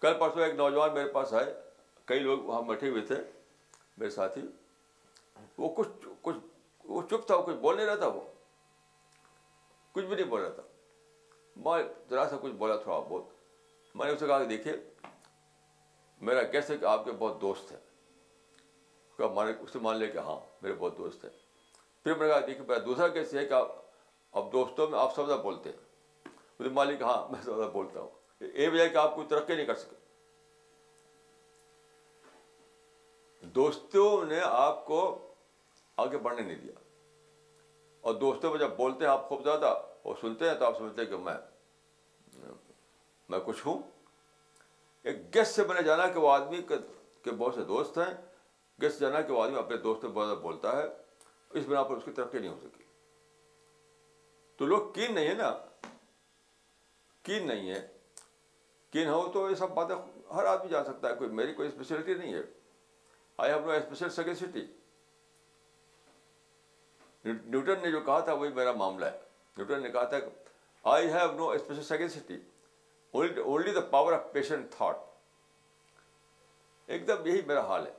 کل پرسوں ایک نوجوان میرے پاس آئے کئی لوگ وہاں بیٹھے ہوئے تھے میرے ساتھی وہ کچھ کچھ وہ چپ تھا وہ کچھ بول نہیں رہا تھا وہ کچھ بھی نہیں بول رہا تھا میں ذرا سا کچھ بولا تھوڑا بہت میں نے اسے کہا کہ دیکھیے میرا گیس ہے کہ آپ کے بہت دوست ہے ہاں، بہت دوست ہیں پھر میں نے کہا دیکھیے میرا دوسرا گیس ہے کہ آپ اب دوستوں میں آپ سب زیادہ بولتے ہیں مجھے کہ ہاں میں سب زیادہ بولتا ہوں یہ بھی ہے کہ آپ کوئی ترقی نہیں کر سکے دوستوں نے آپ کو آگے بڑھنے نہیں دیا اور دوستوں میں جب بولتے ہیں آپ خوب زیادہ اور سنتے ہیں تو آپ سمجھتے ہیں کہ میں میں کچھ ہوں ایک گیسٹ سے بنے جانا کہ وہ آدمی کے بہت سے دوست ہیں گیسٹ جانا کہ وہ آدمی اپنے دوست میں بہت زیادہ بولتا ہے اس بنا پر اس کی ترقی نہیں ہو سکی تو لوگ کین نہیں ہے نا کین نہیں ہے کین ہو تو یہ سب باتیں ہر آدمی جان سکتا ہے کوئی میری کوئی اسپیشلٹی نہیں ہے I have no special Newton نے جو کہا تھا وہی میرا معاملہ ہے نیوٹن نے کہا تھا I have no special sagacity only the power of patient thought ایک دم یہی میرا حال ہے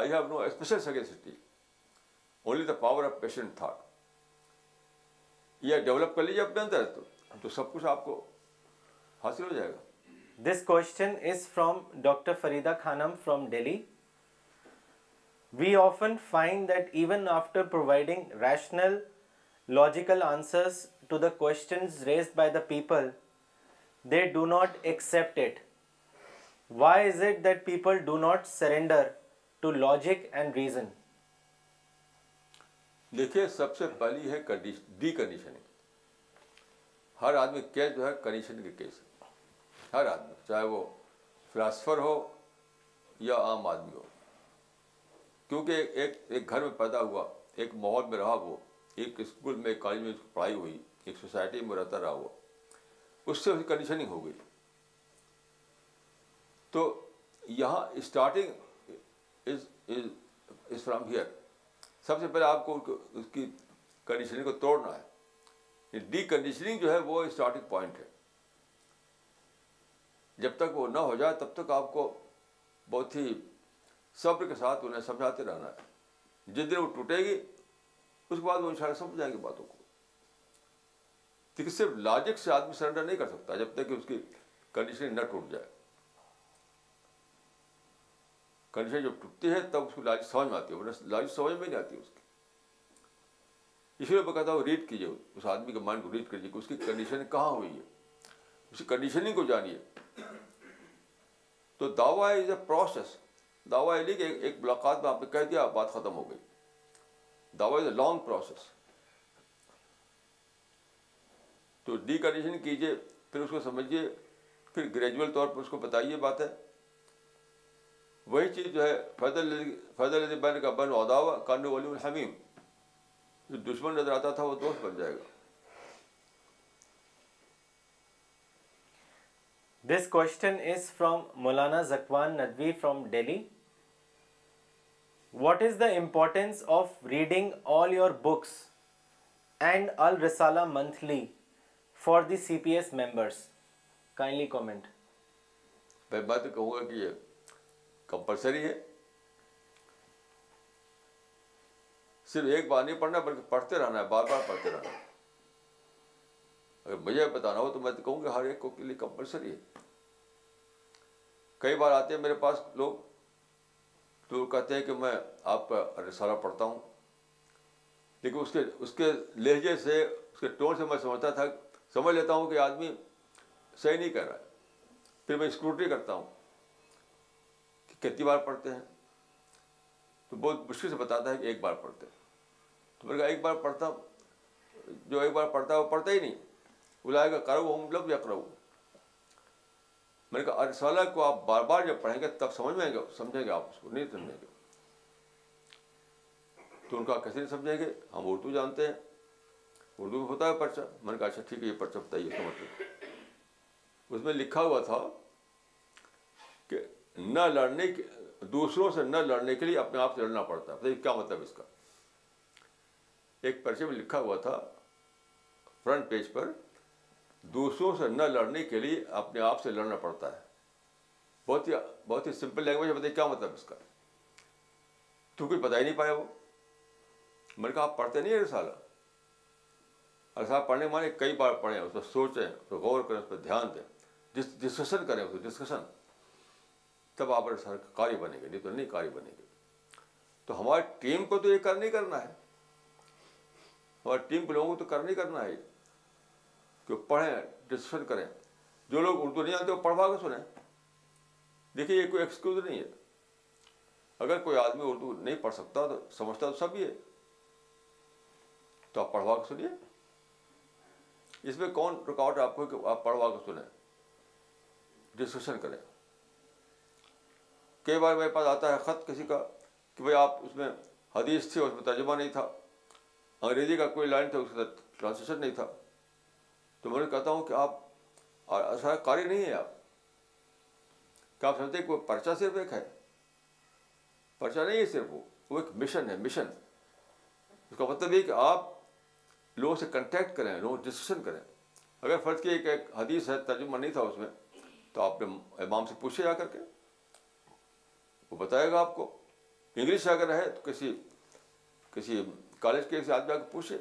I have no special sagacity only the power of patient thought یہ ڈیولپ کر لیجیے اپنے اندر تو سب کچھ آپ کو حاصل ہو جائے گا this question is from doctor Farida Khanam from Delhi we often find that even after providing rational logical answers to the questions raised by the people they do not accept it why is it that people do not surrender to logic and reason دیکھیے سب سے پہلی ہے D conditioning ہر آدمی case جو ہے condition کے case ہر آدمی چاہے وہ فلاسفر ہو یا عام آدمی ہو کیونکہ ایک ایک گھر میں پیدا ہوا ایک ماحول میں رہا وہ ایک اسکول میں ایک کالج میں پڑھائی ہوئی ایک سوسائٹی میں رہتا رہا ہوا اس سے اس کی کنڈیشننگ ہو گئی تو یہاں starting is is is from here سب سے پہلے آپ کو اس کی کنڈیشننگ کو توڑنا ہے ڈی کنڈیشننگ جو ہے وہ اسٹارٹنگ پوائنٹ ہے جب تک وہ نہ ہو جائے تب تک آپ کو بہت ہی صبر کے ساتھ انہیں سمجھاتے رہنا ہے جس دن وہ ٹوٹے گی اس کے بعد وہ انشاءاللہ سمجھ جائیں گے باتوں کو صرف لاجک سے آدمی سرنڈر نہیں کر سکتا جب تک کہ اس کی کنڈیشن نہ ٹوٹ جائے کنڈیشن جب ٹوٹتی ہے تب اس کو لاجک سمجھ میں آتی ہے لاجک سمجھ میں نہیں آتی اس کی اس لیے میں کہتا ہوں ریڈ کیجیے اس آدمی کے مائنڈ کو ریڈ کہ اس کی کنڈیشن کہاں ہوئی ہے اس کی کنڈیشننگ کو جانیے تو دعویٰ از اے پروسیس دعویٰ یہ کہ ایک ملاقات میں آپ نے کہہ دیا بات ختم ہو گئی دعویٰ is a long process to decondition کیجیے پھر اس کو سمجھیے پھر گریجویل طور پر اس کو بتائیے بات ہے وہی چیز جو ہے فیض فیض بین بن کا بن و ہوا کانڈو والی الحمیم جو دشمن نظر آتا تھا وہ دوست بن جائے گا دس question is from Maulana Zakwan Nadvi from Delhi what is the importance of reading all your books and Al-Risala monthly for the C P S members kindly comment میں کہوں گا کہ یہ کمپلسری ہے صرف ایک بار نہیں پڑھنا بلکہ پڑھتے رہنا ہے بار بار پڑھتے رہنا ہے اگر مجھے بتانا ہو تو میں تو کہوں گا ہر ایک کو کے لیے کمپلسری ہے کئی بار آتے ہیں میرے پاس لوگ تو کہتے ہیں کہ میں آپ کا رسالہ پڑھتا ہوں لیکن اس کے اس کے لہجے سے اس کے ٹون سے میں سمجھتا تھا سمجھ لیتا ہوں کہ آدمی صحیح نہیں کہہ رہا ہے پھر میں اسکروٹری کرتا ہوں کہ کتنی بار پڑھتے ہیں تو بہت مشکل سے بتاتا ہے کہ ایک بار پڑھتے ہیں تو میں نے کہا ایک بار پڑھتا جو ایک بار پڑھتا ہے وہ پڑھتا ہی نہیں کا کرو یا کرو میں نے کہا کو آپ بار بار جب پڑھیں گے تب سمجھ آئیں گے سمجھیں سمجھیں گے گے آپ اس کو نہیں تو ان کا کیسے نہیں سمجھیں گے ہم اردو جانتے ہیں اردو میں ہوتا ہے پرچا میں نے کہا اچھا ٹھیک ہے یہ پرچا کا مطلب اس میں لکھا ہوا تھا کہ نہ لڑنے کے دوسروں سے نہ لڑنے کے لیے اپنے آپ سے لڑنا پڑتا ہے کیا مطلب اس کا ایک پرچے میں لکھا ہوا تھا فرنٹ پیج پر دوسروں سے نہ لڑنے کے لیے اپنے آپ سے لڑنا پڑتا ہے بہت ہی بہت ہی سمپل لینگویج بتائیے کیا مطلب اس کا تو کچھ بتا ہی نہیں پایا وہ میں نے کہا آپ پڑھتے نہیں ہیں رسالہ صاحب پڑھنے مانے کئی بار پڑھیں اس پہ سوچیں اس پہ غور کریں اس پہ دھیان دیں ڈسکشن کریں اسے ڈسکشن تب آپ رسالہ سر کاری بنے گے نہیں تو نہیں کاری بنے گے تو ہماری ٹیم کو تو یہ کر نہیں کرنا ہے ہماری ٹیم کے لوگوں کو تو کر نہیں کرنا ہے یہ کہ پڑھیں ڈسکشن کریں جو لوگ اردو نہیں آتے وہ پڑھوا کے سنیں دیکھیے یہ کوئی ایکسکیوز نہیں ہے اگر کوئی آدمی اردو نہیں پڑھ سکتا تو سمجھتا تو سب یہ تو آپ پڑھوا کے سنیے اس میں کون رکاوٹ ہے آپ کو کہ آپ پڑھوا کے سنیں ڈسکشن کریں کئی بار میرے پاس آتا ہے خط کسی کا کہ بھائی آپ اس میں حدیث تھی اس میں ترجمہ نہیں تھا انگریزی کا کوئی لائن تھا اس کا ٹرانسلیشن نہیں تھا تو میں کہتا ہوں کہ آپ ایسا قاری نہیں ہیں آپ کیا آپ سمجھتے ہیں کہ وہ پرچا صرف ایک ہے پرچا نہیں ہے صرف وہ وہ ایک مشن ہے مشن اس کا مطلب یہ کہ آپ لوگوں سے کنٹیکٹ کریں لوگوں سے ڈسکشن کریں اگر فرض کی ایک ایک حدیث ہے ترجمہ نہیں تھا اس میں تو آپ نے امام سے پوچھے جا کر کے وہ بتائے گا آپ کو انگلش اگر ہے تو کسی کسی کالج کے کسی آدمی آ کے پوچھے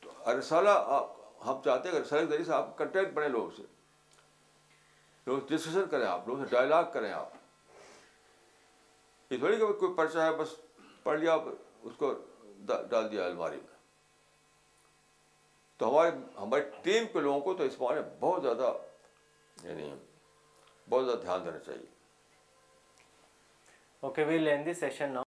تو ارسالہ آپ ہم چاہتے ہیں ذریعے سے لوگ ڈسکشن کریں آپ سے ڈائلاگ کریں آپ یہ تھوڑی کہ کوئی پرچہ ہے بس پڑھ لیا اس کو ڈال دیا الماری میں تو ہمارے ہماری ٹیم کے لوگوں کو تو اس بارے میں بہت زیادہ یعنی بہت زیادہ دھیان دینا چاہیے اوکے دی سیشن نا